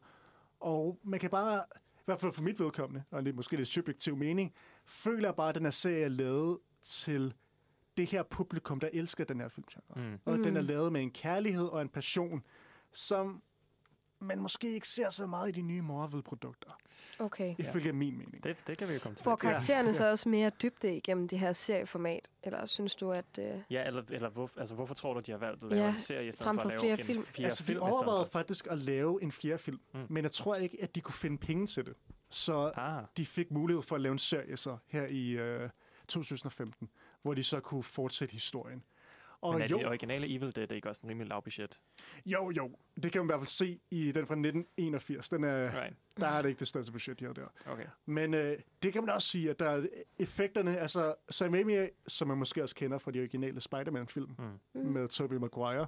Og man kan bare, i hvert fald for mit vedkommende, og det er måske lidt subjektiv mening, føler jeg bare, at den her serie er lavet til det her publikum, der elsker den her filmgenre. Mm. Og Mm. den er lavet med en kærlighed og en passion, som man måske ikke ser så meget i de nye Marvel-produkter, Okay. ifølge min mening. Det, det kan vi jo komme Får til. karaktererne Ja. så også mere dybde igennem det her serieformat? Eller synes du, at... Øh... Ja, eller, eller hvor, altså, hvorfor tror du, de har valgt at lave Ja, en serie, i stedet for for at lave flere en film. fjerde Altså, de film? i stedet overvejede faktisk at lave en fjerde film, Mm. mm. men jeg tror ikke, at de kunne finde penge til det. Så Ah, de fik mulighed for at lave en serie så her i øh, 2015, hvor de så kunne fortsætte historien. Og men er jo, de originale Evil Dead ikke også en rimelig lav budget? jo, jo, det kan man i hvert fald se i den fra 1981. Den er, Right. Der er det ikke det største budget, de har der. Okay. Men øh, det kan man også sige, at der er effekterne, altså Sam Raimi, som man måske også kender fra de originale Spider-Man-film Mm. med Tobey Maguire,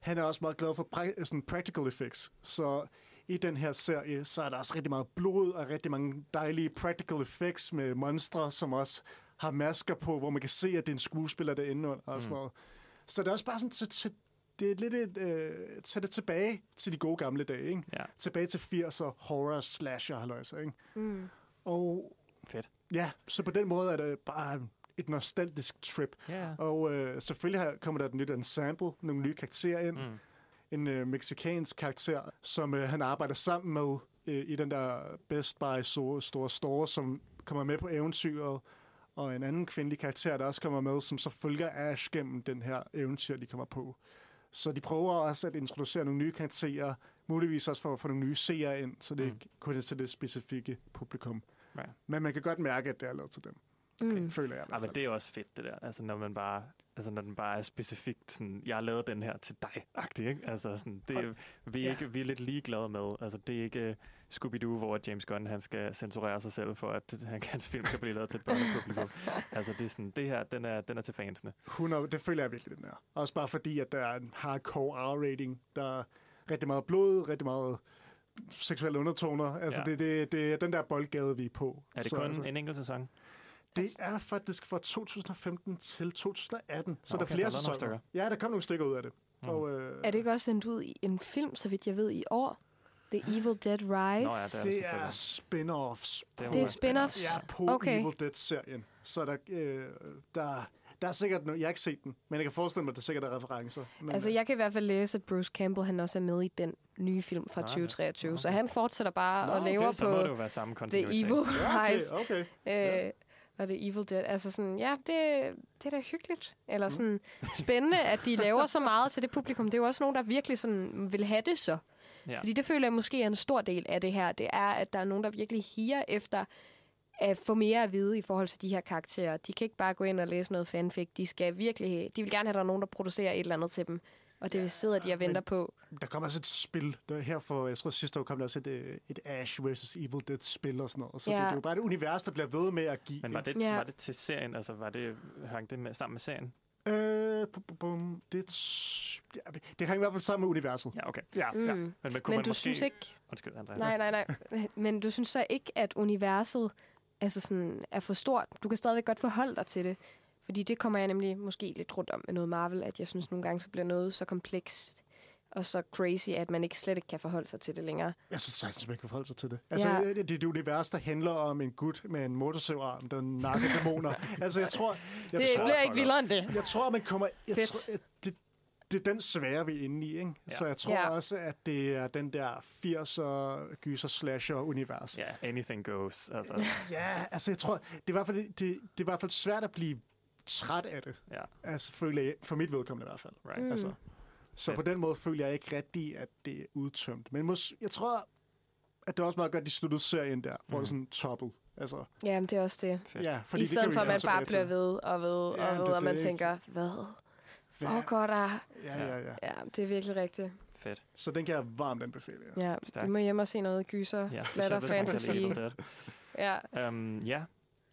han er også meget glad for pra- sådan practical effects. Så i den her serie, så er der også rigtig meget blod og rigtig mange dejlige practical effects med monstre, som også har masker på, hvor man kan se, at det er en skuespiller derinde og sådan Mm. noget. Så det er også bare sådan, til, til, det er lidt et, øh, tage det tilbage til de gode gamle dage, ikke? Ja, Tilbage til 80'er horror slasher, halløjsa, ikke? Mm. Og fedt. ja, så på den måde er det bare et nostalgisk trip. Ja. Og øh, selvfølgelig her kommer der et nyt ensemble, nogle nye karakterer ind. Mm. En øh, meksikansk karakter, som øh, han arbejder sammen med øh, i den der Best Buy store, store store, som kommer med på eventyret. Og en anden kvindelig karakter, der også kommer med, som så følger Ash gennem den her eventyr, de kommer på. Så de prøver også at introducere nogle nye karakterer, muligvis også for at få nogle nye seere ind, så det Mm. ikke kun er til det specifikke publikum. Right. Men man kan godt mærke, at det er lavet til dem. Mm. Føler jeg i Ja, hvert men fald. det er også fedt, det der. Altså, når man bare... Altså, når den bare er specifikt sådan, jeg har lavet den her til dig-agtig, ikke? Altså, sådan, det er, vi, er ja. ikke, vi er lidt ligeglade med. Altså, det er ikke Scooby-Doo, hvor James Gunn, han skal censurere sig selv, for at han, [laughs] hans film kan blive lavet til et børnepublikum. [laughs] altså, det er sådan, det her, den er, den er til fansene. 100, det føler jeg virkelig, den er. Også bare fordi, at der er en hardcore R-rating. Der er rigtig meget blod, rigtig meget seksuelle undertoner. Altså, Ja. ja. det, det, det er den der boldgade, vi er på. Er det Så, kun altså, en enkelt sæson? Det er faktisk fra 2015 til 2018, så Nå, der er okay, flere der er sæsoner. stykker. Ja, der kom nogle stykker ud af det. Mm. Og, øh, Er det ikke også sendt ud i en film, så vidt jeg ved, i år? The Evil Dead Rise? Nå ja, det er det er spin-offs. Det er Det er spin-offs? Ja, på Okay. Evil Dead-serien. Så der, øh, der, der er sikkert noget, jeg har ikke set den, men jeg kan forestille mig, at der sikkert er referencer. Men, Altså, jeg kan i hvert fald læse, at Bruce Campbell han også er med i den nye film fra Nå, ja. 2023. Nå, Så okay. han fortsætter bare Nå, og okay, laver jo på være samme The kontinuitet. Evil Ja, okay, Rise. okay. Øh, og The Evil Dead. Altså sådan, ja, det, det er da hyggeligt. Mm. Eller sådan spændende, at de laver så meget til det publikum. Det er jo også nogen, der virkelig sådan vil have det så. Ja. Fordi det føler jeg måske er en stor del af det her. Det er, at der er nogen, der virkelig higer efter at få mere at vide i forhold til de her karakterer. De kan ikke bare gå ind og læse noget fanfic. De skal virkelig, de vil gerne have, at der er nogen, der producerer et eller andet til dem. Og det sidder de og venter på. Der kommer også et spil. Der her for, jeg tror sidste år kom der også et, øh, et Ash vs. Evil Dead spil og sådan noget. Så Ja. det, det, er jo bare et univers, der bliver ved med at give. Men var det, Ja. var det til serien? Altså, var det, hang det med, sammen med serien? Øh, bum, bum, det, er ja, det hænger i hvert fald sammen med universet. Ja, okay. Ja, Mm. ja. Men, men, kunne Men man du måske... synes ikke... Undskyld, Andrea. Nej, nej, nej. [laughs] Men du synes så ikke, at universet altså sådan, er for stort? Du kan stadigvæk godt forholde dig til det. Fordi det kommer jeg nemlig måske lidt rundt om med noget Marvel, at jeg synes nogle gange, så bliver noget så komplekst og så crazy, at man ikke slet ikke kan forholde sig til det længere. Jeg synes sagtens, man kan forholde sig til det. Altså, Ja. ja. det, det er et univers, der handler om en gut med en motorsævarm, der nakker dæmoner. [laughs] altså, jeg tror... Jeg Det tror, bliver ikke vildere end det. Jeg tror, man kommer... Jeg Fedt. tror, at det, det er den svære, vi er inde i, ikke? Ja. Så jeg tror Ja. også, at det er den der 80'er gyser slasher univers. Ja, anything goes. Altså, Ja, altså jeg tror, det er i hvert fald, det, det er i hvert fald svært at blive træt af det. ja, Altså føler jeg, for mit vedkommende i hvert fald. right. Mm. Altså, så på den måde føler jeg ikke rigtig, at det er udtømt. Men mås- jeg tror, at det er også meget godt, at de sluttede serien der, hvor Mhm. det er sådan toppet. Altså, Jamen, det er også det. Fedt. ja, Fordi I stedet for, at man bare bliver ved og ved Ja, og ved, det og man det, tænker, hvad foregår der? Ja, ja, ja. Ja, det er virkelig rigtigt. Fedt. Så den kan jeg varmt anbefale. Ja. Ja, Stærkt. vi må hjem og se noget gyser, Ja, splatter, fantasy. Ja, Um, ja,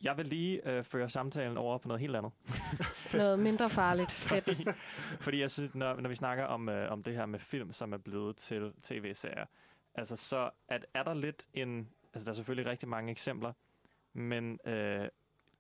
jeg vil lige øh, føre samtalen over på noget helt andet. [laughs] noget mindre farligt. Fedt. [laughs] fordi, fordi jeg synes, når, når vi snakker om, øh, om det her med film, som er blevet til tv-serier, altså så at, er der lidt en... Altså der er selvfølgelig rigtig mange eksempler, men øh,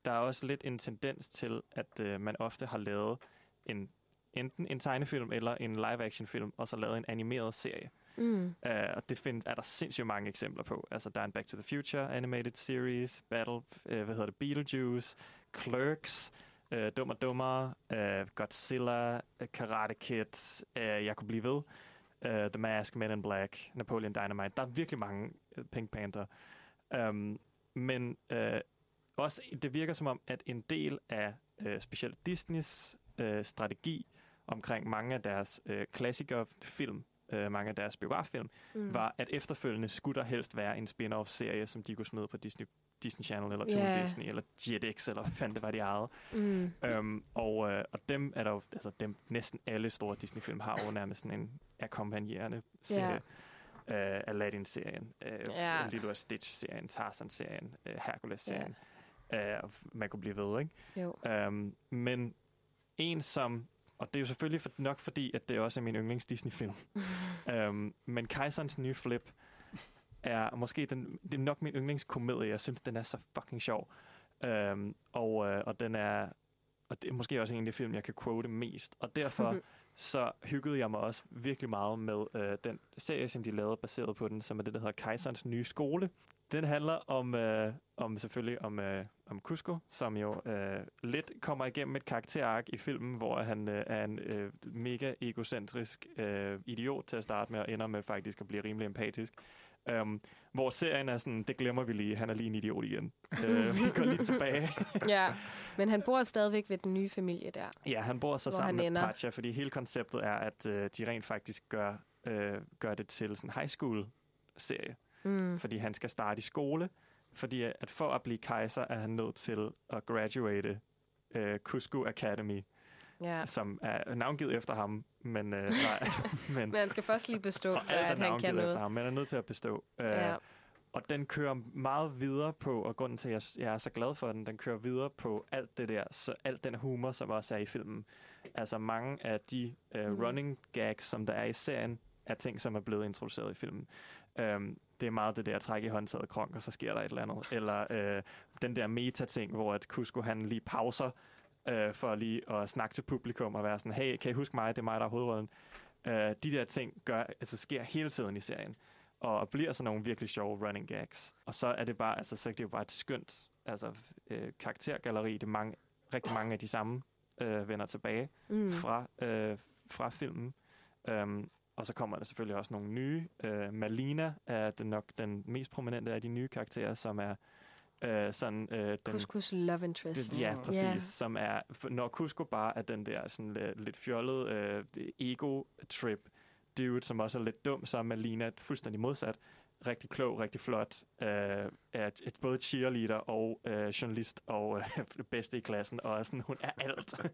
der er også lidt en tendens til, at øh, man ofte har lavet en enten en tegnefilm eller en live-action film, og så lavet en animeret serie. Mm. Uh, og det find, er der sindssygt mange eksempler på. Altså, der er en Back to the Future animated series, Battle, uh, hvad hedder det, Beetlejuice, Clerks, uh, Dum og Dummere, uh, Godzilla, uh, Karate Kid, uh, jeg kunne blive ved, uh, The Mask, Men in Black, Napoleon Dynamite. Der er virkelig mange uh, Pink Panther. Um, men uh, også, det virker som om, at en del af uh, specielt Disneys uh, strategi omkring mange af deres uh, klassikerfilm, uh, mange af deres biograffilm, Mm. var, at efterfølgende skulle der helst være en spin-off-serie, som de kunne smide på Disney, Disney Channel, eller Toon Ja. Disney, eller JetX, eller hvad fanden det var, de ejede. Mm. Um, og, øh, og dem er der jo, altså dem, næsten alle store Disney-film har jo nærmest sådan en akkompagnerende serie. Yeah. Uh, Aladdin-serien, uh, Ja. yeah. Lilo og Stitch-serien, Tarzan-serien, uh, Hercules-serien. Yeah. Uh, man kunne blive ved, ikke? Jo. Um, men en som, og det er jo selvfølgelig for, nok fordi, at det også er min yndlings Disney-film, um, [laughs] men Kejserens nye flip er måske den, det er nok min yndlingskomedie. Jeg synes, den er så fucking sjov. Um, og, uh, og den er, og det er måske også en af de film, jeg kan quote mest. Og derfor [laughs] så hyggede jeg mig også virkelig meget med uh, den serie, som de lavede baseret på den, som er det, der hedder Kejserens nye skole. Den handler om, øh, om selvfølgelig om, øh, om Cusco, som jo øh, lidt kommer igennem et karakterark i filmen, hvor han øh, er en øh, mega egocentrisk øh, idiot til at starte med, og ender med faktisk at blive rimelig empatisk. Um, hvor serien er sådan, det glemmer vi lige, han er lige en idiot igen. uh, [laughs] vi går lige tilbage. ja, men han bor stadigvæk ved den nye familie der. Ja, han bor så sammen med. Pacha, fordi hele konceptet er, at øh, de rent faktisk gør, øh, gør det til sådan en high school serie. Mm. Fordi han skal starte i skole, fordi at for at blive kejser, er han nødt til at graduate øh, Cusco Academy, Ja. som er navngivet efter ham, men, øh, nej, [laughs] men, Men han skal først lige bestå, [laughs] for at han kan noget. ham, men er nødt til at bestå. Øh, Ja. Og den kører meget videre på, og grunden til, at jeg, jeg er så glad for den, den kører videre på alt det der, så alt den humor, som også er i filmen. Altså mange af de uh, Mhm. running gags, som der er i serien, er ting, som er blevet introduceret i filmen. Øhm, det er meget det der træk i håndtaget kronk, og så sker der et eller andet. Eller øh, den der meta-ting, hvor at Cusco han lige pauser øh, for lige at snakke til publikum og være sådan, hey, kan I huske mig? Det er mig, der er hovedrollen. Øh, de der ting gør, altså, sker hele tiden i serien, og bliver sådan nogle virkelig sjove running gags. Og så er det bare, altså, så er det jo bare et skønt altså, øh, karaktergalleri. Det er mange, rigtig mange af de samme øh, vender tilbage Mm. fra, øh, fra filmen. Um, og så kommer der selvfølgelig også nogle nye. Uh, Malina er den nok den mest prominente af de nye karakterer, som er uh, sådan... Uh, den, Couscous love interest. Ja, præcis. Yeah. Som er, når Cusco bare er den der sådan lidt, lidt fjollede uh, ego-trip dude, som også er lidt dum, så er Malina fuldstændig modsat. Rigtig klog, rigtig flot. Er et, et, både cheerleader og uh, journalist og uh, [laughs] bedste i klassen. Og sådan, hun er alt. [laughs]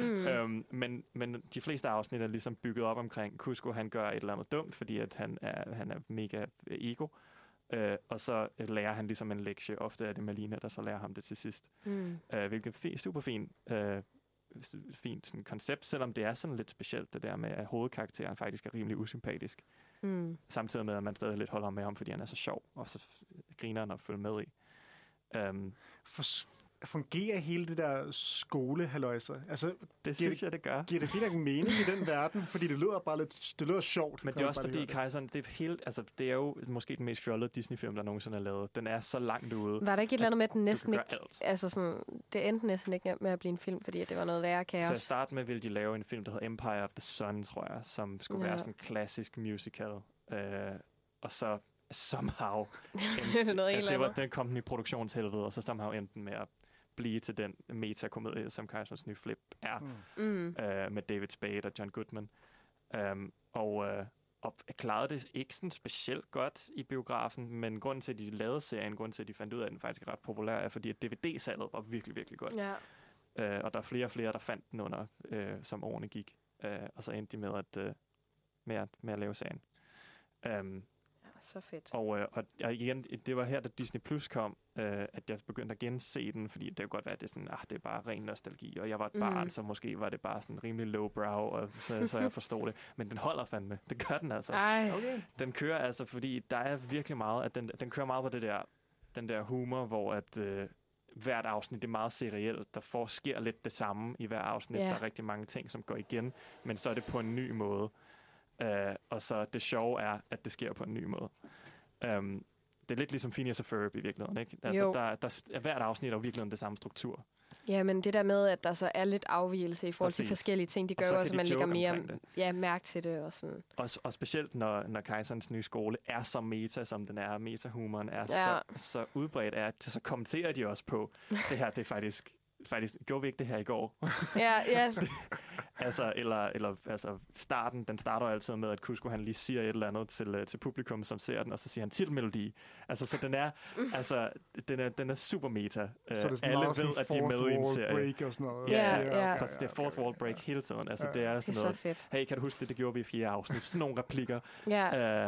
Mm. øhm, men, men de fleste afsnit er ligesom bygget op omkring, Cusco han gør et eller andet dumt, fordi at han er, han er mega øh, ego. Øh, og så øh, lærer han ligesom en lektie. Ofte er det Malina, der så lærer ham det til sidst. Mm. Øh, hvilket er super fint, øh, fint sådan koncept, selvom det er sådan lidt specielt, det der med, at hovedkarakteren faktisk er rimelig usympatisk. Mm. Samtidig med, at man stadig lidt holder med ham, fordi han er så sjov, og så griner han at følge med i. Um, For, fungerer hele det der skole Altså, det synes jeg, det gør. Giver det helt mening i den [laughs] verden? Fordi det lyder bare lidt, det lyder sjovt. Men det er også fordi det. Kejseren, det er, helt, altså, det er jo måske den mest fjollede Disney-film, der nogensinde er lavet. Den er så langt ude. Var der ikke et eller andet med, at den næsten ikke... Altså sådan, det endte næsten ikke med at blive en film, fordi at det var noget værre Til at kaos. starte med ville de lave en film, der hedder Empire of the Sun, tror jeg, som skulle Ja. være sådan en klassisk musical. Uh, og så somehow... [laughs] Det er noget helt det var, den kom den i produktionshelvede, og så somehow endte den med at blive til den metakomedie, som Kejserens nye flip er, Mm. uh, med David Spade og John Goodman. Um, og, uh, og klarede det ikke sådan specielt godt i biografen, men grunden til, at de lavede serien, grunden til, at de fandt ud af, at den faktisk er ret populær, er fordi, at DVD-salget var virkelig, virkelig godt. Ja. Øh, og der er flere og flere, der fandt den under, øh, som årene gik. Øh, og så endte de med at, øh, med at, med at lave sagen. Um, så fedt. og, øh, og, og igen, det var her, da Disney Plus kom, øh, at jeg begyndte at gense den, fordi det kan godt være, at det er, sådan, ah, det er bare ren nostalgi, og jeg var et Mhm. barn, så måske var det bare sådan rimelig lowbrow, og så, så jeg forstod det. [laughs] Men den holder fandme. Det gør den altså. Ej. Okay. Den kører altså, fordi der er virkelig meget, at den, den kører meget på det der, den der humor, hvor at øh, hvert afsnit det er meget serielt. Der får, sker lidt det samme i hver afsnit. Ja. Der er rigtig mange ting, som går igen, men så er det på en ny måde. Uh, og så det sjove er, at det sker på en ny måde. Um, det er lidt ligesom Phineas og Ferb i virkeligheden, ikke? Altså, Jo. der, der, er hvert afsnit er jo virkelig den samme struktur. Ja, men det der med, at der så er lidt afvielse i forhold til Præcis. forskellige ting, det Og gør så jo også, at de man lægger mere ja, mærke til det. Og sådan. Og, og specielt når, når Kejserens nye skole er så meta, som den er, metahumoren er Ja. så, så udbredt, er, at så kommenterer de også på, [laughs] det her, det er faktisk, faktisk, gjorde vi ikke det her i går? [laughs] Ja, ja. [laughs] altså, eller, eller altså, starten, den starter altid med, at Kusko han lige siger et eller andet til, øh, til publikum, som ser den, og så siger han titelmelodi. Altså, så den er, [laughs] altså, den er, den er super meta. Så er det sådan Alle sådan ved, at de er med i en wall serie. break og sådan noget. Ja, Ja, ja. det er fourth wall break hele tiden. Altså, Ja. det er Det er sådan så noget, fedt. hey, kan du huske det, det gjorde vi i fire afsnit? Sådan nogle replikker Ja.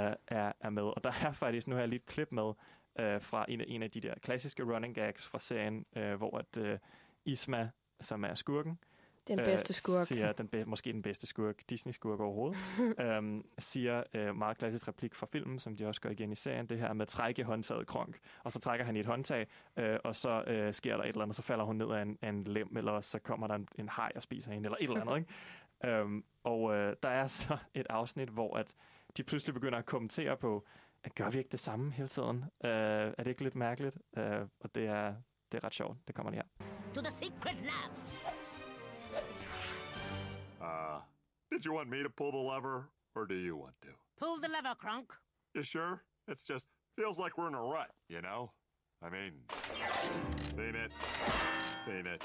øh, er, er med. Og der er faktisk, nu har jeg lige et klip med øh, fra en af, en af de der klassiske running gags fra serien, øh, hvor at øh, Isma, som er skurken, Den bedste skurk. siger den be- måske den bedste skurk, Disney-skurk overhovedet, [laughs] øhm, siger øh, meget klassisk replik fra filmen, som de også går igen i serien, det her med at trække håndtaget kronk. Og så trækker han i et håndtag, øh, og så øh, sker der et eller andet, så falder hun ned af en, af en lem, eller så kommer der en, en haj og spiser hende, eller et eller andet. [laughs] Ikke? Øhm, og øh, der er så et afsnit, hvor at de pludselig begynder at kommentere på, at gør vi ikke det samme hele tiden? Øh, er det ikke lidt mærkeligt? Øh, og det er, det er ret sjovt. Det kommer lige her. To the secret lab. Uh, did you want me to pull the lever, or do you want to? Pull the lever, Kronk. You sure? It's just feels like we're in a rut, you know? I mean, seen it, seen it,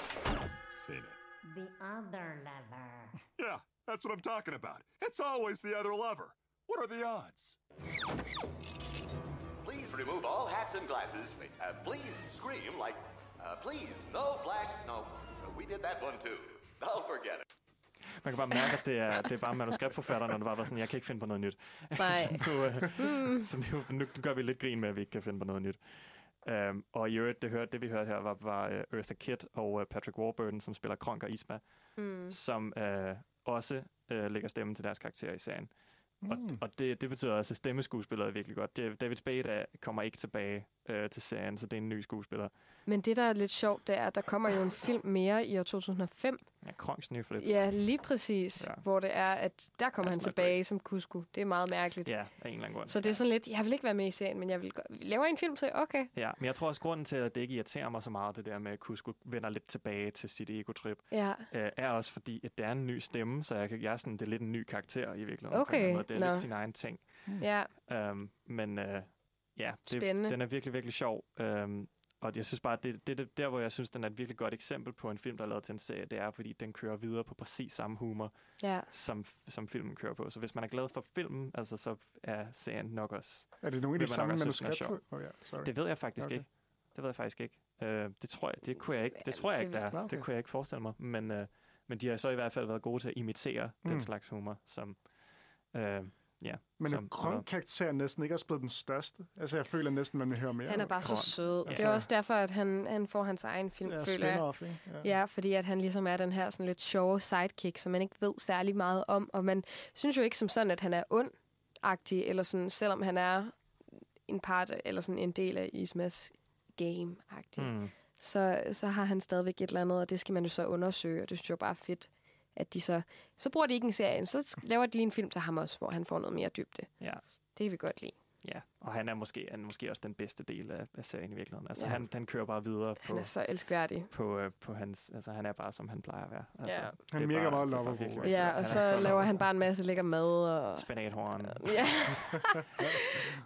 seen it. The other lever. [laughs] Yeah, that's what I'm talking about. It's always the other lever. What are the odds? Please remove all hats and glasses. Uh, please scream like, uh, please, no flash. No, uh, we did that one too. I'll forget it. Man kan bare mærke, at det er, det er bare manuskriptforfatterne, der bare var sådan, jeg kan ikke finde på noget nyt. [laughs] Nej. [laughs] så nu, øh, Mm. så nu, nu gør vi lidt grin med, at vi ikke kan finde på noget nyt. Um, og i øvrigt, det, hørte, det vi hørte her, var, var uh, Eartha Kitt og uh, Patrick Warburton, som spiller Kronk og Isma, Mm. som uh, også uh, lægger stemmen til deres karakterer i serien. Og, Mm. og det, det betyder også, at stemmeskuespillere er virkelig godt. David Spade er, kommer ikke tilbage øh, til serien, så det er en ny skuespiller. Men det, der er lidt sjovt, det er, at der kommer jo en film mere i år 2005. Ja, Kronks nye flip. Ja, lige præcis. Ja. Hvor det er, at der kommer han tilbage som Cusco. Det er meget mærkeligt. Ja, af en eller anden grund. Så det er sådan lidt, jeg vil ikke være med i serien, men jeg vil laver en film, så okay. Ja, men jeg tror også, grunden til, at det ikke irriterer mig så meget, det der med, at Cusco vender lidt tilbage til sit ego-trip, Ja. øh, er også fordi, at det er en ny stemme, så jeg, kan, jeg er sådan, det er lidt en ny karakter i virkeligheden. Okay, måde. Det er nå. lidt sin egen ting. Ja. Um, men øh, ja, det, Spændende. den er virkelig, virkelig sjov. Um, og jeg synes bare, det, det, det der, hvor jeg synes, den er et virkelig godt eksempel på en film, der er lavet til en serie, det er, fordi den kører videre på præcis samme humor, Ja. som, som filmen kører på. Så hvis man er glad for filmen, altså, så er serien nok også... Er det nogle af de man samme er manuskripter? sjov. Oh, ja, sorry. Det ved jeg faktisk Okay. ikke. Det ved jeg faktisk ikke. Uh, det tror jeg, det kunne jeg ikke. Det tror jeg det ikke, der ved- er. Okay. Det kunne jeg ikke forestille mig. Men, uh, men de har så i hvert fald været gode til at imitere mm. den slags humor, som... Uh, ja, Men som, er Kronk-karakteren næsten ikke også blevet den største? Altså, jeg føler næsten, man vil høre mere Han er bare så sød. Altså, Det er også derfor, at han, han får hans egen film, Ja, føler jeg. ikke? Ja. Ja. ja, fordi at han ligesom er den her sådan lidt sjove sidekick, som man ikke ved særlig meget om. Og man synes jo ikke som sådan, at han er ond-agtig, eller sådan, selvom han er en part, eller sådan en del af Ismas game-agtig. Mm. Så, så har han stadigvæk et eller andet, og det skal man jo så undersøge, og det synes jeg bare er fedt, at de så... Så bruger de ikke en serie, så laver de lige en film til ham også, hvor han får noget mere dybde. Ja. Det kan vi godt lide. Ja, og han er måske, han er måske også den bedste del af, af serien i virkeligheden. Altså, Ja. han, han kører bare videre på, Han er så elskværdig. på, øh, på hans... Altså, han er bare, som han plejer at være. Altså, Ja. det Han er virker meget er lovable. Ja, og Han så, er laver han bare en masse lækker mad. Og... Spanathorn. [laughs] Ja.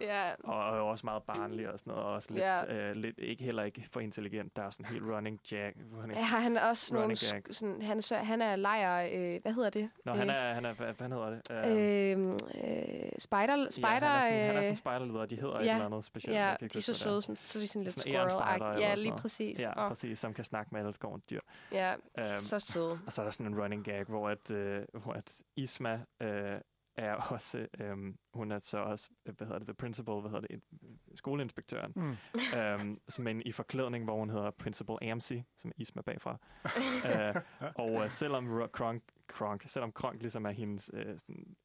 [laughs] ja. Og, og også meget barnlig og sådan noget. Og også lidt, Ja. øh, lidt, ikke heller ikke for intelligent. Der er sådan en helt running jack. Running, Ja, han også nogle... gag. Sådan, han, så, han er lejer... Øh, hvad hedder det? Nå, han er, han er, hvad, hvad hedder det? Øh, øh, spider... spider ja, han er sådan, han er øh, sådan spiderleder, de hedder ja, et eller andet specielt. Ja, jeg kan ikke de er så søde, sådan, så er de sådan lidt Sådan squirrel Ja, lige præcis. Ja, Åh. præcis, som kan snakke med alle skovens dyr. Ja, Øhm, så søde. Og så er der sådan en running gag, hvor, at, øh, hvor at Isma øh, er [laughs] også, øh, hun er så også, øh, hvad hedder det, the principal, hvad hedder det, øh, skoleinspektøren, Mm. øhm, som en i forklædning, hvor hun hedder Principal Amcy, som er Isma bagfra. [laughs] øh, og øh, selvom Ro- Kronk, Kronk, selvom Kronk ligesom er hendes øh,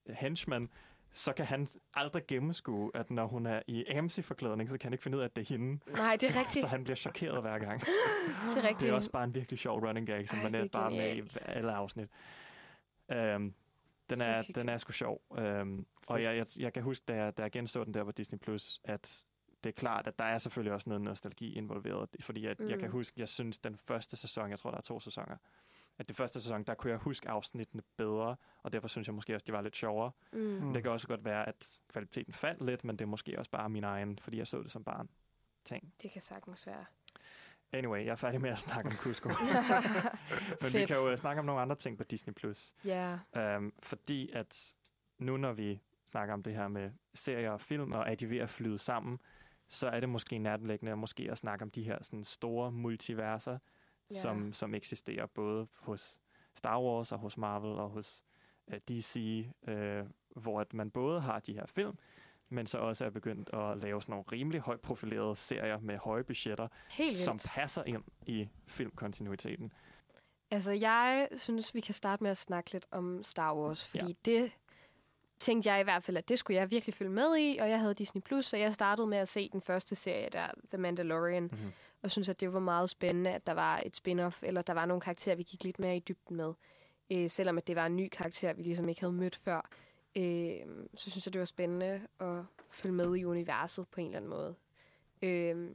henchman, så kan han aldrig gennemskue, at når hun er i Amcy-forklædning, så kan han ikke finde ud af, at det er hende. Nej, det er rigtigt. Så han bliver chokeret hver gang. [laughs] Det er rigtigt. Det er også bare en virkelig sjov running gag, som Ej, man er bare med i alle afsnit. Um, den, er, hyggeligt. den er sgu sjov. Um, og jeg, jeg, jeg kan huske, da jeg, da jeg genså den der på Disney+, Plus, at det er klart, at der er selvfølgelig også noget nostalgi involveret. Fordi at, mm. jeg kan Mm. huske, jeg synes, den første sæson, jeg tror, der er to sæsoner, at det første sæson, der kunne jeg huske afsnittene bedre, og derfor synes jeg måske også, de var lidt sjovere. Mm. Men det kan også godt være, at kvaliteten faldt lidt, men det er måske også bare min egen, fordi jeg så det som barn. Ting. Det kan sagtens være. Anyway, jeg er færdig med at snakke om Cusco. [laughs] Men vi Fedt. kan jo øh, snakke om nogle andre ting på Disney+. Plus. Ja. Um, fordi at nu når vi snakker om det her med serier og film, og at de ved at flyde sammen, så er det måske nærtlæggende måske at snakke om de her sådan store multiverser, Ja. som, som eksisterer både hos Star Wars og hos Marvel og hos uh, DC, uh, hvor at man både har de her film, men så også er begyndt at lave sådan nogle rimelig højt profilerede serier med høje budgetter, Helt som vildt. passer ind i filmkontinuiteten. Altså, jeg synes, vi kan starte med at snakke lidt om Star Wars, fordi Ja. det tænkte jeg i hvert fald, at det skulle jeg virkelig følge med i, og jeg havde Disney+, Plus, så jeg startede med at se den første serie der, The Mandalorian, Mhm og synes, at det var meget spændende, at der var et spin-off, eller der var nogle karakterer, vi gik lidt mere i dybden med. Øh, selvom at det var en ny karakter, vi ligesom ikke havde mødt før, øh, så synes jeg, det var spændende at følge med i universet på en eller anden måde. Øh,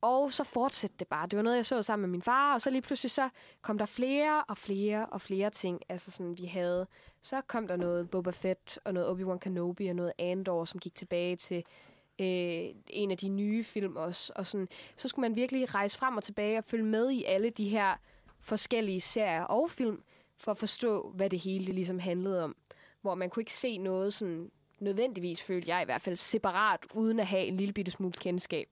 og så fortsatte det bare. Det var noget, jeg så sammen med min far, og så lige pludselig så kom der flere og flere og flere ting, altså sådan, vi havde. Så kom der noget Boba Fett og noget Obi-Wan Kenobi og noget Andor, som gik tilbage til øh, en af de nye film også. Og sådan, så skulle man virkelig rejse frem og tilbage og følge med i alle de her forskellige serier og film, for at forstå, hvad det hele det ligesom handlede om. Hvor man kunne ikke se noget sådan nødvendigvis, følte jeg i hvert fald, separat, uden at have en lille bitte smule kendskab.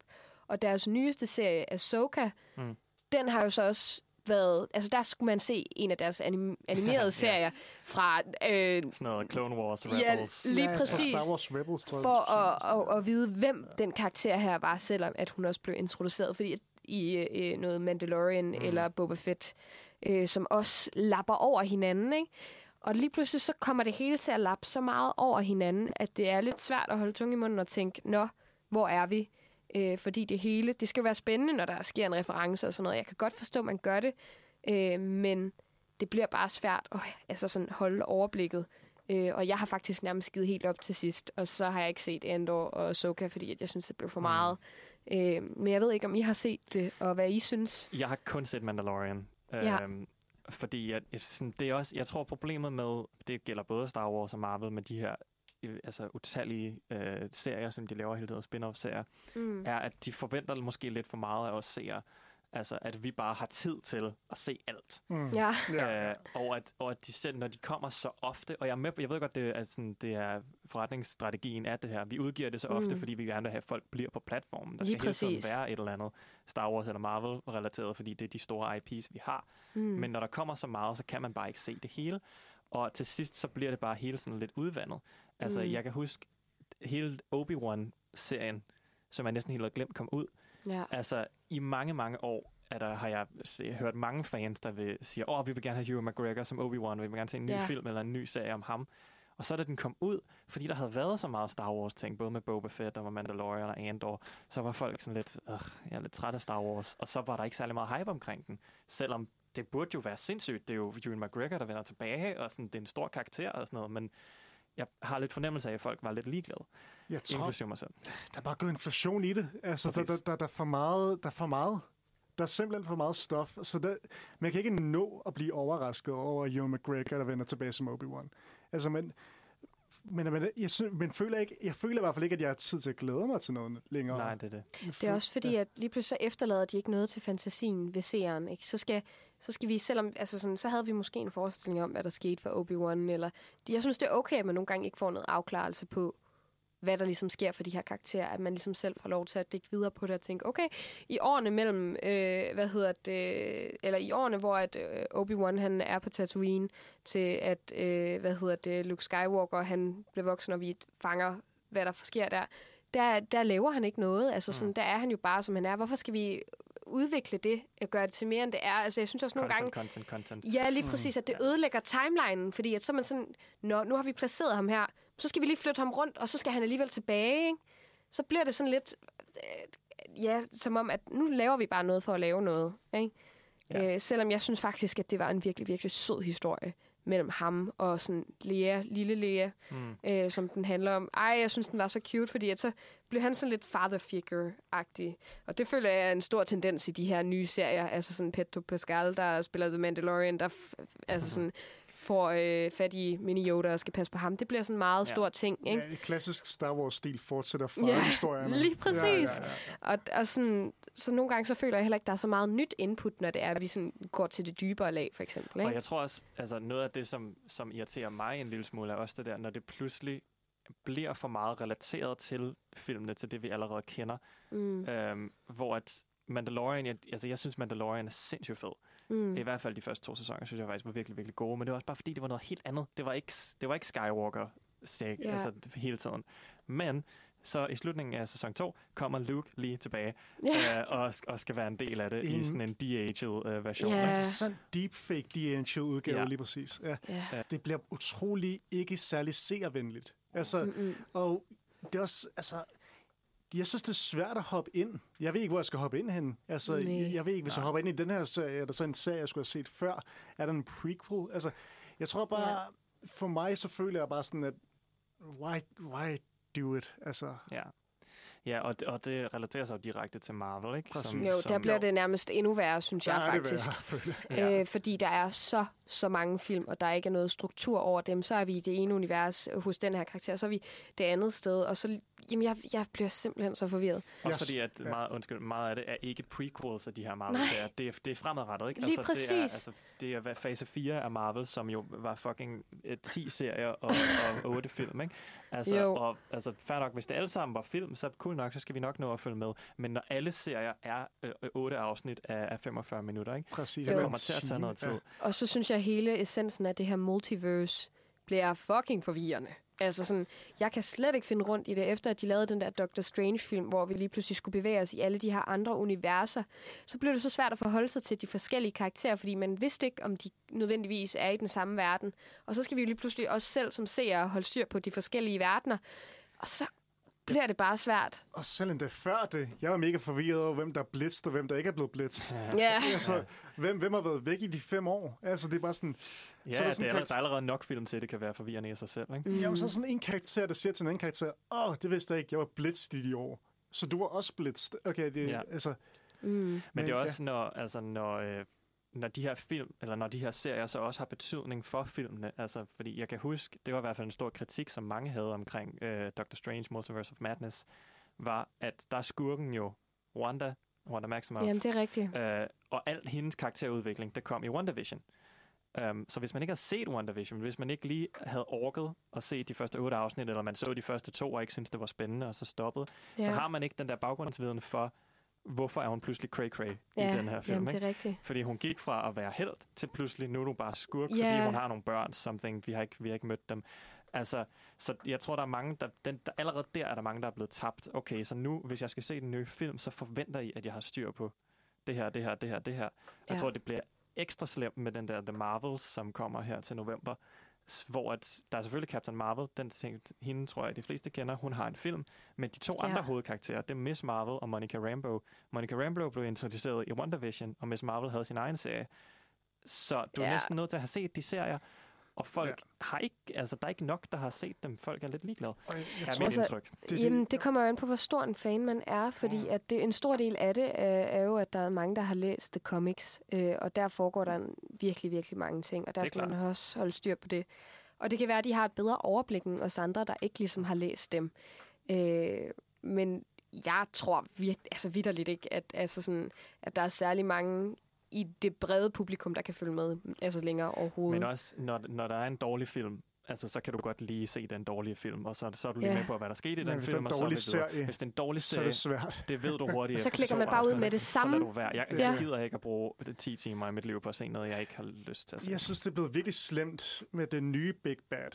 Og deres nyeste serie, Ahsoka, Mm. den har jo så også været... Altså, der skulle man se en af deres anim- animerede [laughs] Ja. serier fra... Øh, Sådan noget Clone Wars, Ja, Rebels. lige Ja, præcis. Star Wars Rebels, tror jeg, for at, at, at vide, hvem den karakter her var, selvom at hun også blev introduceret fordi at i øh, noget Mandalorian mm. eller Boba Fett, øh, som også lapper over hinanden. Ikke? Og lige pludselig så kommer det hele til at lappe så meget over hinanden, at det er lidt svært at holde tunge i munden og tænke, nå, hvor er vi? Øh, fordi det hele, det skal være spændende, når der sker en reference og sådan noget. Jeg kan godt forstå, at man gør det, øh, men det bliver bare svært at altså sådan holde overblikket. Øh, og jeg har faktisk nærmest givet helt op til sidst, og så har jeg ikke set Andor og Soka, fordi at jeg synes, det blev for meget. Øh, men jeg ved ikke, om I har set det, og hvad I synes. Jeg har kun set Mandalorian. Ja. Øhm, fordi jeg, sådan, det er også, jeg tror problemet med, det gælder både Star Wars og Marvel, med de her altså utallige øh, serier, som de laver hele tiden, spin-off-serier, Mm. er, at de forventer måske lidt for meget af os seere. Altså, at vi bare har tid til at se alt. Mm. Ja. Øh, og, at, og at de selv, når de kommer så ofte, og jeg, er med, jeg ved godt, det at sådan, det er forretningsstrategien af det her. Vi udgiver det så ofte, Mm. fordi vi gerne vil have, at folk bliver på platformen. Der Lige skal hele tiden være et eller andet Star Wars eller Marvel-relateret, fordi det er de store IPs, vi har. Mm. Men når der kommer så meget, så kan man bare ikke se det hele. Og til sidst, så bliver det bare hele sådan lidt udvandet. Altså, Mm. jeg kan huske hele Obi-Wan-serien, som jeg næsten helt havde glemt kom ud. Ja. Altså, i mange, mange år er der, har jeg se, hørt mange fans, der vil sige, åh, vi vil gerne have Hugh McGregor som Obi-Wan, vi vil gerne se en ny Ja. film eller en ny serie om ham. Og så da den kom ud, fordi der havde været så meget Star Wars-ting, både med Boba Fett og Mandalorian og Andor, så var folk sådan lidt, Ugh, jeg er lidt træt af Star Wars, og så var der ikke særlig meget hype omkring den. Selvom det burde jo være sindssygt, det er jo Ewan McGregor, der vender tilbage, og sådan, det er en stor karakter og sådan noget, men jeg har lidt fornemmelse af, at folk var lidt ligeglade. Jeg tror, Inklusive mig selv. der er bare gået inflation i det. Altså, der, Præcis. der, der, der, er for meget, der er for meget. Der er simpelthen for meget stof, så der, man kan ikke nå at blive overrasket over Ewan McGregor, der vender tilbage som Obi-Wan. Altså, men, men, men, jeg, synes, men føler ikke, jeg føler i hvert fald ikke, at jeg har tid til at glæde mig til noget længere. Nej, det er det. Det er også fordi, at lige pludselig så efterlader de ikke noget til fantasien ved seeren. Ikke? Så, skal, så skal vi, selvom, altså sådan, så havde vi måske en forestilling om, hvad der skete for Obi-Wan. Eller, jeg synes, det er okay, at man nogle gange ikke får noget afklarelse på, hvad der ligesom sker for de her karakterer. At man ligesom selv får lov til at dække videre på det og tænke, okay, i årene mellem, øh, hvad hedder det, eller i årene, hvor at, øh, Obi-Wan han er på Tatooine, til at, øh, hvad hedder det, Luke Skywalker, han bliver voksen, og vi fanger, hvad der sker der, der, der laver han ikke noget. Altså sådan, der er han jo bare, som han er. Hvorfor skal vi udvikle det og gøre det til mere, end det er? Altså, jeg synes også nogle Content, gange... content, content. Ja, lige præcis, at det ødelægger timelinen, fordi at så er man sådan, Nå, nu har vi placeret ham her, så skal vi lige flytte ham rundt, og så skal han alligevel tilbage, ikke? Så bliver det sådan lidt, øh, ja, som om, at nu laver vi bare noget for at lave noget, ikke? Ja. Øh, selvom jeg synes faktisk, at det var en virkelig, virkelig sød historie mellem ham og sådan Lea, lille Lea, Mm. øh, som den handler om. Ej, jeg synes, den var så cute, fordi at så blev han sådan lidt father figure-agtig. Og det føler jeg er en stor tendens i de her nye serier. Altså sådan Pedro Pascal, der spiller The Mandalorian, der altså sådan får øh, fat i Mini Yoda og skal passe på ham. Det bliver sådan en meget Ja. stor ting, ikke? Ja, klassisk Star Wars-stil fortsætter fra Ja, [laughs] historierne. lige præcis. Ja, ja, ja. Og, og sådan, så nogle gange så føler jeg heller ikke, der er så meget nyt input, når det er, at vi sådan går til det dybere lag, for eksempel. Og Ikke? jeg tror også, altså noget af det, som, som irriterer mig en lille smule, er også det der, når det pludselig bliver for meget relateret til filmene, til det vi allerede kender. Mm. Øhm, hvor at Mandalorian, jeg, altså jeg synes Mandalorian er sindssygt fed. Mm. I hvert fald de første to sæsoner, synes jeg faktisk var virkelig, virkelig gode. Men det var også bare fordi, det var noget helt andet. Det var ikke, det var ikke Skywalker sag, Ja. altså hele tiden. Men så i slutningen af sæson 2 kommer Luke lige tilbage Ja. øh, og, og skal være en del af det En- i sådan en de-aged øh, version. Ja. Interessant deepfake de udgave ja. lige præcis. Ja. Ja. Det bliver utrolig ikke særlig seervenligt. Altså, Mm-mm. og det er også, altså, jeg synes, det er svært at hoppe ind. Jeg ved ikke, hvor jeg skal hoppe ind hen. Altså, jeg, jeg ved ikke, hvis jeg hopper ind i den her serie, er der så en serie, jeg skulle have set før? Er der en prequel? Altså, jeg tror bare, ja. for mig, så føler jeg bare sådan, at why, why do it? Altså, Ja. Ja, og det, og det relaterer sig jo direkte til Marvel, ikke? Præcis. Jo, der bliver det nærmest endnu værre, synes Der jeg er det faktisk. værre, [laughs] føler jeg. Øh, fordi der er så, så mange film, og der ikke er noget struktur over dem. Så er vi i det ene univers hos den her karakter, så er vi det andet sted. Og så, jamen, jeg, jeg bliver simpelthen så forvirret. Også fordi, at meget, undskyld, meget af det er ikke prequels af de her Nej. Marvel-serier. Det er, det er fremadrettet, ikke? Lige altså, Det er, præcis. altså, det er fase 4 af Marvel, som jo var fucking øh, 10 serier og, og [laughs] 8 film, ikke? Altså, Jo. og, altså, fair nok, hvis det alle sammen var film, så cool nok, så skal vi nok nå at følge med. Men når alle serier er øh, 8 afsnit af, af 45 minutter, ikke? Præcis. Det kommer til at tage noget tid. Og så synes jeg, at hele essensen af det her multiverse bliver fucking forvirrende. Altså sådan, jeg kan slet ikke finde rundt i det, efter at de lavede den der Doctor Strange-film, hvor vi lige pludselig skulle bevæge os i alle de her andre universer. Så blev det så svært at forholde sig til de forskellige karakterer, fordi man vidste ikke, om de nødvendigvis er i den samme verden. Og så skal vi jo lige pludselig også selv som seere holde styr på de forskellige verdener. Og så bliver det bare svært. Og selv endda før det, jeg var mega forvirret over, hvem der er blitzed, og hvem der ikke er blevet blitzed. Ja. altså, hvem, hvem har været væk i de fem år? Altså, det er bare sådan... Ja, så er er sådan det er, allerede- der er allerede nok film til, at det kan være forvirrende i sig selv. Ikke? Mm. Jamen, så er sådan en karakter, der siger til en anden karakter, åh, oh, det vidste jeg ikke, jeg var blitzed i de år. Så du var også blitzed. Okay, det, Ja. ja. altså... Mm. Men, Men det er ja. også, når, altså, når, øh, når de her film, eller når de her serier så også har betydning for filmene. Altså, fordi jeg kan huske, det var i hvert fald en stor kritik, som mange havde omkring øh, Doctor Strange Multiverse of Madness, var, at der er skurken jo Wanda, Wanda Maximoff. Jamen, det er rigtigt. Øh, og al hendes karakterudvikling, det kom i WandaVision. Um, så hvis man ikke har set WandaVision, hvis man ikke lige havde orket at se de første otte afsnit, eller man så de første to og ikke syntes, det var spændende, og så stoppede, ja. så har man ikke den der baggrundsviden for, hvorfor er hun pludselig cray-cray Ja, i den her film. jamen, det er ikke? rigtigt. Fordi hun gik fra at være held til pludselig, nu er du bare skurk, Ja. fordi hun har nogle børn, something, vi har ikke, vi har ikke mødt dem. Altså, så jeg tror, der er mange, der, den, der, allerede der er der mange, der er blevet tabt. Okay, så nu, hvis jeg skal se den nye film, så forventer I, at jeg har styr på det her, det her, det her, det her. Jeg Ja. tror, det bliver ekstra slemt med den der The Marvels, som kommer her til november, hvor at, der er selvfølgelig Captain Marvel, den ting, hende tror jeg, de fleste kender, hun har en film, men de to Ja. andre hovedkarakterer, det er Miss Marvel og Monica Rambeau. Monica Rambeau blev introduceret i WandaVision, og Miss Marvel havde sin egen serie. Så du er Ja. næsten nødt til at have set de serier, og folk ja. har ikke, altså der er ikke nok, der har set dem. Folk er lidt ligeglade. jeg er tror- mit Altså, indtryk. Det, Jamen, det kommer jo an på, hvor stor en fan man er, fordi mm. at det, en stor del af det er, er jo, at der er mange, der har læst The Comics, øh, og der foregår der en, virkelig, virkelig mange ting, og der er skal man klart. også holde styr på det. Og det kan være, at de har et bedre overblik end os andre, der ikke ligesom har læst dem. Øh, men jeg tror virkelig, altså vidderligt ikke, at, altså sådan, at der er særlig mange i det brede publikum, der kan følge med altså længere overhovedet. Men også, når, når der er en dårlig film, altså, så kan du godt lige se den dårlige film, og så, så er du lige Ja. med på, hvad der skete i Men den hvis film, en og så er serie, Hvis det er en dårlig så er serie, det svært. [laughs] det ved du hurtigt. [laughs] Så klikker man bare ud med det Så samme. lader du være. Jeg, jeg gider ikke at bruge 10 timer i mit liv på at se noget, jeg ikke har lyst til at se. Jeg synes, det er blevet virkelig slemt med den nye Big Bad,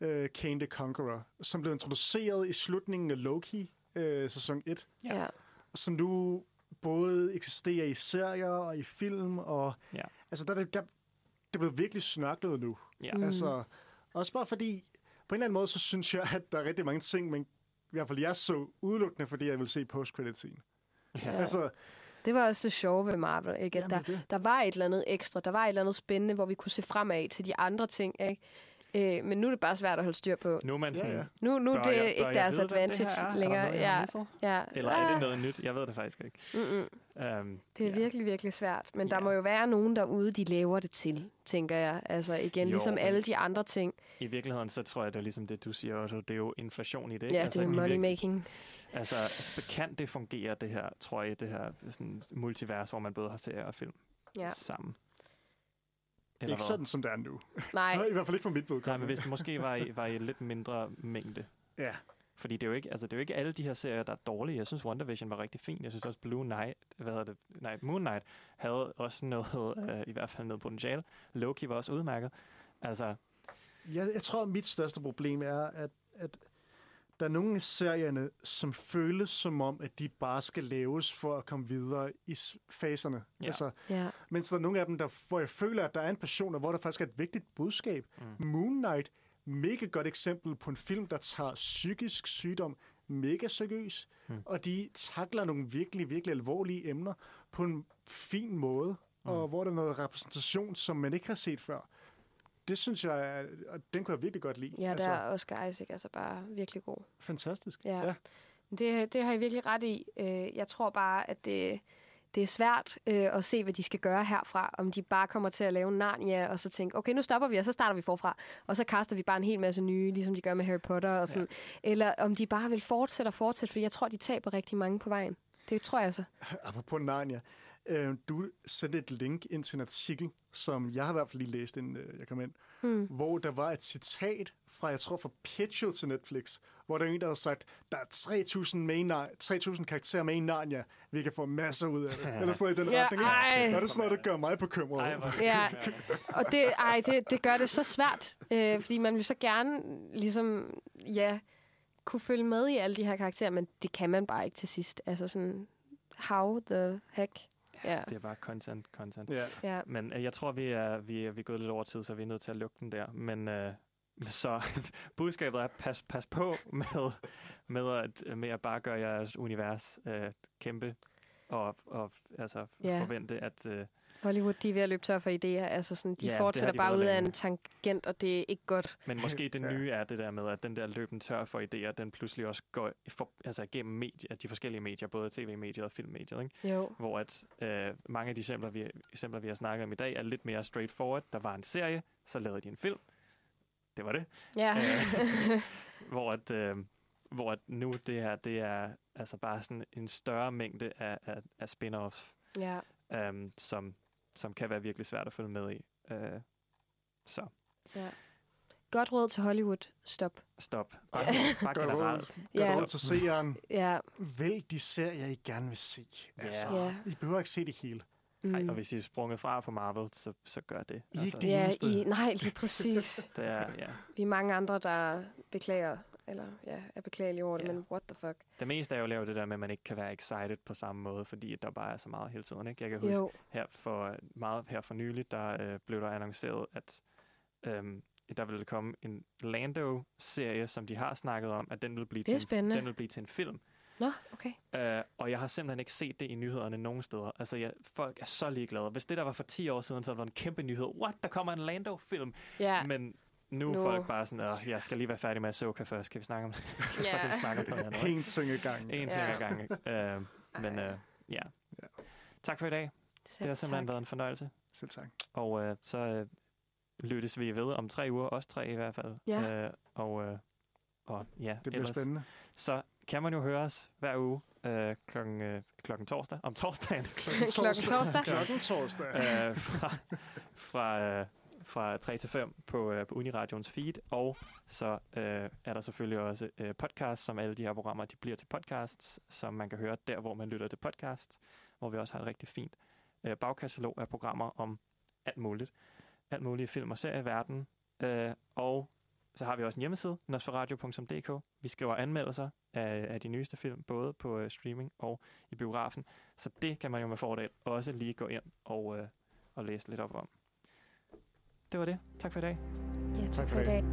uh, Kane the Conqueror, som blev introduceret i slutningen af Loki, uh, sæson 1. Ja. Som nu både eksisterer i serier og i film, og Ja. altså, der, er det- der, det er blevet virkelig snørklet nu. Ja. Mm. Altså, også bare fordi, på en eller anden måde, så synes jeg, at der er rigtig mange ting, men i hvert fald jeg så udelukkende, fordi jeg vil se post-credit-scene. Ja. Altså, Det var også det sjove ved Marvel, ikke? At Jamen, der, er det. der var et eller andet ekstra, der var et eller andet spændende, hvor vi kunne se fremad til de andre ting, ikke? Øh, men nu er det bare svært at holde styr på. Nu er man sådan, Nu, nu er bør det jeg- ikke deres vide, det advantage her er? Er der længere. noget, jeg har ja, ja. Eller er det Ah, noget nyt? Jeg ved det faktisk ikke. Mm-mm. Um, Det er ja. virkelig, virkelig svært. Men der må jo være nogen derude, de laver det til, tænker jeg. Altså igen, Jo, ligesom alle de andre ting. I virkeligheden, så tror jeg, det er ligesom det, du siger også. Det er jo inflation i det. Ja, det er money making. Altså, altså, kan det fungere, det her, tror jeg, det her sådan, multivers, hvor man både har serier og film Ja. sammen? Ikke sådan, som det er nu. Nej. [laughs] I hvert fald ikke for mit vedkommende. Nej, men hvis det måske var i, var i lidt mindre mængde. Ja. Fordi det er, jo ikke, altså det er jo ikke alle de her serier, der er dårlige. Jeg synes, WandaVision var rigtig fin. Jeg synes også, Blue Knight, hvad hedder det, nej, Moon Knight, havde også noget, [laughs] øh, i hvert fald noget potentiale. Loki var også udmærket. Altså, Jeg, jeg tror, at mit største problem er, at, at der er nogle af serierne, som føles som om, at de bare skal laves for at komme videre i faserne. Ja. Altså, Ja. mens der er nogle af dem, der, hvor jeg føler, at der er en passion, og hvor der faktisk er et vigtigt budskab. Mm. Moon Knight, mega godt eksempel på en film, der tager psykisk sygdom mega seriøs, mm. og de takler nogle virkelig, virkelig alvorlige emner på en fin måde, mm. og hvor der er noget repræsentation, som man ikke har set før. Det synes jeg, og den kunne jeg virkelig godt lide. Ja, der er Oscar Isaac altså bare virkelig god. Fantastisk. Ja. ja. Det, det har jeg virkelig ret i. Øh, Jeg tror bare, at det, det er svært øh, at se, hvad de skal gøre herfra. Om de bare kommer til at lave Narnia, og så tænke, okay, nu stopper vi, og så starter vi forfra. Og så kaster vi bare en hel masse nye, ligesom de gør med Harry Potter og sådan. Ja. Eller om de bare vil fortsætte og fortsætte, for jeg tror, de taber rigtig mange på vejen. Det tror jeg altså. Apropos Narnia. Øh, du sendte et link ind til en artikel, som jeg har i hvert fald lige læst, inden øh, jeg kom ind, Hmm. hvor der var et citat fra, jeg tror, fra Pitchell til Netflix, hvor der er en, der havde sagt, der er 3.000, med i Nar- 3.000 karakterer med i Narnia, vi kan få masser ud af det. [laughs] Eller sådan noget i den Ja, retning. ej. Og det er sådan noget, der gør mig bekymret. Ja, og det, ej, det, det gør det så svært, øh, fordi man vil så gerne ligesom, ja, kunne følge med i alle de her karakterer, men det kan man bare ikke til sidst. Altså sådan, how the heck? Ja. [laughs] Det er bare content, content. Ja. Ja. Men øh, jeg tror, vi er, vi, er, vi er gået lidt over tid, så vi er nødt til at lukke den der. Men øh, [laughs] så [laughs] budskabet er, pas, pas på med, med, at, med at bare gøre jeres univers øh, kæmpe og, og altså, Ja. forvente, at... Øh, Hollywood, de er ved at løbe tør for idéer. Altså sådan, de Ja, fortsætter de bare ud af en tangent, og det er ikke godt. Men måske [laughs] det nye er det der med, at den der løben tør for idéer, den pludselig også går for, altså igennem medier, de forskellige medier, både tv-mediet og filmmediet. Ikke? Jo. Hvor at øh, mange af de eksempler vi, eksempler, vi har snakket om i dag, er lidt mere straightforward. Der var en serie, så lavede de en film. Det var det. Ja. Øh, [laughs] hvor at, øh, hvor at nu det her, det er altså bare sådan en større mængde af, af, af spin-offs, Ja. øhm, som, som kan være virkelig svært at følge med i. Øh, så ja. Godt råd til Hollywood. Stop. stop. Bare, bare Godt råd. generelt. Godt Ja. råd til seeren. Ja. Vælg de serier, I gerne vil se. Altså, Ja. I behøver ikke se det hele. Ej, Mm. og hvis I er sprunget fra på Marvel, så, så gør det. Ikke det Ja, i, nej, lige præcis. [laughs] Det er, ja. Vi er mange andre, der beklager, eller ja, er beklagelige over det, men what the fuck. Det meste er jo lavet det der med, at man ikke kan være excited på samme måde, fordi der bare er så meget hele tiden. Ikke? Jeg kan huske, Jo. her for meget her for nylig, der øh, blev der annonceret, at øhm, der ville komme en Lando-serie, som de har snakket om, at den vil blive, til, en, den vil blive til en film. Nå, okay. Øh, og jeg har simpelthen ikke set det i nyhederne nogen steder. Altså, jeg, folk er så ligeglade. Hvis det der var for 10 år siden, så var det en kæmpe nyhed. What? Der kommer en Lando-film? Ja. Men nu er folk bare sådan, at jeg skal lige være færdig med Ahsoka først. Kan vi snakke om [laughs] så kan vi snakke om andet. En ting ad gangen. En ting ad gangen. Øh, men øh, ja. Tak for i dag. det har simpelthen tak. været en fornøjelse. Selv tak. Og øh, så øh, lyttes vi ved om tre uger, også tre i hvert fald. Ja. Øh, og, øh, og ja, Det bliver spændende. Så kan man jo høre os hver uge øh, klokken, øh, klokken torsdag. Om torsdagen. Klokken Klokken torsdag. Klokken torsdag. øh, fra, fra, øh, fra 3 til 5 på, øh, på Uniradions feed. Og så øh, er der selvfølgelig også øh, podcasts, som alle de her programmer de bliver til podcasts, som man kan høre der, hvor man lytter til podcasts, hvor vi også har et rigtig fint øh, bagkatalog af programmer om alt muligt. Alt muligt film og serier i verden. Øh, og så har vi også en hjemmeside, nosferadio.dk. Vi skriver anmeldelser af, af de nyeste film, både på øh, streaming og i biografen. Så det kan man jo med fordel også lige gå ind og, øh, og læse lidt op om. Det var det. Tak for i dag. Ja, tak, tak for i dag.